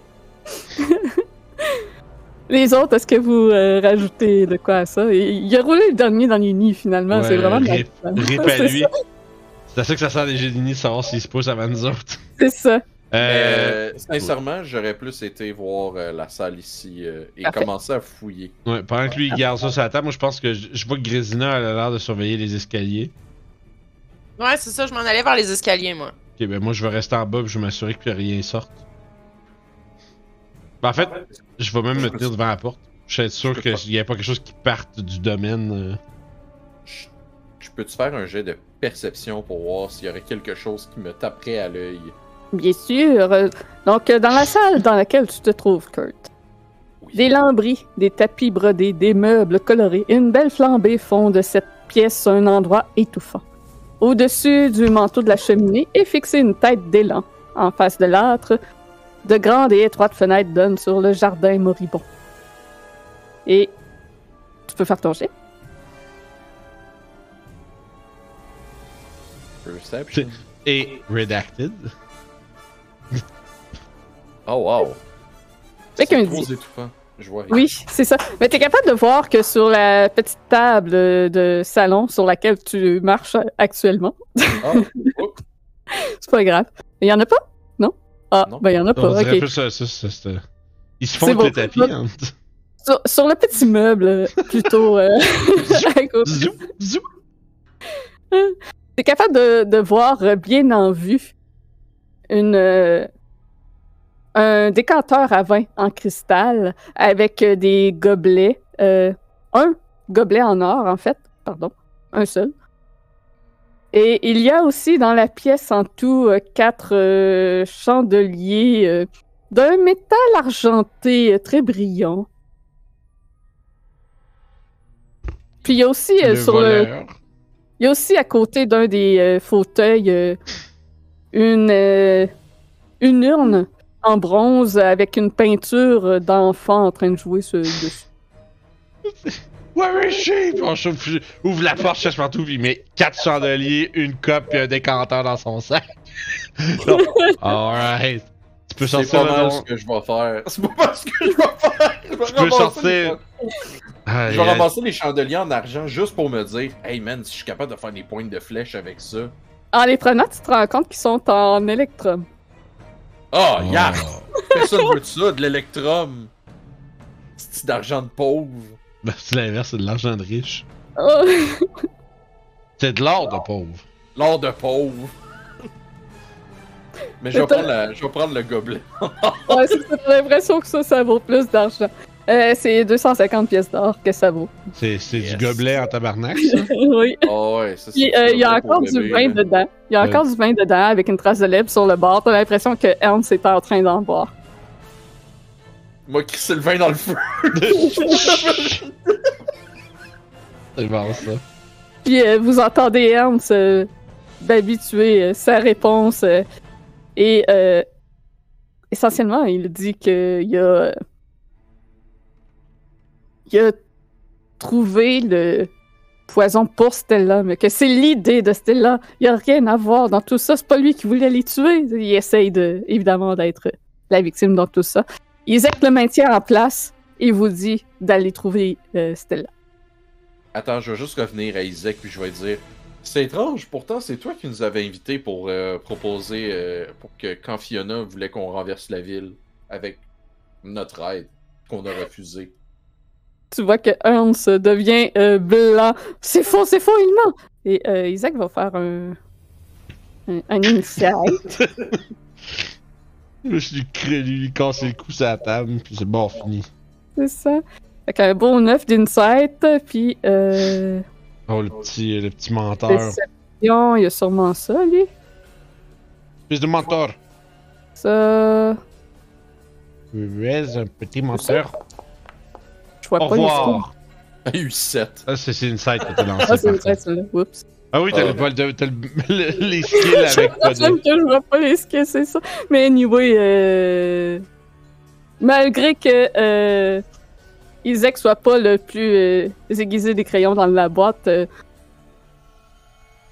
Les autres, est-ce que vous euh, rajoutez de quoi à ça? Il, a roulé le dernier dans les nids, finalement. Ouais, <laughs> c'est vraiment rip- à C'est lui. C'est à ça que ça sert les génies, savoir s'ils se poussent avant nous autres. C'est ça. Euh, sincèrement, j'aurais plus été voir euh, la salle ici euh, et Parfait. commencer à fouiller. ouais, pendant que lui il garde ça sur la table, moi je pense que je, je vois que Grésina elle a l'air de surveiller les escaliers. Ouais, c'est ça, je m'en allais vers les escaliers, moi. Ok, ben moi je vais rester en bas puis je vais m'assurer que plus rien sorte. Ben, en fait, je vais même me tenir devant la porte. Je vais être sûr qu'il n'y a pas quelque chose qui parte du domaine. euh. Je, je peux-tu faire un jet de perception pour voir s'il y aurait quelque chose qui me taperait à l'œil? Bien sûr. Donc, euh, dans la salle dans laquelle tu te trouves, Kurt, des lambris, des tapis brodés, des meubles colorés, une belle flambée font de cette pièce un endroit étouffant. Au-dessus du manteau de la cheminée est fixée une tête d'élan. En face de l'âtre, de grandes et étroites fenêtres donnent sur le jardin moribond. Et tu peux faire ton jet. Perception? Et redacted. Oh wow! Fait qu'un. Je vois. Oui, c'est ça. Mais tu es capable de voir que sur la petite table de salon sur laquelle tu marches actuellement, Ah, <laughs> oh, C'est pas grave. Il y en a pas? Non? Ah, Non. ben il y en a On pas, ok. plus ça, ça, ça, ça. Ils se font bon. le tapis. Hein. Sur, sur le petit meuble, euh, plutôt, euh. <laughs> <laughs> Zou, zou. T'es capable de, de voir euh, bien en vue une, euh, un décanteur à vin en cristal avec euh, des gobelets. euh, un gobelet en or, en fait. Pardon. Un seul. Et il y a aussi dans la pièce en tout euh, quatre euh, chandeliers euh, d'un métal argenté très brillant. Puis il y a aussi Le sur le, il y a aussi à côté d'un des fauteuils une, une urne en bronze avec une peinture d'enfant en train de jouer sur dessus. Where is she? Puis on chauffe- ouvre la porte, cherche partout, puis il met quatre chandeliers, une coupe et un décanteur dans son sac. <laughs> Alright. Tu peux C'est sortir pas le mal ce que je vais faire. C'est pas mal ce que je vais faire. Je vais Tu peux sortir- les- Aïe, Je vais ramasser les chandeliers en argent juste pour me dire, hey man, si je suis capable de faire des pointes de flèche avec ça. En les prenant, tu te rends compte qu'ils sont en électrum. Oh, Oh. yeah! Personne veut de ça, de l'électrum? C'est d'argent de pauvre? Ben, c'est l'inverse, c'est de l'argent de riche. Oh, <laughs> C'est de l'or de pauvre. L'or de pauvre. Mais je vais, prendre la- je vais prendre le gobelet. ouais, c'est l'impression que ça, ça vaut plus d'argent. Euh, c'est 250 pièces d'or que ça vaut. C'est c'est Yes. du gobelet en tabarnak, ça? <laughs> oui. Oh ouais, ça c'est. Puis, euh, il y a c'est encore du bébé, vin dedans. Il y a Ouais. encore du vin dedans avec une trace de lèvre sur le bord. T'as l'impression que Ernst est en train d'en boire. Moi qui le vin dans le feu? <laughs> C'est bon, ça. Puis euh, vous entendez Ernst euh, d'habituer euh, sa réponse. euh, et euh, essentiellement, il dit qu'il y a. Il a trouvé le poison pour Stella, mais que c'est l'idée de Stella. Il n'y a rien à voir dans tout ça. C'est pas lui qui voulait les tuer. Il essaye de, évidemment d'être la victime dans tout ça. Isaac le maintient en place et vous dit d'aller trouver euh, Stella. Attends, je vais juste revenir à Isaac puis je vais dire. C'est étrange, pourtant c'est toi qui nous avais invités pour euh, proposer euh, pour que quand Fiona voulait qu'on renverse la ville avec notre aide qu'on a refusé. Tu vois que Ernst devient euh, blanc. C'est faux, c'est faux, il ment. Et euh, Isaac va faire un, un, un insight. <laughs> Je lui, crée- lui casser le cou sur la table, puis c'est bon, fini. c'est ça. Fait qu'un beau 9 d'insight, puis euh, Oh, le petit, le petit menteur. déception, il y a sûrement ça, lui. Fils de menteur. Ça, Tu es un petit menteur. Vois Au pas les revoir. <laughs> Il y a eu 7. Ah, c'est c'est une site que t'as lancé. Ah, c'est vrai, contre. celui-là. Oups. Ah oui, t'as Ah. le, le- t'as le- <laughs> le- les skills <laughs> avec pas J'aime de. que je vois pas les skills, c'est ça. Mais anyway, euh... malgré que euh... Isaac soit pas le plus euh, aiguisé des crayons dans la boîte, euh,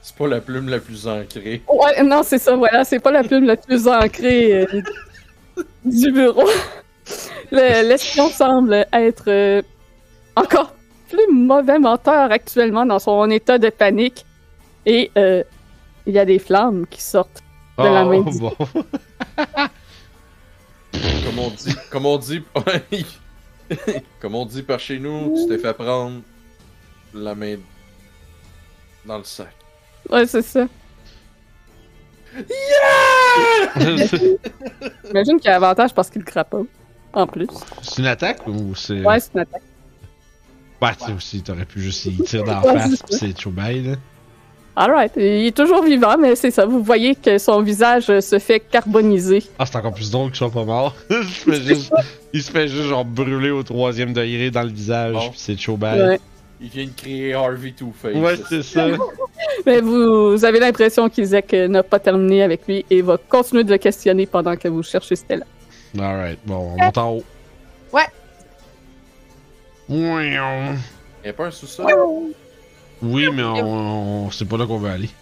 C'est pas la plume la plus ancrée. Ouais, non, c'est ça, voilà, c'est pas la plume la plus ancrée euh, du bureau. Le- L'espion semble être euh, encore plus mauvais menteur actuellement dans son état de panique. Et euh, il y a des flammes qui sortent. de la main Oh, du- bon. <laughs> Comme on dit. Comme on dit. comme on dit par chez nous, tu t'es fait prendre la main dans le sac. Ouais, c'est ça. J'imagine <laughs> qu'il y a avantage parce qu'il crape pas. En plus. c'est une attaque ou c'est. Ouais, c'est une attaque. Ouais, tu sais aussi, t'aurais pu juste y tirer dans <laughs> Ouais, la face, c'est pis c'est Choubaï, là. Alright, il est toujours vivant, mais c'est ça. Vous voyez que son visage euh, se fait carboniser. Ah, c'est encore plus drôle qu'il soit pas mort. <laughs> il, se fait juste, il se fait juste genre brûler au troisième degré dans le visage, Bon. pis c'est Choubaï. Ouais. Il vient de créer Harvey Two-Face. Ouais, c'est ça. <laughs> Mais vous, vous avez l'impression qu'Isaac euh, n'a pas terminé avec lui et va continuer de le questionner pendant que vous cherchez Stella. Alright, bon, on monte en haut. Ouais. Ouais, on- Il y a pas un sous-sol? Oui, mais on, on- c'est pas là qu'on veut aller. Tu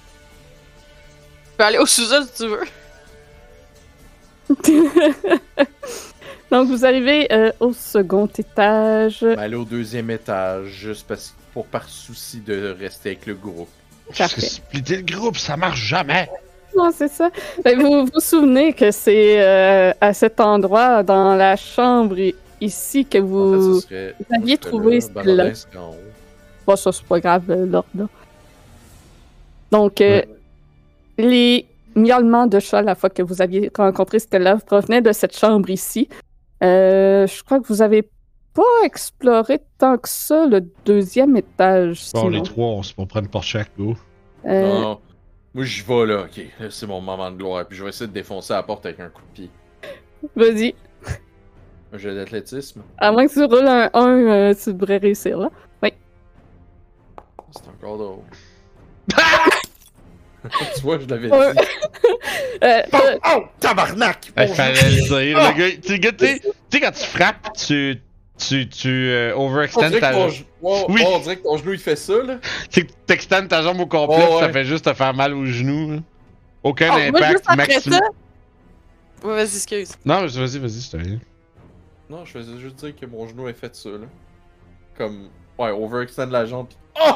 peux aller au sous-sol si tu veux. <laughs> Donc vous arrivez euh, au second étage. Mais aller au deuxième étage, juste parce pour par souci de rester avec le groupe. Parce que splitter le groupe, ça marche jamais. Ouais, c'est ça. Ben, vous vous souvenez que c'est euh, à cet endroit, dans la chambre ici, que En fait, vous... ce serait. vous aviez trouvé là, celle-là. Bon, ça, c'est pas grave, euh, l'ordre. là. Donc, euh, Ouais. les miaulements de chat, la fois que vous aviez rencontré Stella, provenaient de cette chambre ici. Euh, je crois que vous avez pas exploré tant que ça le deuxième étage. Bon, sinon. les trois, on se prend une porte chaque, go. Euh, Non, non. Moi, j'y vais là, ok. Là, c'est mon moment de gloire. Puis je vais essayer de défoncer la porte avec un coup de pied. Vas-y. Un jeu d'athlétisme. À moins que tu roules un 1, tu devrais réussir là. C'est encore drôle. <laughs> tu vois, je l'avais dit. <laughs> Euh, Oh, euh, oh, tabarnak! Il fallait le dire. Le gars, sais, gars, tu sais, quand tu frappes, tu, tu, tu euh, overextends ta jambe. ouais, Oui. on dirait que ton genou il fait ça là. Tu sais, que t'extends ta jambe au complet, Ouais, ça fait juste te faire mal au genou. là. Aucun Oh, moi, impact maximum. ça. Ouais, vas-y, excuse. Non, mais vas-y, vas-y, c'est rien. Non, je faisais juste dire que mon genou est fait ça là. Comme, ouais, overextend la jambe. pis- Oh!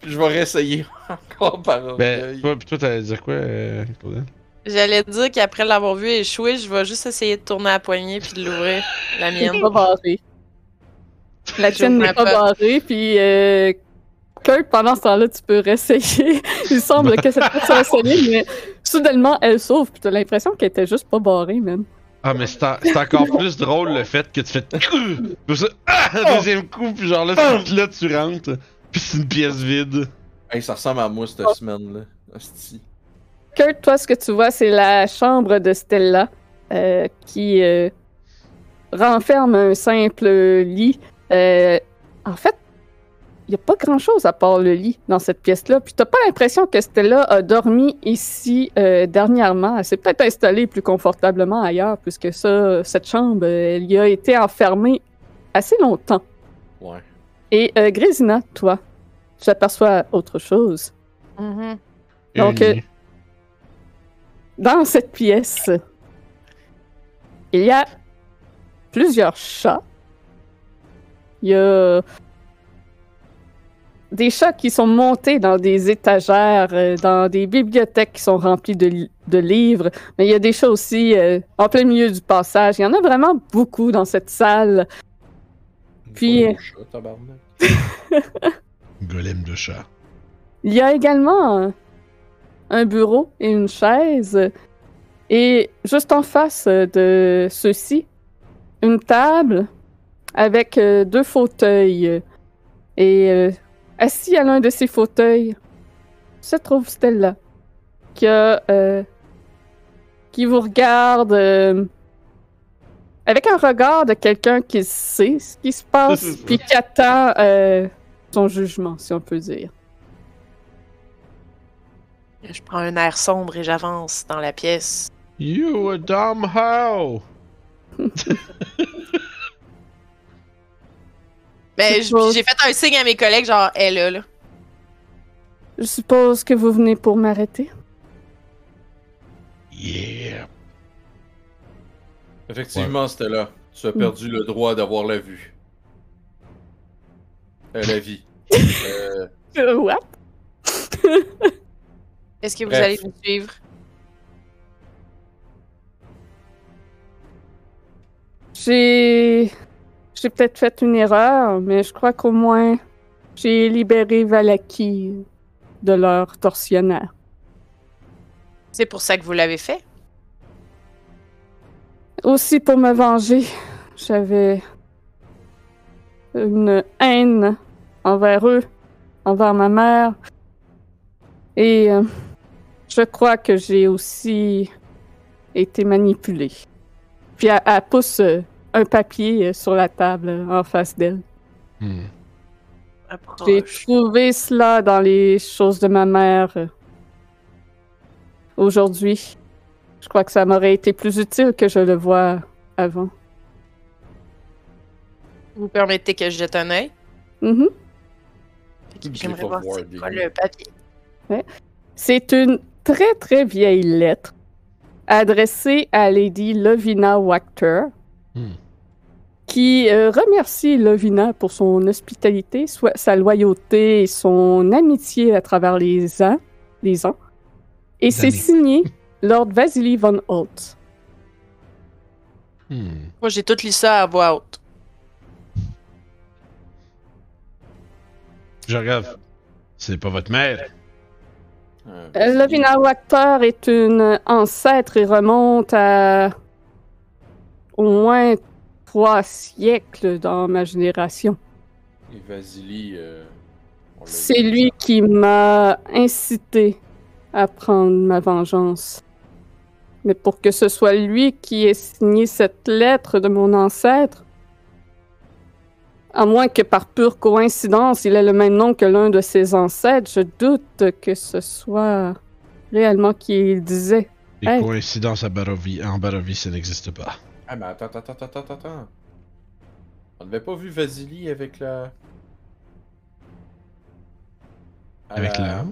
Puis je vais réessayer <laughs> encore par Ben, orgueil. toi, toi, t'allais dire quoi, euh? J'allais dire qu'après l'avoir vu échouer, je vais juste essayer de tourner la poignée puis de l'ouvrir, la mienne. pas barrée. La tienne n'est pas barrée, puis euh, Kurt, pendant ce temps-là, tu peux réessayer. <laughs> Il semble que cette porte soit mais soudainement, elle s'ouvre, puis t'as l'impression qu'elle était juste pas barrée, même. Ah, mais c'est en- c'est encore plus drôle le fait que tu fais. Puis ça, ah, un deuxième coup, puis genre là, tu, là, tu rentres, puis c'est une pièce vide. Hey, ça ressemble à moi cette semaine là. Hostie. Kurt, toi, ce que tu vois, c'est la chambre de Stella euh, qui euh, renferme un simple lit. Euh, en fait, il n'y a pas grand-chose à part le lit dans cette pièce-là. Puis t'as pas l'impression que Stella a dormi ici euh, dernièrement. Elle s'est peut-être installée plus confortablement ailleurs, puisque ça, cette chambre, elle y a été enfermée assez longtemps. Ouais. Et euh, Grésina, toi, tu aperçois autre chose. Donc, Une euh, nuit. Dans cette pièce, il y a plusieurs chats. Il y a des chats qui sont montés dans des étagères, euh, dans des bibliothèques qui sont remplies de, li- de livres. Mais il y a des chats aussi euh, en plein milieu du passage. Il y en a vraiment beaucoup dans cette salle. Puis- tabarnak. <laughs> Golem de chat. Il y a également un, bureau et une chaise. Et juste en face de ceux-ci, une table avec euh, deux fauteuils. Et euh, assis à l'un de ces fauteuils se trouve Stella, qui, a, euh, qui vous regarde euh, avec un regard de quelqu'un qui sait ce qui se passe, puis qui attend son jugement, si on peut dire. Je prends un air sombre et j'avance dans la pièce. You a dumb hoe! <laughs> Mais pas- j'ai fait un signe à mes collègues, genre, elle est là, là. Je suppose que vous venez pour m'arrêter. Yeah! Effectivement, c'était là. Tu as perdu le droit d'avoir la vue. Euh, la vie. <laughs> Euh, Euh, what? <laughs> Est-ce que vous Bref. allez nous suivre? J'ai. J'ai peut-être fait une erreur, mais je crois qu'au moins j'ai libéré Valaki de leur tortionnaire. C'est pour ça que vous l'avez fait? Aussi pour me venger, j'avais une haine envers eux, envers ma mère. Et euh, je crois que j'ai aussi été manipulée. Puis elle, elle pousse euh, un papier euh, sur la table euh, en face d'elle. Hmm. J'ai trouvé cela dans les choses de ma mère aujourd'hui. Je crois que ça m'aurait été plus utile que je le vois avant. Vous permettez que je jette un œil? Mhm. J'aimerais Gift of voir c'est Warding. quoi le papier. C'est une très très vieille lettre adressée à Lady Lovina Wachter Hmm. qui euh, remercie Lovina pour son hospitalité, soit sa loyauté et son amitié à travers les ans. Les ans. Et c'est signé <laughs> Lord Vasily von Holt. Hmm. Moi, j'ai tout lu ça à voix haute. Je regarde. C'est pas votre mère. Euh, Le Vinawactor est une ancêtre et remonte à au moins trois siècles dans ma génération. Et Vasily. euh, C'est lui qui m'a incité à prendre ma vengeance. Mais pour que ce soit lui qui ait signé cette lettre de mon ancêtre, à moins que par pure coïncidence il ait le même nom que l'un de ses ancêtres, je doute que ce soit réellement qui il disait. Les Hey. coïncidences à Barovie, en Barovie, ça n'existe pas. Ah, mais attends, attends, attends, attends, attends. On n'avait pas vu Vasily avec la. à Avec la.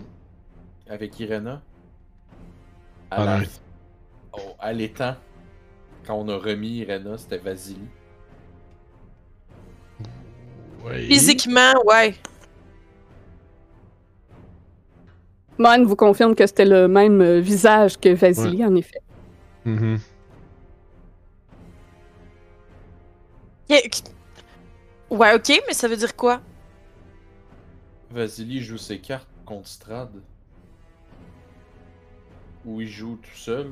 Avec Irena? À Ah, la- non. Oh, à l'étang. Quand on a remis Irena, c'était Vasily. Oui. Physiquement, ouais. Mon vous confirme que c'était le même euh, visage que Vasily, en effet. Mhm. Ok. Ouais, ok, mais ça veut dire quoi? Vasily joue ses cartes contre Strad. Ou il joue tout seul.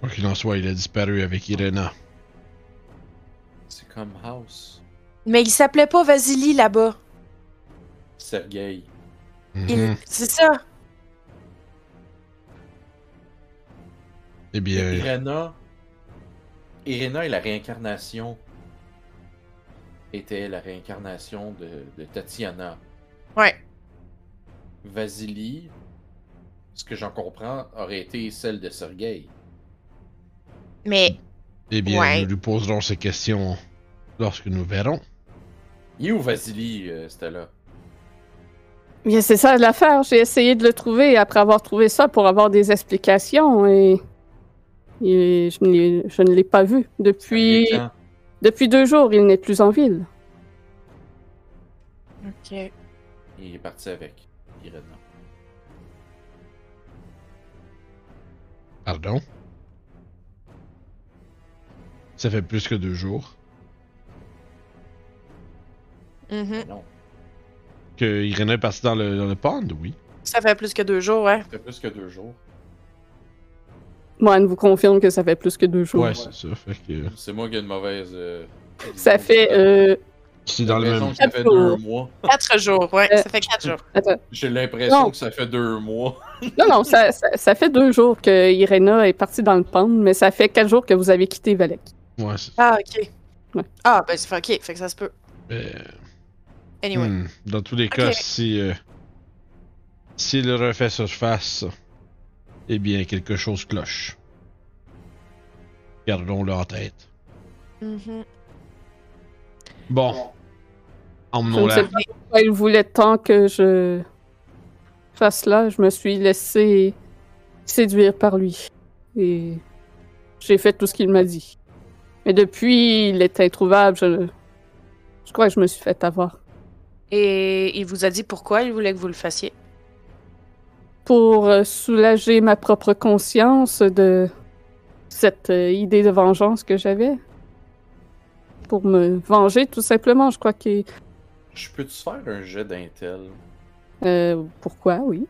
Quoi qu'il en soit, il a disparu avec Irena. C'est comme House. Mais il s'appelait pas Vasily là-bas. Sergei. Il- Mhm. C'est ça. Eh bien, Irena. Irena est la réincarnation. Était la réincarnation de, de Tatiana. Ouais. Vasily, ce que j'en comprends, aurait été celle de Sergei. Mais eh bien Ouais. nous lui poserons ces questions lorsque nous verrons. Il est où Vasily, euh, Stella? Bien, c'est ça l'affaire. J'ai essayé de le trouver après avoir trouvé ça pour avoir des explications et, et je ne l'ai- je ne l'ai pas vu. Depuis, depuis deux jours, il n'est plus en ville. Ok. Il est parti avec Irena. Pardon? Ça fait plus que deux jours Mhm. Mais Non, que Irena est partie dans le, dans le pond, oui. Ça fait plus que deux jours, ouais. ça fait plus que deux jours. Moine vous confirme que ça fait plus que deux jours. Ouais, c'est ça. Fait que. C'est moi qui ai une mauvaise. euh, Ça fait. euh, C'est dans le même. ça fait Quatre deux jours. mois. Quatre jours, ouais. Euh, Ça fait quatre jours. attends. J'ai l'impression que ça fait deux mois. <laughs> Non, non, ça, ça, ça fait deux jours que Irena est partie dans le pond, mais ça fait quatre jours que vous avez quitté Valek. Ouais. Ah, ok. Ouais. Ah, ben, c'est ok. Fait que ça se peut. euh, Anyway. hmm, Dans tous les cas, si. euh, S'il refait surface, eh bien, quelque chose cloche. Gardons-le en tête. Bon. Je ne sais Emmenons-la. pas pourquoi il voulait tant que je fasse cela. Je me suis laissé séduire par lui. Et j'ai fait tout ce qu'il m'a dit. Mais depuis, il est introuvable. Je, je crois que je me suis fait avoir. Et il vous a dit pourquoi il voulait que vous le fassiez? Pour euh, soulager ma propre conscience de cette euh, idée de vengeance que j'avais. Pour me venger, tout simplement. Je crois que... Je peux-tu faire un jet d'intel? euh, pourquoi, oui.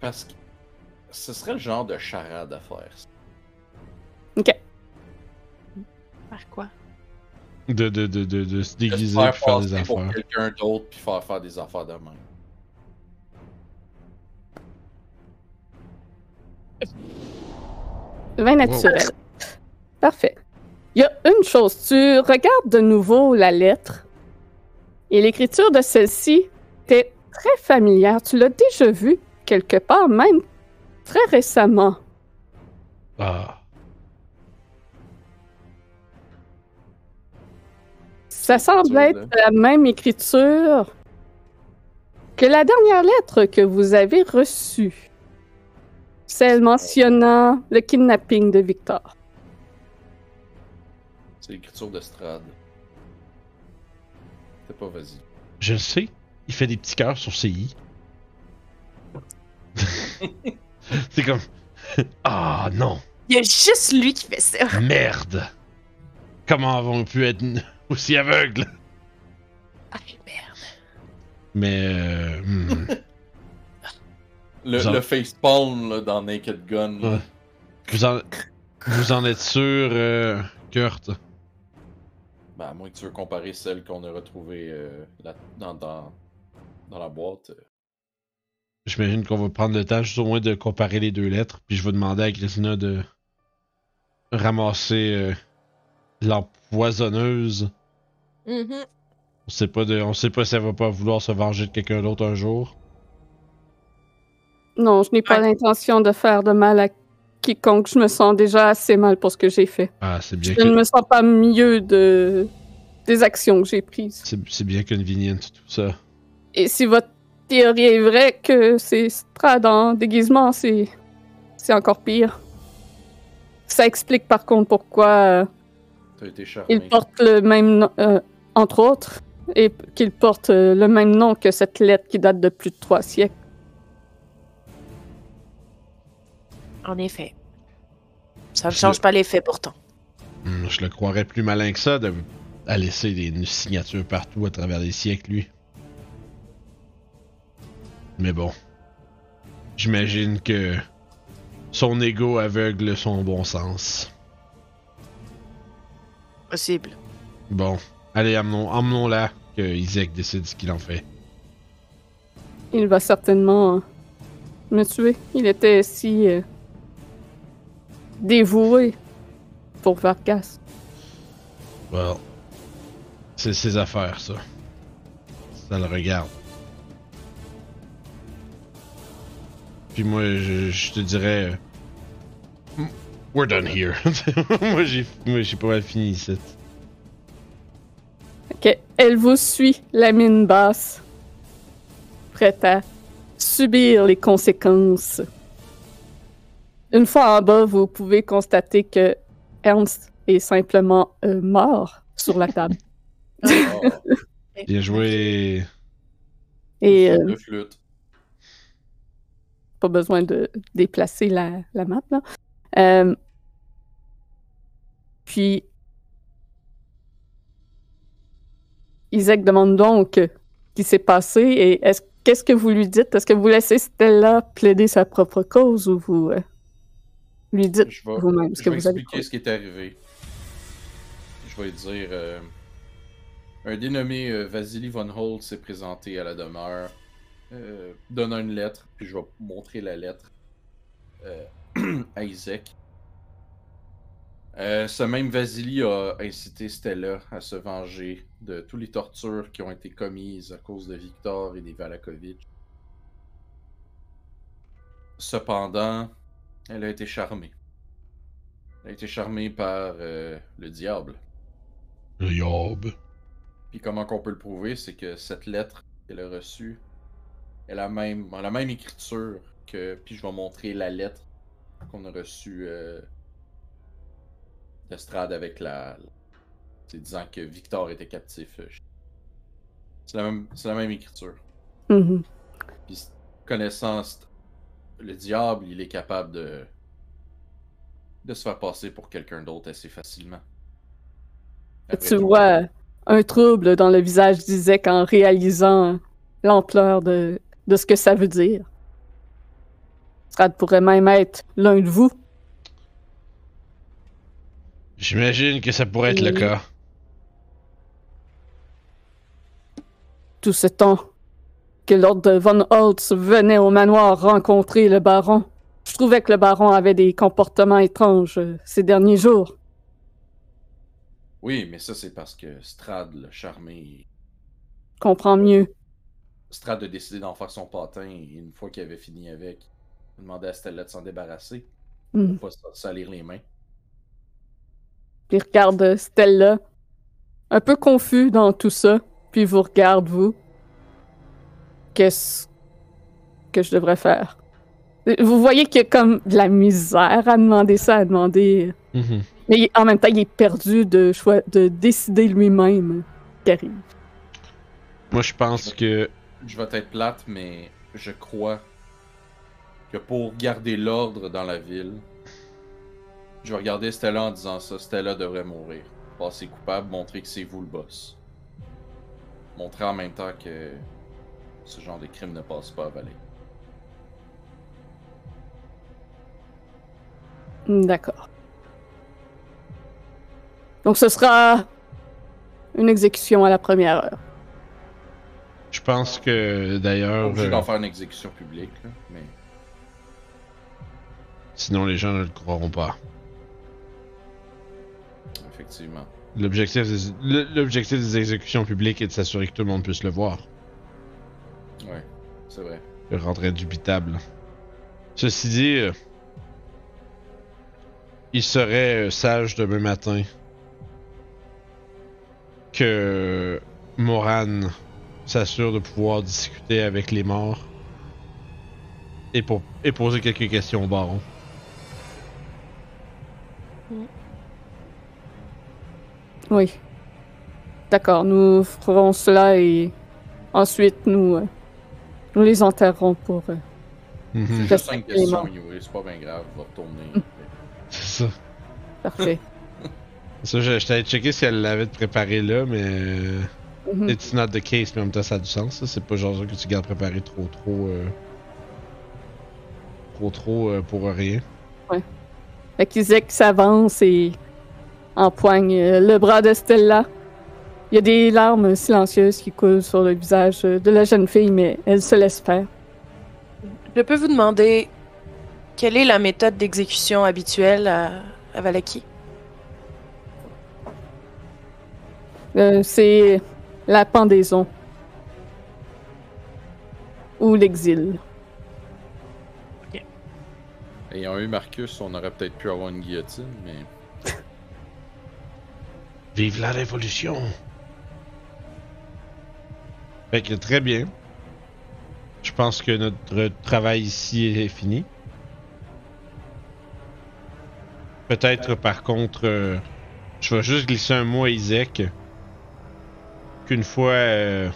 Parce que ce serait le genre de charade à faire. OK. Par quoi? De, de, de, de, de se déguiser faire et faire des passer pour affaires. quelqu'un d'autre puis faire faire des affaires de même. Vin naturel. Parfait. Il y a une chose. Tu regardes de nouveau la lettre et l'écriture de celle-ci t'est très familière. Tu l'as déjà vue quelque part, même très récemment. Ah. Ça semble être la même écriture que la dernière lettre que vous avez reçue. Celle mentionnant le kidnapping de Victor. C'est l'écriture de Strad. C'est pas vas-y. Je le sais. Il fait des petits cœurs sur CI. <laughs> C'est comme. Ah non, Il y a juste lui qui fait ça. merde. Comment avons-nous pu être aussi aveugles? Ah, merde. Mais. euh, hmm. Le, en- le facepalm là, dans Naked Gun. là. Vous, en... vous en êtes sûr, euh, Kurt? Ben, à moins que tu veux comparer celle qu'on a retrouvée euh, là- dans, dans, dans la boîte. J'imagine qu'on va prendre le temps juste au moins de comparer les deux lettres, puis je vais demander à Christina de ramasser euh, Mhm. On sait pas de, on sait pas si elle va pas vouloir se venger de quelqu'un d'autre un jour. Non, je n'ai pas Ouais. l'intention de faire de mal à quiconque. Je me sens déjà assez mal pour ce que j'ai fait. Ah, c'est bien Je ne me sens pas mieux de des actions que j'ai prises. c'est, c'est bien convenient tout ça. Et si votre théorie est vraie que c'est Strad en déguisement, c'est c'est encore pire. Ça explique par contre pourquoi euh, T'as été charmé. il porte le même nom, euh, entre autres, et qu'il porte euh, le même nom que cette lettre qui date de plus de trois siècles. En effet. Ça ne change pas l'effet pourtant. Hmm, je le croirais plus malin que ça de à laisser des une signature partout à travers les siècles, lui. Mais bon. J'imagine que son ego aveugle son bon sens. Possible. Bon, allez, emmenons- emmenons-la, que Isaac décide ce qu'il en fait. Il va certainement euh, me tuer. Il était si euh, dévoué pour Vargas. Well, c'est ses affaires, ça. Ça le regarde. Puis moi, je, je te dirais... euh, We're done here. <laughs> moi, j'ai moi, j'ai pas mal fini ici. Ok, Elle vous suit, la mine basse, prête à subir les conséquences. Une fois en bas, vous pouvez constater que Ernst est simplement euh, mort sur la table. <laughs> Oh, Bien joué. Et euh, de flûte. pas besoin de déplacer la, la map. Là. Euh, puis, Isaac demande donc ce qui s'est passé et est-ce, qu'est-ce que vous lui dites? Est-ce que vous laissez Stella plaider sa propre cause ou vous euh, lui dites vous-même ce je que vais vous avez expliquer ce qui est arrivé. Je vais dire. euh, un dénommé euh, Vasily von Holt s'est présenté à la demeure, euh, donnant une lettre, puis je vais montrer la lettre euh, <clears throat> à Isaac. Euh, ce même Vasily a incité Stella à se venger de toutes les tortures qui ont été commises à cause de Victor et des Valakovitch. Cependant, elle a été charmée. Elle a été charmée par euh, le diable. Yob. Puis comment qu'on peut le prouver, c'est que cette lettre qu'elle a reçue, elle a même, la même écriture que. Puis je vais montrer la lettre qu'on a reçue euh, d'Estrade avec la. C'est disant que Victor était captif. euh, C'est la même, c'est la même écriture. Mhm. Puis connaissant le diable, il est capable de de se faire passer pour quelqu'un d'autre assez facilement. Après Tu vois un trouble dans le visage d'Isaac en réalisant l'ampleur de, de ce que ça veut dire. Strad pourrait même être l'un de vous. J'imagine que ça pourrait être le cas. tout ce temps que Lord Von Holtz venait au manoir rencontrer le baron. Je trouvais que le baron avait des comportements étranges euh, ces derniers jours. Oui, mais ça c'est parce que Strad l'a charmé. Je comprends mieux. Strad a décidé d'en faire son patin et une fois qu'il avait fini avec, il a demandé à Stella de s'en débarrasser pour pas se salir les mains. Puis il regarde Stella, un peu confus dans tout ça, puis il vous regarde, vous. Qu'est-ce que je devrais faire? Vous voyez qu'il y a comme de la misère à demander ça, à demander. Mhm. Mais il- en même temps, il est perdu de, choix, de décider lui-même qui arrive. Moi, je pense que. Je vais être plate, mais je crois que pour garder l'ordre dans la ville, je vais regarder Stella en disant ça. Stella devrait mourir. Passer coupable, montrer que c'est vous le boss. Montrer en même temps que ce genre de crime ne passe pas à Valais. D'accord. Donc ce sera une exécution à la première heure. Je pense que d'ailleurs, obligé euh, d'en faire une exécution publique, là, mais sinon les gens ne le croiront pas. Effectivement. L'objectif des, le- l'objectif des exécutions publiques est de s'assurer que tout le monde puisse le voir. Ouais, c'est vrai. Le rendre indubitable. Ceci dit, euh, il serait euh, sage demain matin que Moran s'assure de pouvoir discuter avec les morts et, pour, et poser quelques questions au baron. Oui. D'accord, nous ferons cela et ensuite nous, euh, nous les enterrerons pour. euh, Mhm. C'est juste pas bien grave, je vais retourner. Mm. C'est ça. Parfait. <laughs> Ça, je, je t'avais checké si elle l'avait préparé là, mais. euh, Mhm. It's not the case, mais en même temps, ça a du sens. ça. C'est pas genre que tu gardes préparé trop, trop. euh, Trop, trop euh, pour rien. Fait qu'Isaac s'avance et empoigne euh, le bras de Stella. Il y a des larmes silencieuses qui coulent sur le visage euh, de la jeune fille, mais elle se laisse faire. Je peux vous demander quelle est la méthode d'exécution habituelle à, à Valaki? Euh, c'est la pendaison. Ou l'exil. Ayant eu Marcus, on aurait peut-être pu avoir une guillotine, mais. Vive la révolution! Fait que très bien. Je pense que notre travail ici est fini. Peut-être par contre, euh, je vais juste glisser un mot à Isaac. Qu'une fois euh,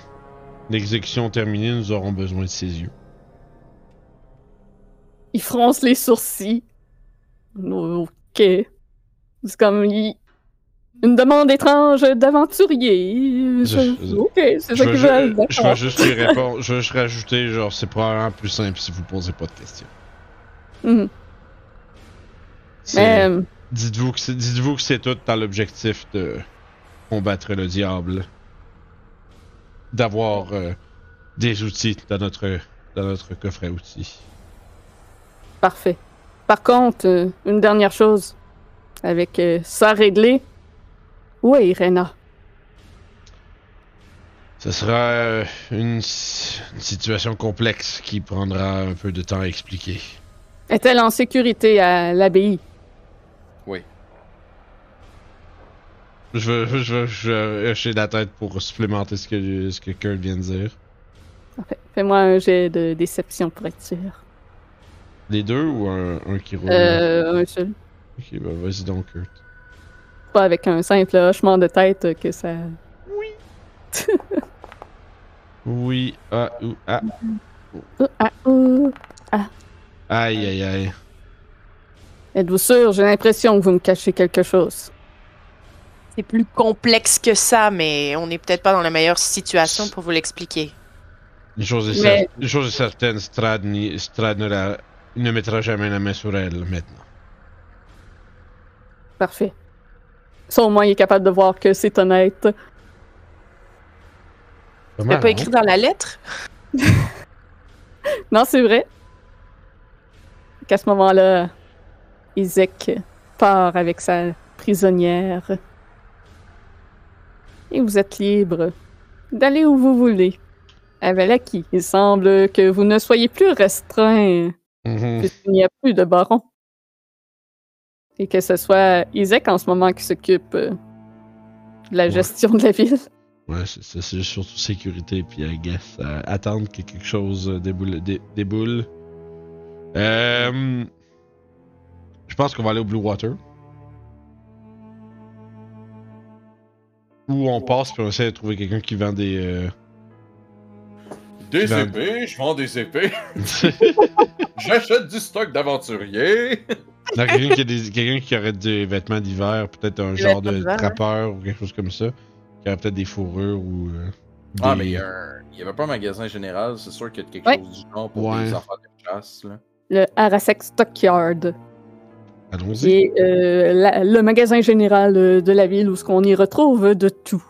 l'exécution terminée, nous aurons besoin de ses yeux. Il fronce les sourcils. Ok. C'est comme il- une demande étrange d'aventurier. Je- Je- Ok, c'est ça que je veux. je vais juste lui <laughs> répondre. Je vais juste rajouter, genre, c'est probablement plus simple si vous posez pas de questions. Mhm. C'est- Mais, Dites-vous que c'est dites-vous que c'est tout dans l'objectif de combattre le diable. D'avoir euh, des outils dans notre dans notre coffret outils. Parfait. Par contre, euh, une dernière chose. Avec euh, ça réglé, où est Irena? Ce sera euh, une, une situation complexe qui prendra un peu de temps à expliquer. Est-elle en sécurité à l'abbaye? Oui. Je veux, je veux, je vais hocher la tête pour supplémenter ce que, ce que Kurt vient de dire. Parfait. Fais-moi un jet de déception pour être sûr. Les deux ou un, un qui roule? Euh, un seul. Ok, bah vas-y donc, Kurt. Pas avec un simple hochement de tête que ça. Oui, <laughs> ah, ou, ah. Oh, ah, oh. Aïe, aïe, aïe. Êtes-vous sûr? J'ai l'impression que vous me cachez quelque chose. C'est plus complexe que ça, mais on n'est peut-être pas dans la meilleure situation pour vous l'expliquer. Une chose est, Mais- cer- une chose est certaine, Strad, ni- Strad ne, la- ne mettra jamais la main sur elle maintenant. Parfait. Ça, au moins, il est capable de voir que c'est honnête. L'as pas écrit dans la lettre? <laughs> Non, c'est vrai. Qu'à ce moment-là, Isaac part avec sa prisonnière. Et vous êtes libre d'aller où vous voulez. À Valaki, il semble que vous ne soyez plus restreint puisqu'il n'y a plus de baron. Et que ce soit Isaac en ce moment qui s'occupe euh, de la Ouais. gestion de la ville. <laughs> Ouais, c'est surtout sécurité, puis I guess, euh, attendre que quelque chose euh, déboule. dé- déboule. Euh, je pense qu'on va aller au Blue Water. Ou on passe, puis on essaie de trouver quelqu'un qui vend des. euh, Des épées, je vends des épées. <laughs> J'achète du stock d'aventuriers. <laughs> Quelqu'un qui, a des- quelqu'un qui aurait des vêtements d'hiver, peut-être un genre de d'hiver, trappeur ou quelque chose comme ça. Qui aurait peut-être des fourrures ou. euh, Ah, mais il y, a un- il y avait pas un magasin général, c'est sûr qu'il y a quelque Ouais. chose du genre pour Ouais. des enfants de chasse. Là. Le Arasek Stockyard, qui Allons-y. est euh, la- le magasin général euh, de la ville où ce qu'on y retrouve de tout.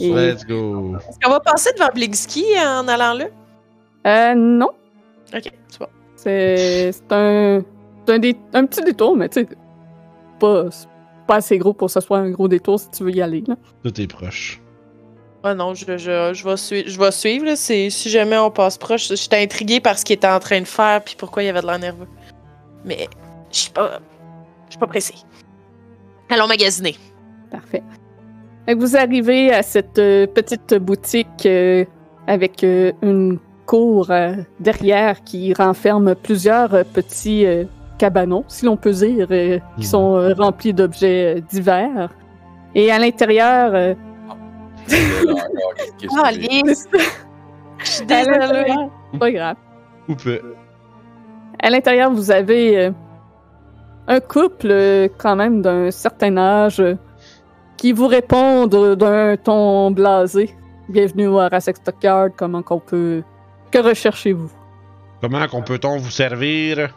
Et- Let's go. Est-ce qu'on va passer devant Bligski en allant là? Euh, non, Ok, c'est bon. c'est c'est un, un, dé- un petit détour, mais tu sais, pas, pas assez gros pour que ce soit un gros détour si tu veux y aller. Là. Tout est proche. Ah non, je, je, je, vais, suivre, je vais suivre. Là. C'est- Si jamais on passe proche, j'étais intriguée par ce qu'il était en train de faire puis pourquoi il avait de l'air nerveux. Mais je suis pas, je suis pas pressée. Allons magasiner. Parfait. Fait que vous arrivez à cette euh, petite boutique euh, avec euh, une cour euh, derrière qui renferme plusieurs euh, petits euh, cabanons, si l'on peut dire, euh, qui Mhm. sont euh, remplis d'objets euh, divers. Et à l'intérieur, euh, que <laughs> Ah, <laughs> à désolée. pas grave. Ou peu. À l'intérieur, vous avez euh, un couple euh, quand même d'un certain âge euh, qui vous répondent d'un ton blasé. Bienvenue au Rassex Stockyard, comment qu'on peut... Que recherchez-vous? Comment qu'on peut-on vous servir?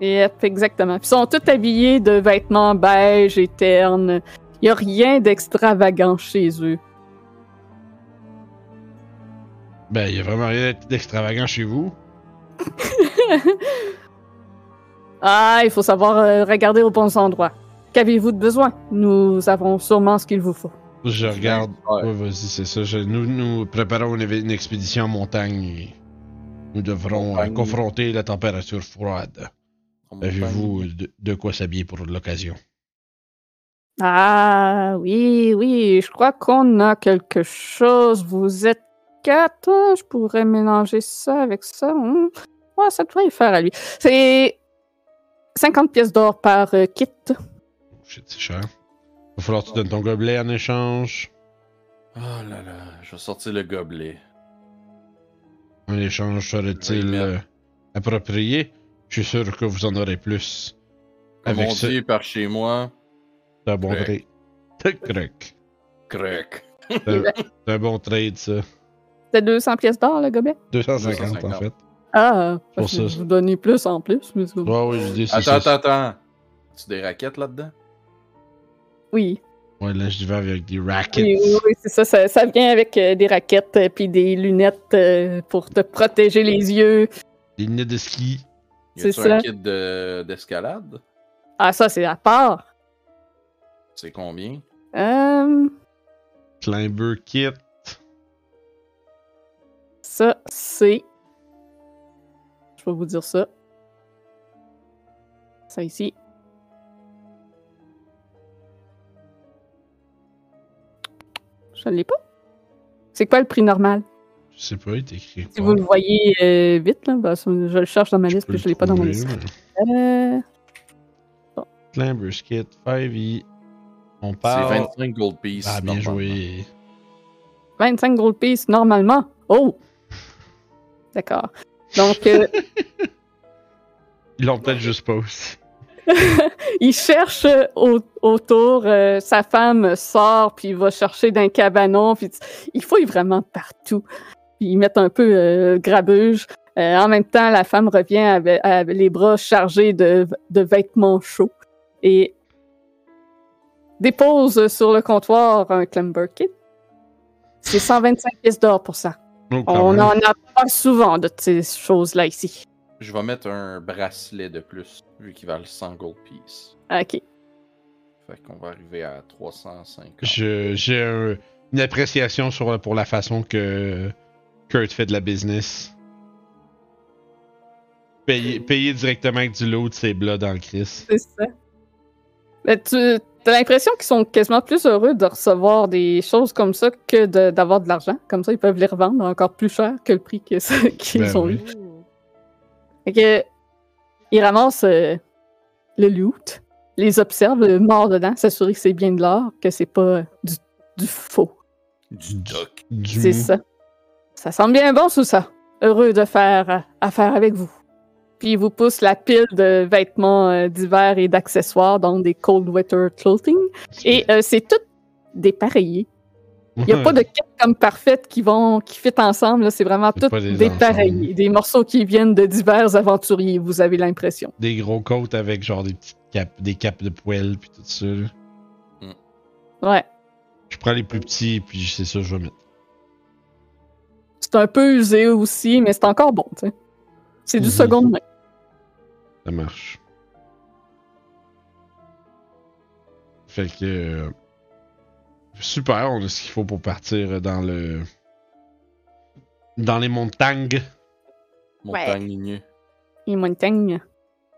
Yep, exactement. Ils sont tous habillés de vêtements beige et ternes. Il n'y a rien d'extravagant chez eux. Ben, y a vraiment rien d'extravagant chez vous. <laughs> ah, il faut savoir euh, regarder aux bons endroits. Qu'avez-vous de besoin? Nous avons sûrement ce qu'il vous faut. Je regarde. Ouais. Ouais, vas-y, c'est ça. Je- nous, nous préparons une, expédition en montagne. Nous devrons euh, Montagne. confronter la température froide. Montagne. Avez-vous de, de quoi s'habiller pour l'occasion? Ah, oui, oui, je crois qu'on a quelque chose. Vous êtes quatre. hein? Je pourrais mélanger ça avec ça. hmm. Ouais, ça devrait y faire à lui. C'est 50 pièces d'or par euh, kit. C'est cher. Va falloir que tu donnes ton gobelet en échange. Oh là là, je vais sortir le gobelet. Un échange serait-il euh, approprié? Je suis sûr que vous en aurez plus. Comme Avec on ce- dit par chez moi, C'est un bon Crac. trade. Crac. crack. C'est un- c'est un bon trade, ça. C'était 200 pièces d'or, le gobelet? 250, en 250. fait. Ah, Pour ça. vous donnez plus en plus. mais oui, je dis, Attends, ça. attends, attends. Tu des raquettes là-dedans? Oui, Ouais, là, je vais avec des rackets. oui, oui, oui, c'est ça, ça. ça vient avec euh, des raquettes et puis des lunettes euh, pour te protéger les yeux. Des lunettes de ski. C'est ça. un kit de- d'escalade? Ah, ça, c'est à part. C'est combien? Euh, Climber kit. ça, c'est. Je vais vous dire ça. Ça ici. Je ne l'ai pas. C'est quoi le prix normal? Je sais pas, il est écrit. Si vous le voyez euh, vite, là, ça, je le cherche dans ma liste, puis je l'ai pas dans ma trouver, liste. Climber kit, 5e. On C'est parle. 25 gold pieces. Ah, bien normalement. joué. 25 gold pieces normalement. Oh! D'accord. Donc, euh, <laughs> Ils l'ont peut-être juste pas aussi. <laughs> il cherche euh, au- autour. euh, sa femme sort, puis il va chercher d'un cabanon. Puis il fouille vraiment partout. Puis ils mettent un peu euh, grabuge. Euh, en même temps, la femme revient avec, avec les bras chargés de, de vêtements chauds et dépose sur le comptoir un climber kit. C'est 125 pièces d'or pour ça. Oh, On n'en a pas souvent de ces choses-là ici. Je vais mettre un bracelet de plus, vu qu'il valent 100 gold pieces. Ok. Fait qu'on va arriver à 350. Je- J'ai un- une appréciation sur, pour la façon que Kurt fait de la business. Payer, payer directement avec du loot, c'est blood dans le Chris. C'est ça. Mais tu as l'impression qu'ils sont quasiment plus heureux de recevoir des choses comme ça que de- d'avoir de, l'argent. Comme ça, ils peuvent les revendre encore plus cher que le prix <laughs> qu'ils Ben ont oui. eu. Fait que, ils ramassent euh, le loot, les observent, le mort dedans, s'assurer que c'est bien de l'or, que c'est pas euh, du, du faux. Du doc. Du C'est ça. Ça semble bien bon, tout ça. Heureux de faire euh, affaire avec vous. Puis il vous pousse la pile de vêtements euh, d'hiver et d'accessoires, donc des cold weather clothing. Et euh, c'est tout dépareillé. Il n'y a pas de <laughs> kit comme parfaite qui vont qui fit ensemble. là. C'est vraiment tout dépareillé. Des morceaux qui viennent de divers aventuriers, vous avez l'impression. Des gros côtes avec genre des petites capes, des capes de poêle puis tout ça. là. Ouais. Je prends les plus petits puis c'est ça que je vais mettre. C'est un peu usé aussi, mais c'est encore bon, tu sais. C'est du Mhm. seconde main. Ça marche. Fait que. euh, super, on a ce qu'il faut pour partir dans le. Dans les montagnes. Montagne. Les montagnes.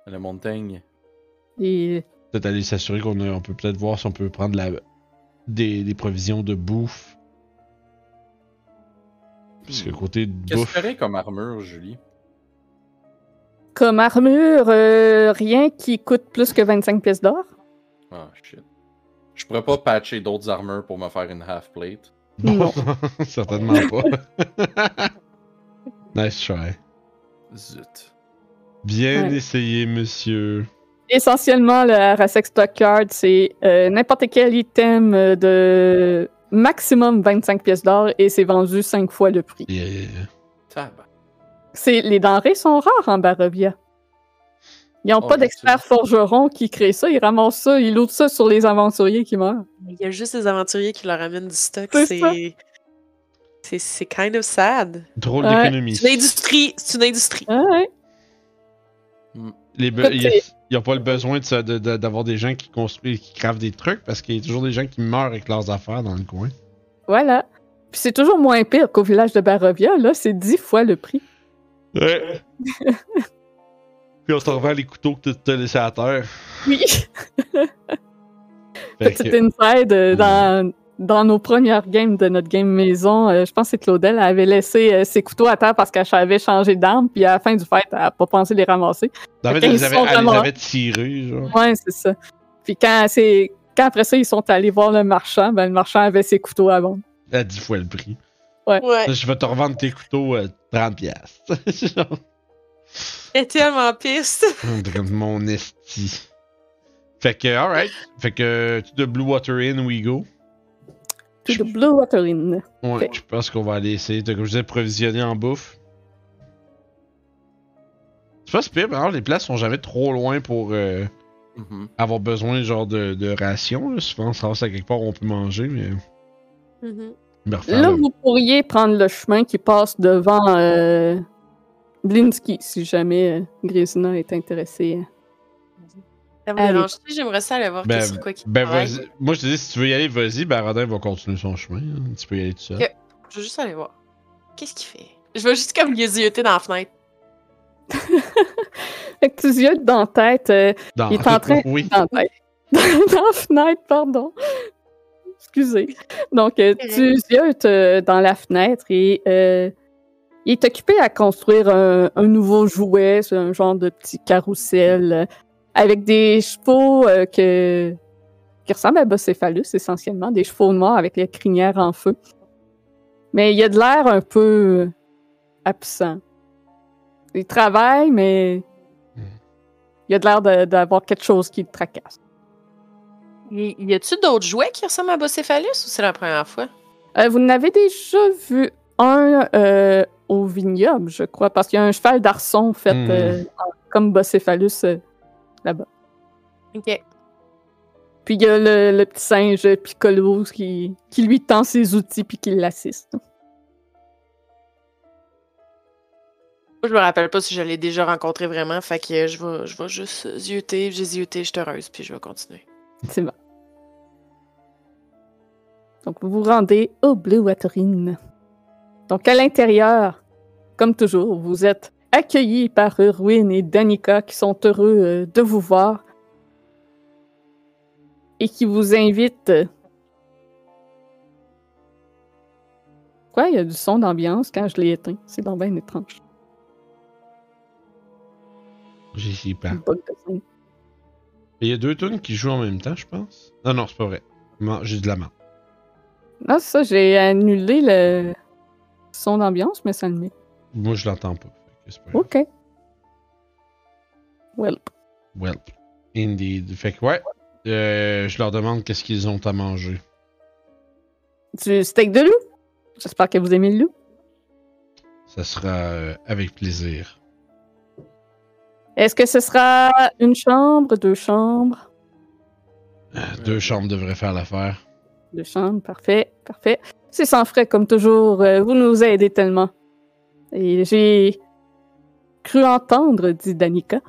La montagne. Et Peut-être aller s'assurer qu'on on peut peut-être voir si on peut prendre la, des, des provisions de bouffe. Parce que Hmm. côté Qu'est-ce bouffe. que tu ferais comme armure, Julie? comme armure, euh, rien qui coûte plus que 25 pièces d'or. Ah, shit. Je pourrais pas patcher d'autres armures pour me faire une half-plate. Non. <laughs> certainement pas. <laughs> nice try. Zut. Bien Ouais. essayé, monsieur. Essentiellement, le Arasek Stockyard, c'est euh, n'importe quel item euh, de maximum 25 pièces d'or et c'est vendu 5 fois le prix. Yeah. Les denrées sont rares en Barovia. Ils n'ont Oh, pas d'experts forgerons qui créent ça, ils ramassent ça, ils loadent ça sur les aventuriers qui meurent. Il y a juste les aventuriers qui leur amènent du stock. C'est C'est. Kind of sad. Drôle Ouais. d'économie. C'est une industrie. C'est une industrie. Ouais. Les be- n'y a, pas le besoin de ça- de- de- d'avoir des gens qui construisent, qui cravent des trucs parce qu'il y a toujours des gens qui meurent avec leurs affaires dans le coin. Voilà. Puis c'est toujours moins pire qu'au village de Barovia, là, c'est 10 fois le prix. Ouais. <laughs> Puis on te revend les couteaux que tu t'as laissés à terre. Oui. Fait Petite que- inside, euh, dans, dans nos premières games de notre game maison, euh, je pense que c'est Claudel avait laissé euh, ses couteaux à terre parce qu'elle avait changé d'arme, puis à la fin du fight, elle n'a pas pensé les ramasser. fait, quand elle ils les avait, sont elle les vraiment- avait tirés, genre. Ouais, c'est ça. Puis quand c'est quand après ça, ils sont allés voir le marchand, ben le marchand avait ses couteaux à vendre. À 10 fois le prix. Ouais. Je vais te revendre tes couteaux à 30$. piastres. <laughs> Genre, Elle est tellement piste. comme mon esti. Fait que, alright. Fait que, to the Blue Water Inn we go. To the Blue Water Inn. Ouais, Fait- je pense qu'on va aller essayer de, comme je disais, provisionner en bouffe. C'est pas alors, les places sont jamais trop loin pour euh, Mhm. avoir besoin genre de, de rations. Là. Souvent, on se ramasse à quelque part où on peut manger, mais. Mhm. refaire Là, le- vous pourriez prendre le chemin qui passe devant euh, Blinsky, si jamais euh, Grisina est intéressée. Ça me dérange J'aimerais ça aller voir Ben, qu'est-ce quoi qui Ben, vas-y. Moi, je te dis, si tu veux y aller, vas-y. Ben, Rodin va continuer son chemin. hein. Tu peux y aller tout seul. Je veux juste aller voir. Qu'est-ce qu'il fait? Je veux juste comme yeux dans la fenêtre. <laughs> Fait que tu yeux dans la tête, euh, Dans... il est en train- <laughs> oui. dans la tête. <laughs> dans la fenêtre, pardon. Excusez. Donc, euh, tu ziotes euh, dans la fenêtre et euh, il est occupé à construire un, un nouveau jouet, c'est un genre de petit carrousel avec des chevaux euh, que, qui ressemblent à Bocéphalus essentiellement, des chevaux noirs avec les crinières en feu. Mais il a de l'air un peu absent. Il travaille, mais il a de l'air d'avoir quelque chose qui le tracasse. Y y a-tu d'autres jouets qui ressemblent à Bocéphalus ou c'est la première fois? Euh, vous en avez déjà vu un euh, au vignoble, je crois, parce qu'il y a un cheval d'arçon fait euh, en- comme Bocéphalus euh, là-bas. Ok. Puis il y a le, le petit singe Piccolo qui, qui lui tend ses outils puis qui l'assiste. Moi, je me rappelle pas si je l'ai déjà rencontré vraiment, fait que je vais, je vais juste zioter, j'ai zioté, je suis heureuse, puis je vais continuer. C'est bon. Donc, vous vous rendez au Blue Water Inn. Donc, à l'intérieur, comme toujours, vous êtes accueillis par Erwin et Danica qui sont heureux euh, de vous voir et qui vous invitent. Quoi, il y a du son d'ambiance quand je l'ai éteint. C'est donc bien étrange. J'y suis pas. Il y a deux tunes qui jouent en même temps, je pense. Non, non, c'est pas vrai. J'ai de la main. Non, c'est ça, j'ai annulé le. son d'ambiance, mais ça le met. Moi, je l'entends pas. Pas. OK. Well. Well, indeed. Fait que ouais, euh, je leur demande qu'est-ce qu'ils ont à manger. Du steak de loup? J'espère que vous aimez le loup. Ça sera euh, avec plaisir. Est-ce que ce sera une chambre, deux chambres? Euh, Deux chambres devraient faire l'affaire. Deux chambres, parfait, parfait. C'est sans frais comme toujours. Vous nous aidez tellement. Et j'ai cru entendre, dit Danica,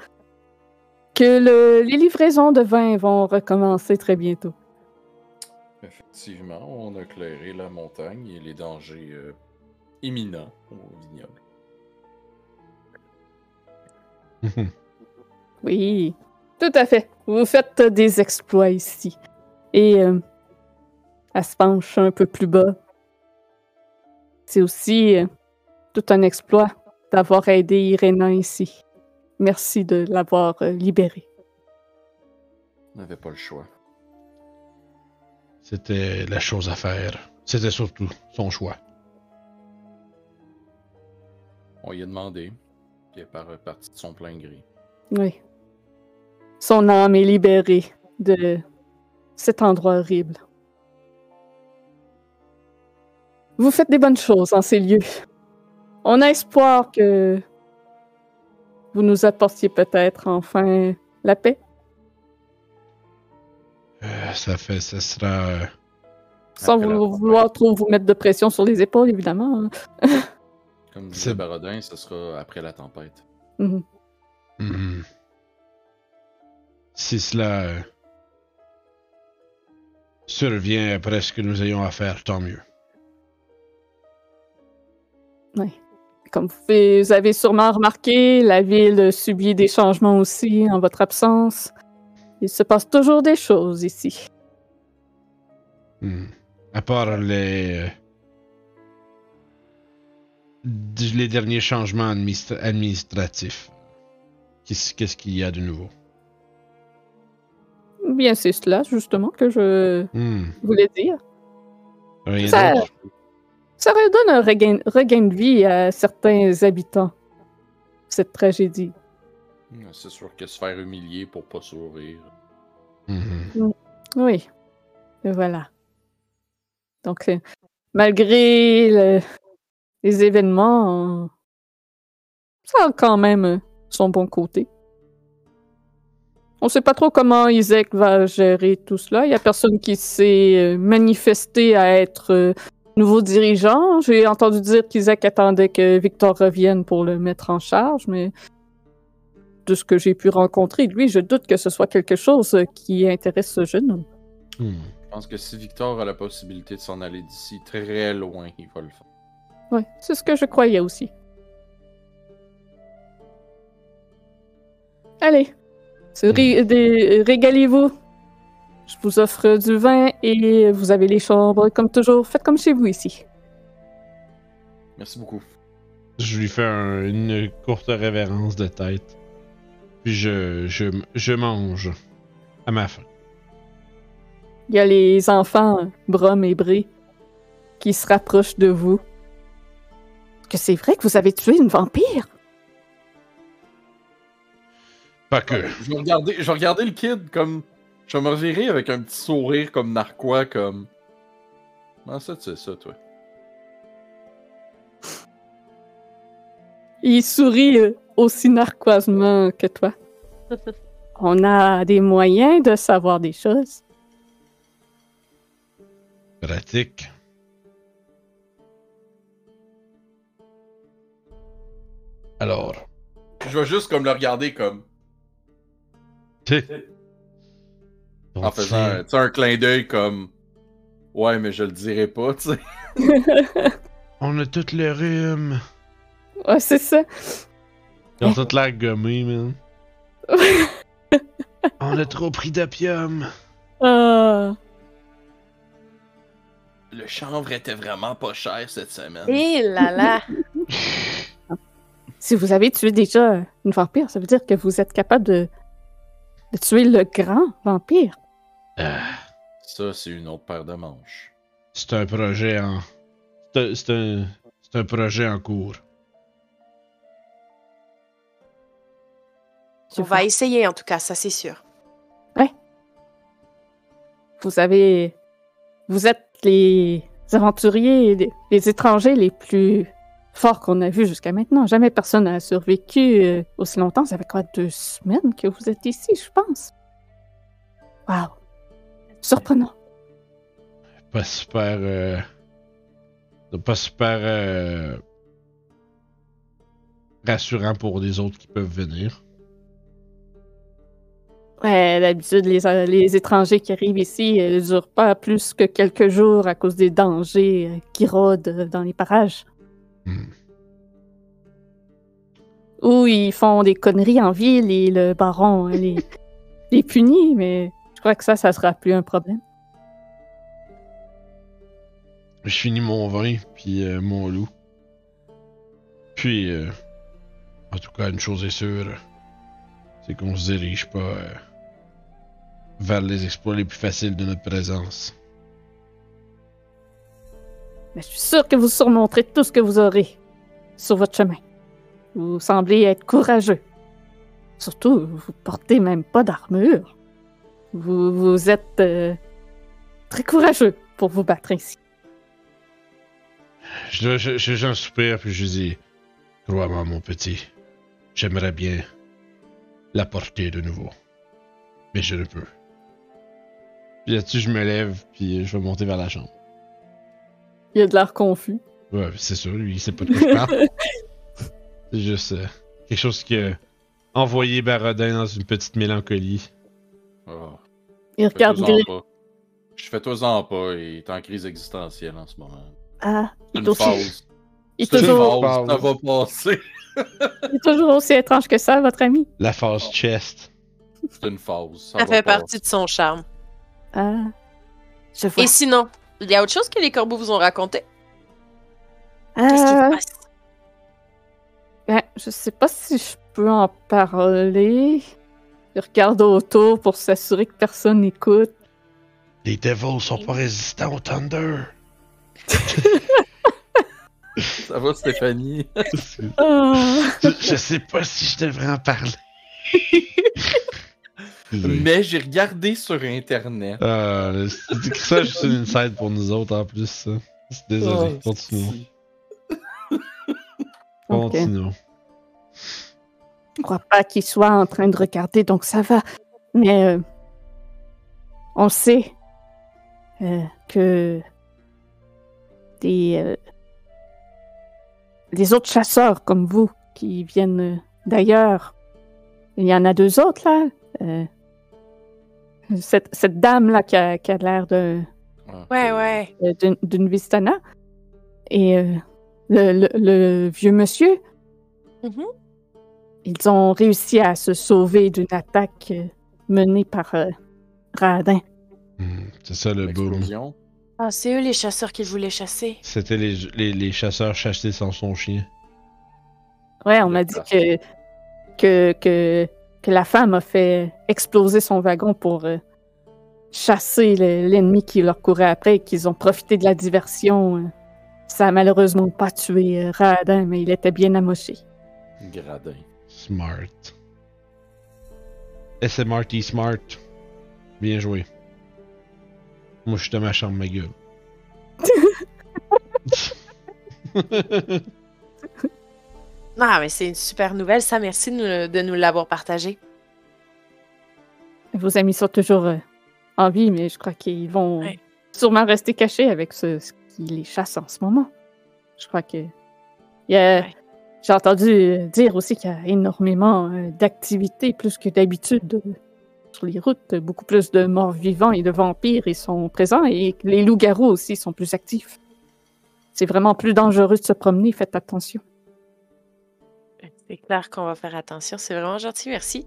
que le- les livraisons de vin vont recommencer très bientôt. Effectivement, on a clairé la montagne et les dangers euh, imminents au vignoble. <laughs> Oui, tout à fait. Vous faites des exploits ici. Et euh, elle se penche un peu plus bas. C'est aussi euh, tout un exploit d'avoir aidé Irena ici. Merci de l'avoir euh, libérée. On n'avait pas le choix. C'était la chose à faire. C'était surtout son choix. On y a demandé, puis elle est par- partie de son plein gré. Oui. Son âme est libérée de cet endroit horrible. Vous faites des bonnes choses en ces lieux. On a espoir que vous nous apportiez peut-être enfin la paix. Euh, ça fait, ça sera. euh, Sans vouloir trop vous mettre de pression sur les épaules, évidemment. hein. <laughs> Comme C'est- disait Barodin, ce sera après la tempête. Mhm. mhm. Si cela euh, survient après ce que nous ayons à faire, tant mieux. Comme vous avez sûrement remarqué, la ville subit des changements aussi en votre absence. Il se passe toujours des choses ici. Hmm. À part les. euh, les derniers changements administra- administratifs. Qu'est-ce qu'est-ce qu'il y a de nouveau? Bien, c'est cela, justement, que je Hmm. voulais dire. Rien Ça- d'autre? Ça redonne un regain, regain de vie à certains habitants, cette tragédie. C'est sûr que se faire humilier pour pas sourire. Mhm. Oui, et voilà. Donc, euh, malgré le- les événements, euh, ça a quand même euh, son bon côté. On sait pas trop comment Isaac va gérer tout cela. Il y a personne qui s'est euh, manifesté à être euh, nouveau dirigeant. J'ai entendu dire qu'Isaac attendait que Victor revienne pour le mettre en charge, mais de ce que j'ai pu rencontrer, lui, je doute que ce soit quelque chose qui intéresse ce jeune homme. Hmm. Je pense que si Victor a la possibilité de s'en aller d'ici très loin, il va le faire. Oui, c'est ce que je croyais aussi. Allez, ré- des- régalez-vous. Je vous offre du vin et vous avez les chambres comme toujours. Faites comme chez vous ici. Merci beaucoup. Je lui fais un- une courte révérence de tête. Puis je, je, je mange à ma faim. Il y a les enfants, Brom et Bré, qui se rapprochent de vous. Que c'est vrai que vous avez tué une vampire? Pas que. Je vais regarder, je vais regarder le kid comme. Je vais me revirer avec un petit sourire comme narquois, comme. Comment ça, tu sais ça, toi? Il sourit euh, aussi narquoisement que toi. <laughs> On a des moyens de savoir des choses. Pratique. Alors. Je vais juste comme le regarder comme. En faisant sais, un clin d'œil comme. Ouais, mais je le dirai pas, tu sais. <laughs> On a toutes le rhume. Ouais, c'est ça. Ils ont toutes l'air gommés, man. <laughs> On a trop pris d'opium. Ah. Le chanvre était vraiment pas cher cette semaine. Et là là! <laughs> Si vous avez tué déjà une vampire, ça veut dire que vous êtes capable de, de tuer le grand vampire. Ah, Ça, c'est une autre paire de manches. c'est un projet en. C'est un- c'est un, projet en cours. Je On va essayer, en tout cas, ça c'est sûr. Vous avez. Vous êtes les aventuriers, les, les étrangers les plus forts qu'on a vus jusqu'à maintenant. Jamais personne n'a survécu euh, aussi longtemps. Ça fait quoi, deux semaines que vous êtes ici, je pense? Wow. Surprenant. Pas super. Euh... Pas super. Euh... Rassurant pour les autres qui peuvent venir. Ouais, d'habitude, les, les étrangers qui arrivent ici ne durent pas plus que quelques jours à cause des dangers euh, qui rôdent dans les parages. Hmm. Ou ils font des conneries en ville et le baron les, <laughs> les punit, mais crois que ça, ça sera plus un problème. Je finis mon vin, puis euh, mon loup. Puis, euh, en tout cas, une chose est sûre, c'est qu'on se dirige pas euh, vers les exploits les plus faciles de notre présence. Mais je suis sûr que vous surmonterez tout ce que vous aurez sur votre chemin. Vous semblez être courageux. Surtout, vous portez même pas d'armure. Vous, vous êtes euh, très courageux pour vous battre ici. Je, je, je- j'en soupire, puis je dis Crois-moi, mon petit, j'aimerais bien la porter de nouveau. Mais je ne peux. Puis là-dessus, je me lève, puis je vais monter vers la chambre. Il y a de l'air confus. Ouais, c'est sûr, lui, il sait pas de quoi je parle. <laughs> c'est juste euh, quelque chose qui a envoyé Barodin dans une petite mélancolie. Ah, Il regarde pas. Je fais toi-en pas, il est en crise existentielle en ce moment. Ah, il est, une aussi, phase. il est toujours, phase, ça va passer. <laughs> il est toujours aussi étrange que ça, votre ami. La phase chest. C'est une phase. Ça, fait passer. partie de son charme. Ah, je vois. Et sinon, il y a autre chose que les corbeaux vous ont raconté? Qu'est-ce qui Ah, se passe? ben, je sais pas si je peux en parler. Il regarde autour pour s'assurer que personne n'écoute. Les Devils sont pas résistants au Thunder. <laughs> Ça va, Stéphanie? <laughs> Ah. je, sais pas si je devrais en parler. <laughs> Mais j'ai regardé sur Internet. Ah, c'est ça, juste une inside pour nous autres en plus. ça. Désolé, Oh, continuons. Ok. Je crois pas qu'il soit en train de regarder, donc ça va. Mais euh, on sait euh, que des, euh, des autres chasseurs comme vous qui viennent euh, d'ailleurs, il y en a deux autres là. euh, cette, cette dame là qui a, qui a l'air de Ah, Ouais, ouais. d'une- d'une Vistana et euh, le, le- le vieux monsieur. Mhm. Ils ont réussi à se sauver d'une attaque euh, menée par euh, Radin. Hmm, c'est ça le boom. Ah, c'est eux les chasseurs qu'il voulait chasser. C'était les, les, les chasseurs chassés sans son chien. Ouais, on m'a dit que, que, que, que la femme a fait exploser son wagon pour euh, chasser le- l'ennemi qui leur courait après et qu'ils ont profité de la diversion. Ça a malheureusement pas tué Radin, mais il était bien amoché. Gradin. Smart. SMRT Smart. Bien joué. Moi, je suis dans ma chambre, ma gueule. <laughs> Non, mais c'est une super nouvelle. Ça, merci de nous, l'avoir partagé. Vos amis sont toujours euh, en vie, mais je crois qu'ils vont Ouais. sûrement rester cachés avec ce, ce qui les chasse en ce moment. Je crois que. il y a- Ouais. J'ai entendu euh, dire aussi qu'il y a énormément euh, d'activités, plus que d'habitude, euh, sur les routes. Beaucoup plus de morts vivants et de vampires ils sont présents, et les loups-garous aussi sont plus actifs. C'est vraiment plus dangereux de se promener, faites attention. C'est clair qu'on va faire attention. C'est vraiment gentil, merci.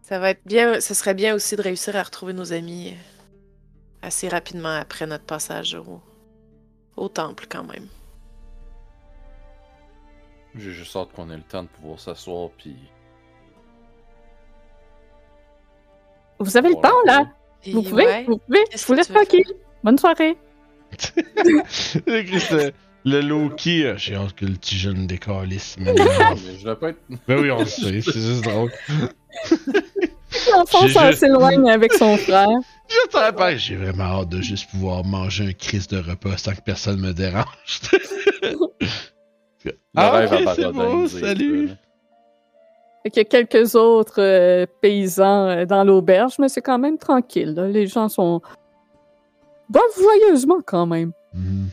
Ça va être bien. Ce serait bien aussi de réussir à retrouver nos amis euh, assez rapidement après notre passage au temple, quand même. J'ai juste hâte qu'on ait le temps de pouvoir s'asseoir puis. Vous avez le temps, là? Et Vous pouvez? ouais, Vous pouvez? Je vous laisse tranquille. Bonne soirée. le, le Loki, euh, j'ai hâte que le petit jeune décalisse. Mais... Non, mais je dois pas être. ben oui, on le sait, c'est juste drôle. <laughs> L'enfant juste- s'éloigne avec son frère. J'attends pas. J'ai vraiment hâte de juste pouvoir manger un crise de repas sans que personne me dérange. <laughs> Le Ah, rêve c'est bon, salut. Fait qu'il y a quelques autres euh, paysans euh, dans l'auberge, mais c'est quand même tranquille. là. Les gens sont. boivent joyeusement quand même. Mhm.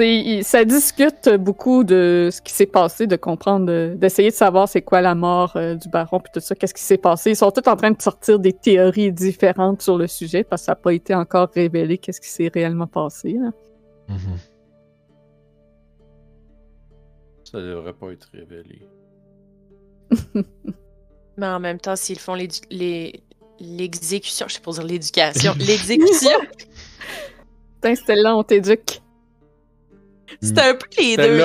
Il- ça discute beaucoup de ce qui s'est passé, de comprendre, de- d'essayer de savoir c'est quoi la mort euh, du baron, puis tout ça, qu'est-ce qui s'est passé. Ils sont tous en train de sortir des théories différentes sur le sujet, parce que ça n'a pas été encore révélé qu'est-ce qui s'est réellement passé. là. Mhm. Ça devrait pas être révélé. <laughs> Mais en même temps, s'ils font l'exécution, je sais pas dire l'éducation, <laughs> l'exécution, Putain, c'était là, on t'éduque. c'est un peu les deux.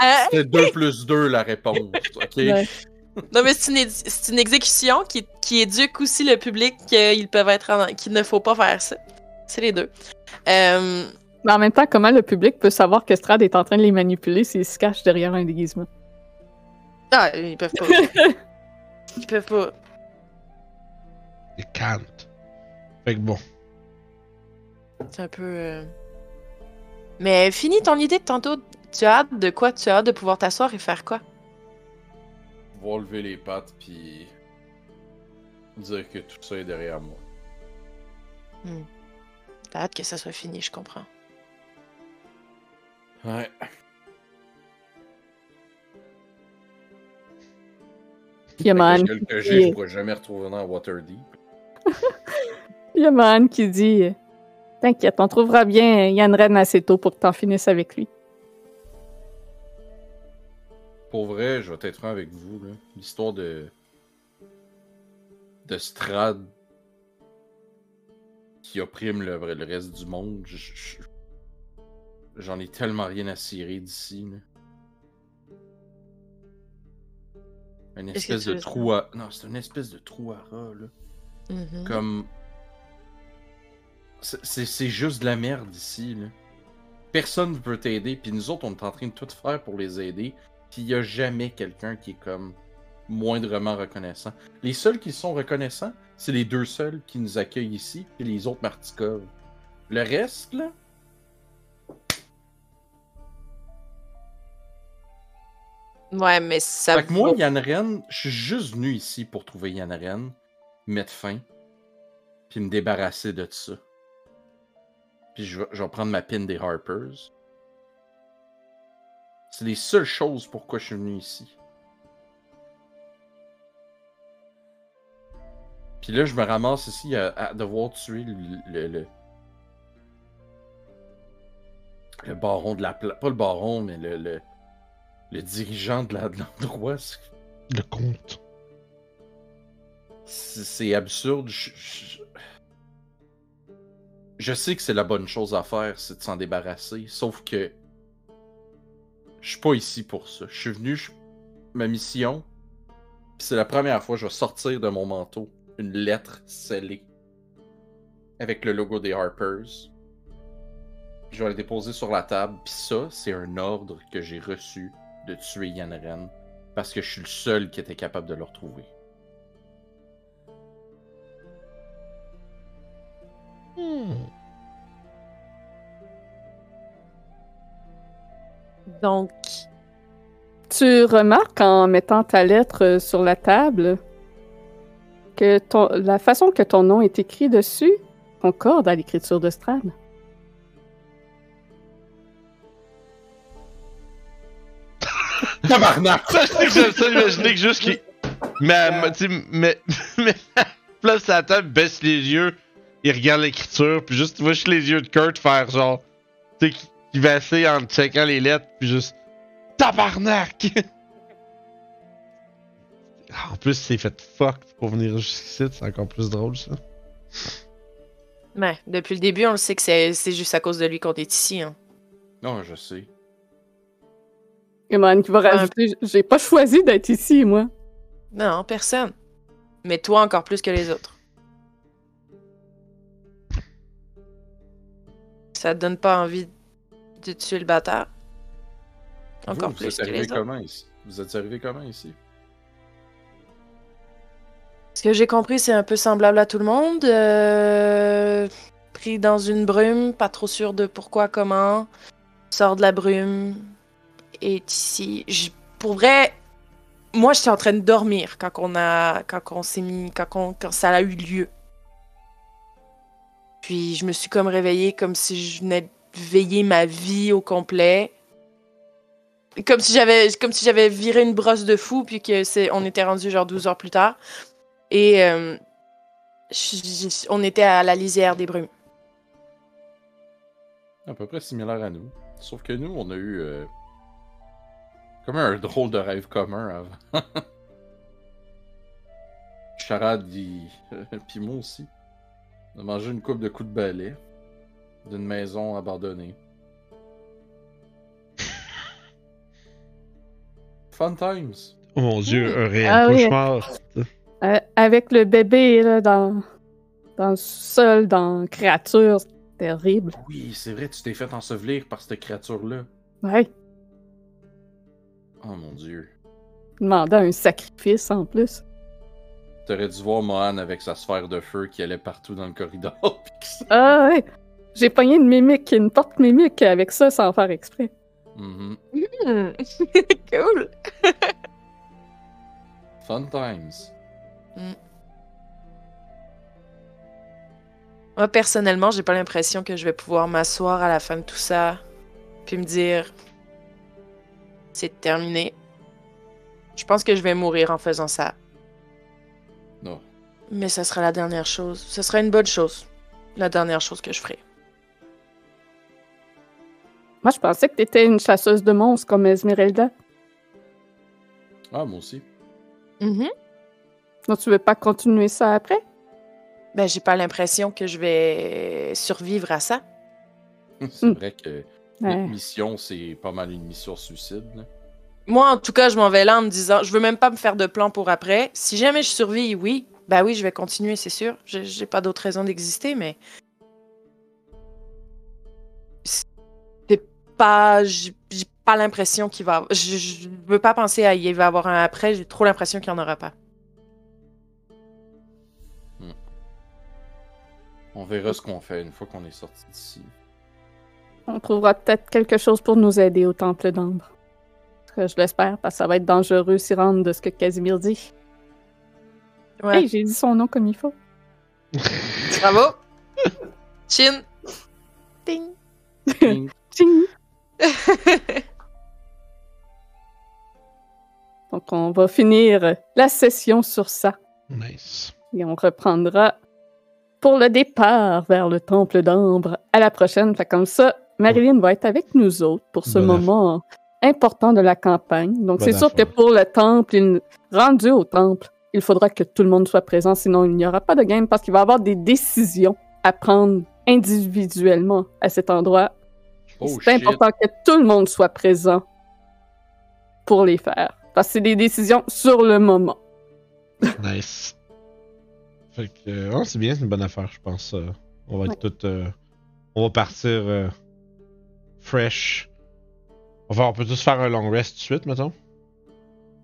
Hein? c'est 2 plus 2 la réponse. <laughs> OK? Ouais. Non, mais c'est une, une exécution qui, qui éduque aussi le public qu'ils peuvent être en- qu'il ne faut pas faire ça. C'est les deux. Euh, Mais en même temps, comment le public peut savoir que Strad est en train de les manipuler s'il se cache derrière un déguisement? Ah, ils peuvent pas. <laughs> ils peuvent pas. It can't. Fait que bon. C'est un peu. euh, Mais finis ton idée de tantôt. Tu as hâte de quoi? Tu as hâte de pouvoir t'asseoir et faire quoi? Pouvoir lever les pattes puis dire que tout ça est derrière moi. T'as hâte que ça soit fini, je comprends. Ouais. Il y a Man, que j'ai, je pourrais jamais retrouver dans Waterdeep. <laughs> il y a Man qui dit T'inquiète, on trouvera bien Yann Ren assez tôt pour que t'en finisses avec lui. Pour vrai, je vais être franc avec vous, là. L'histoire de. de Strad qui opprime le, le reste du monde, je- je- j'en ai tellement rien à cirer d'ici. Une espèce de trou à. Non, c'est une espèce de trou à rat, là. Mhm. Comme. C'est- juste de la merde ici, là. Personne ne peut t'aider, puis nous autres, on est en train de tout faire pour les aider, puis il y a jamais quelqu'un qui est comme moindrement reconnaissant. Les seuls qui sont reconnaissants, c'est les deux seuls qui nous accueillent ici, puis les autres Martikov. Le reste, là. Ouais, mais ça. Fait que moi, Yann Ren, je suis juste venu ici pour trouver Yann Ren, mettre fin, puis me débarrasser de ça. Puis je vais, je vais prendre ma pin des Harpers. C'est les seules choses pourquoi je suis venu ici. Puis là, je me ramasse ici à, à devoir tuer le, le, le, le baron de la place. Pas le baron, mais le, le, le dirigeant de l'endroit. Le compte. C'est absurde. Je, je- je sais que c'est la bonne chose à faire, c'est de s'en débarrasser. Sauf que je suis pas ici pour ça. Je suis venu, je- ma mission, c'est la première fois que je vais sortir de mon manteau une lettre scellée avec le logo des Harpers. Je vais la déposer sur la table, puis ça, c'est un ordre que j'ai reçu de tuer Yann Ren parce que je suis le seul qui était capable de le retrouver. Hmm. Donc, Tu remarques en mettant ta lettre euh, sur la table que ton- la façon que ton nom est écrit dessus concorde à l'écriture de Strad. <laughs> Tabarnak! Ça, je sais que j'aime ça imaginer que juste qu'il. Mais, mais, tu sais, mais, <laughs> mais, place à la table, baisse les yeux, il regarde l'écriture, puis juste, tu vois juste les yeux de Kurt faire genre. Tu sais, qui, qui va essayer en checkant les lettres, puis juste. Tabarnak! <laughs> Ah, en plus, c'est fait fuck pour venir jusqu'ici, c'est encore plus drôle ça. ouais, depuis le début, on le sait que c'est c'est juste à cause de lui qu'on est ici. Hein. Non, je sais. Eman qui va rajouter J'ai pas choisi d'être ici, moi. Non, personne. Mais toi encore plus que les autres. Ça te donne pas envie de tuer le bâtard? Encore vous, plus vous que êtes arrivé les autres. comment ici? Vous êtes arrivé comment ici? Ce que j'ai compris, c'est un peu semblable à tout le monde. euh, Pris dans une brume, pas trop sûr de pourquoi, comment. Sort de la brume. Est ici. J- Pour vrai, moi, j'étais en train de dormir quand on a, quand on s'est mis, quand, quand ça a eu lieu. Puis je me suis comme réveillée comme si je venais de veiller ma vie au complet. Comme si j'avais comme si j'avais viré une brosse de fou puis que c'est on était rendu genre 12 heures plus tard. Et euh, on était à la lisière des brumes. À peu près similaire à nous. Sauf que nous, on a eu euh, comme un drôle de rêve commun avant. <laughs> Charade, il... <laughs> puis moi aussi. On a mangé une coupe de coups de balai d'une maison abandonnée. <laughs> Fun times. Oh mon dieu, un réel Ah oui. cauchemar. Euh, avec le bébé là, dans, dans le sol, dans créature, c'est terrible. Oui, c'est vrai, tu t'es fait ensevelir par cette créature-là. Ouais, Oh mon dieu. demandant un sacrifice en plus. T'aurais dû voir Mohan avec sa sphère de feu qui allait partout dans le corridor. <laughs> Ah ouais, j'ai pogné une mimique, une porte mimique avec ça sans faire exprès. Hmm. <laughs> cool. <laughs> Fun times. Moi, personnellement, j'ai pas l'impression que je vais pouvoir m'asseoir à la fin de tout ça, puis me dire c'est terminé. Je pense que je vais mourir en faisant ça. Non. Mais ça sera la dernière chose. Ce sera une bonne chose. La dernière chose que je ferai. Moi, je pensais que t'étais une chasseuse de monstres comme Esmeralda. Ah, moi aussi. Mhm. Donc, tu veux pas continuer ça après? Ben, j'ai pas l'impression que je vais survivre à ça. <laughs> C'est Hmm. vrai que Ouais. notre mission, c'est pas mal une mission suicide. là. Moi, en tout cas, je m'en vais là en me disant, je veux même pas me faire de plan pour après. Si jamais je survis, oui, bah oui, je vais continuer, c'est sûr. J'ai pas d'autre raison d'exister, mais c'est pas, j'ai pas l'impression qu'il va. Je, je veux pas penser à il va y avoir un après. J'ai trop l'impression qu'il y en aura pas. On verra ce qu'on fait une fois qu'on est sorti d'ici. On trouvera peut-être quelque chose pour nous aider au Temple d'Ambre. Je l'espère, parce que ça va être dangereux s'y rendre de ce que Casimir dit. Ouais. Hey, j'ai dit son nom comme il faut. <laughs> Bravo. Chin. Ding. Ding. Tching! Donc, on va finir la session sur ça. Nice. Et on reprendra pour le départ vers le Temple d'Ambre à la prochaine. Fait comme ça, Marilyn va être avec nous autres pour ce moment important de la campagne. Donc, c'est sûr que pour le Temple, il- rendu au Temple, il faudra que tout le monde soit présent, sinon il n'y aura pas de game parce qu'il va y avoir des décisions à prendre individuellement à cet endroit. Oh c'est important que tout le monde soit présent pour les faire. Parce que c'est des décisions sur le moment. <laughs> Nice. Fait que, euh, c'est bien, c'est une bonne affaire, je pense. euh, on va être tout. euh, on va partir fresh. Enfin, on peut tous faire un long rest tout de suite, mettons.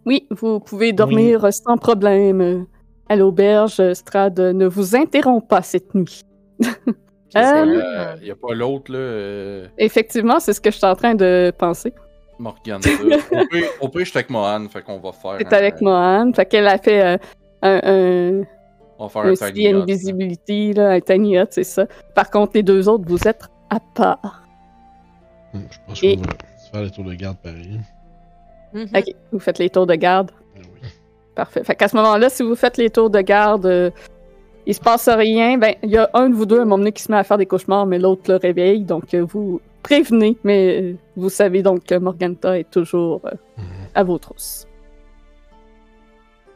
Oui, vous pouvez dormir sans problème euh, à l'auberge. Strad ne vous interrompt pas cette nuit. Il Euh, n'y a pas l'autre, là, euh, Effectivement, c'est ce que je suis en train de penser. Morgane. <laughs> Au pire- Au pire, je suis avec Mohan, fait qu'on va faire. C'est un- avec Mohan. Fait qu'elle a fait euh, un, un, On va faire un un tiny hut. invisibility, là, un tiny hut, c'est ça. Par contre, les deux autres, vous êtes à part. Je pense Et- qu'on va faire les tours de garde pareil. Mhm. OK, vous faites les tours de garde. Oui. Parfait. Fait qu'à ce moment-là, si vous faites les tours de garde, euh, il se passe rien. Ben, il y a un de vous deux à un moment donné qui se met à faire des cauchemars, mais l'autre le réveille. Donc, euh, vous prévenez, mais euh, vous savez donc que Morganta est toujours euh, Mhm. à vos trousses.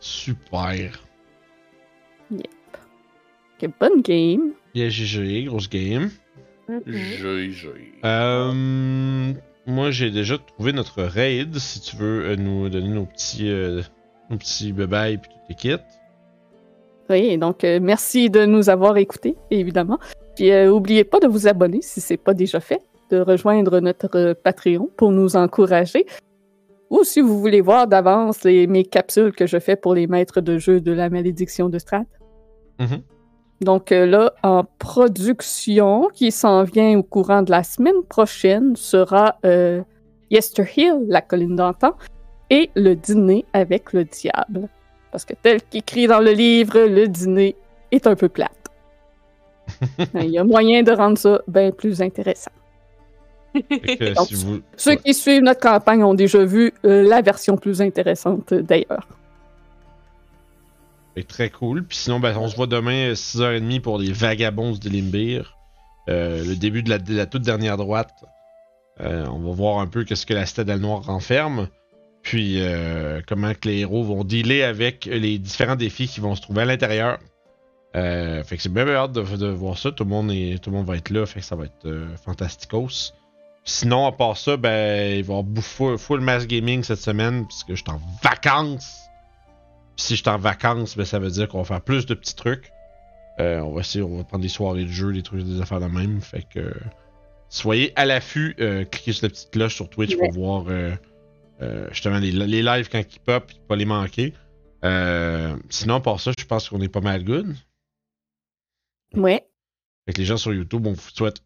Super. Ok, bonne game. Yeah, GG, grosse game. J'ai, j'ai. Euh, moi, j'ai déjà trouvé notre raid. Si tu veux euh, nous donner nos petits, euh, nos petits bebayes et les kits. Oui, donc euh, merci de nous avoir écoutés, évidemment. Puis euh, oubliez pas de vous abonner si c'est pas déjà fait, de rejoindre notre Patreon pour nous encourager. Ou si vous voulez voir d'avance les- mes capsules que je fais pour les maîtres de jeu de la malédiction de Strat. Mhm. Donc euh, là, en production, qui s'en vient au courant de la semaine prochaine, sera euh, Yester Hill, la colline d'antan, et le dîner avec le diable. Parce que tel qu'écrit dans le livre, le dîner est un peu plate. <laughs> Il y a moyen de rendre ça bien plus intéressant. Fait que Donc, si vous... Ceux Ouais. qui suivent notre campagne ont déjà vu euh, la version plus intéressante d'ailleurs. Fait très cool. Puis sinon, ben, on se voit demain euh, 6h30 pour les Vagabonds de Limbir. Euh, le début de la, toute dernière droite. Euh, on va voir un peu qu'est-ce que la Citadelle Noire renferme. Puis euh, comment que les héros vont dealer avec les différents défis qui vont se trouver à l'intérieur. Euh, fait que c'est bien, bien hâte de, voir ça. Tout le, monde est, tout le monde va être là. Fait que ça va être euh, fantasticos. Sinon, à part ça, ben, il va y avoir bouffer full mass gaming cette semaine. Puisque je suis en vacances. Si je suis en vacances, ben, ça veut dire qu'on va faire plus de petits trucs. Euh, on va essayer, on va prendre des soirées de jeu, des trucs, des affaires de même. Fait que soyez à l'affût. euh, cliquez sur la petite cloche sur Twitch Ouais. pour voir euh, justement les, les lives quand ils pop, pas les manquer. Sinon, par ça, je pense qu'on est pas mal good. Ouais. Fait que les gens sur YouTube, on vous souhaite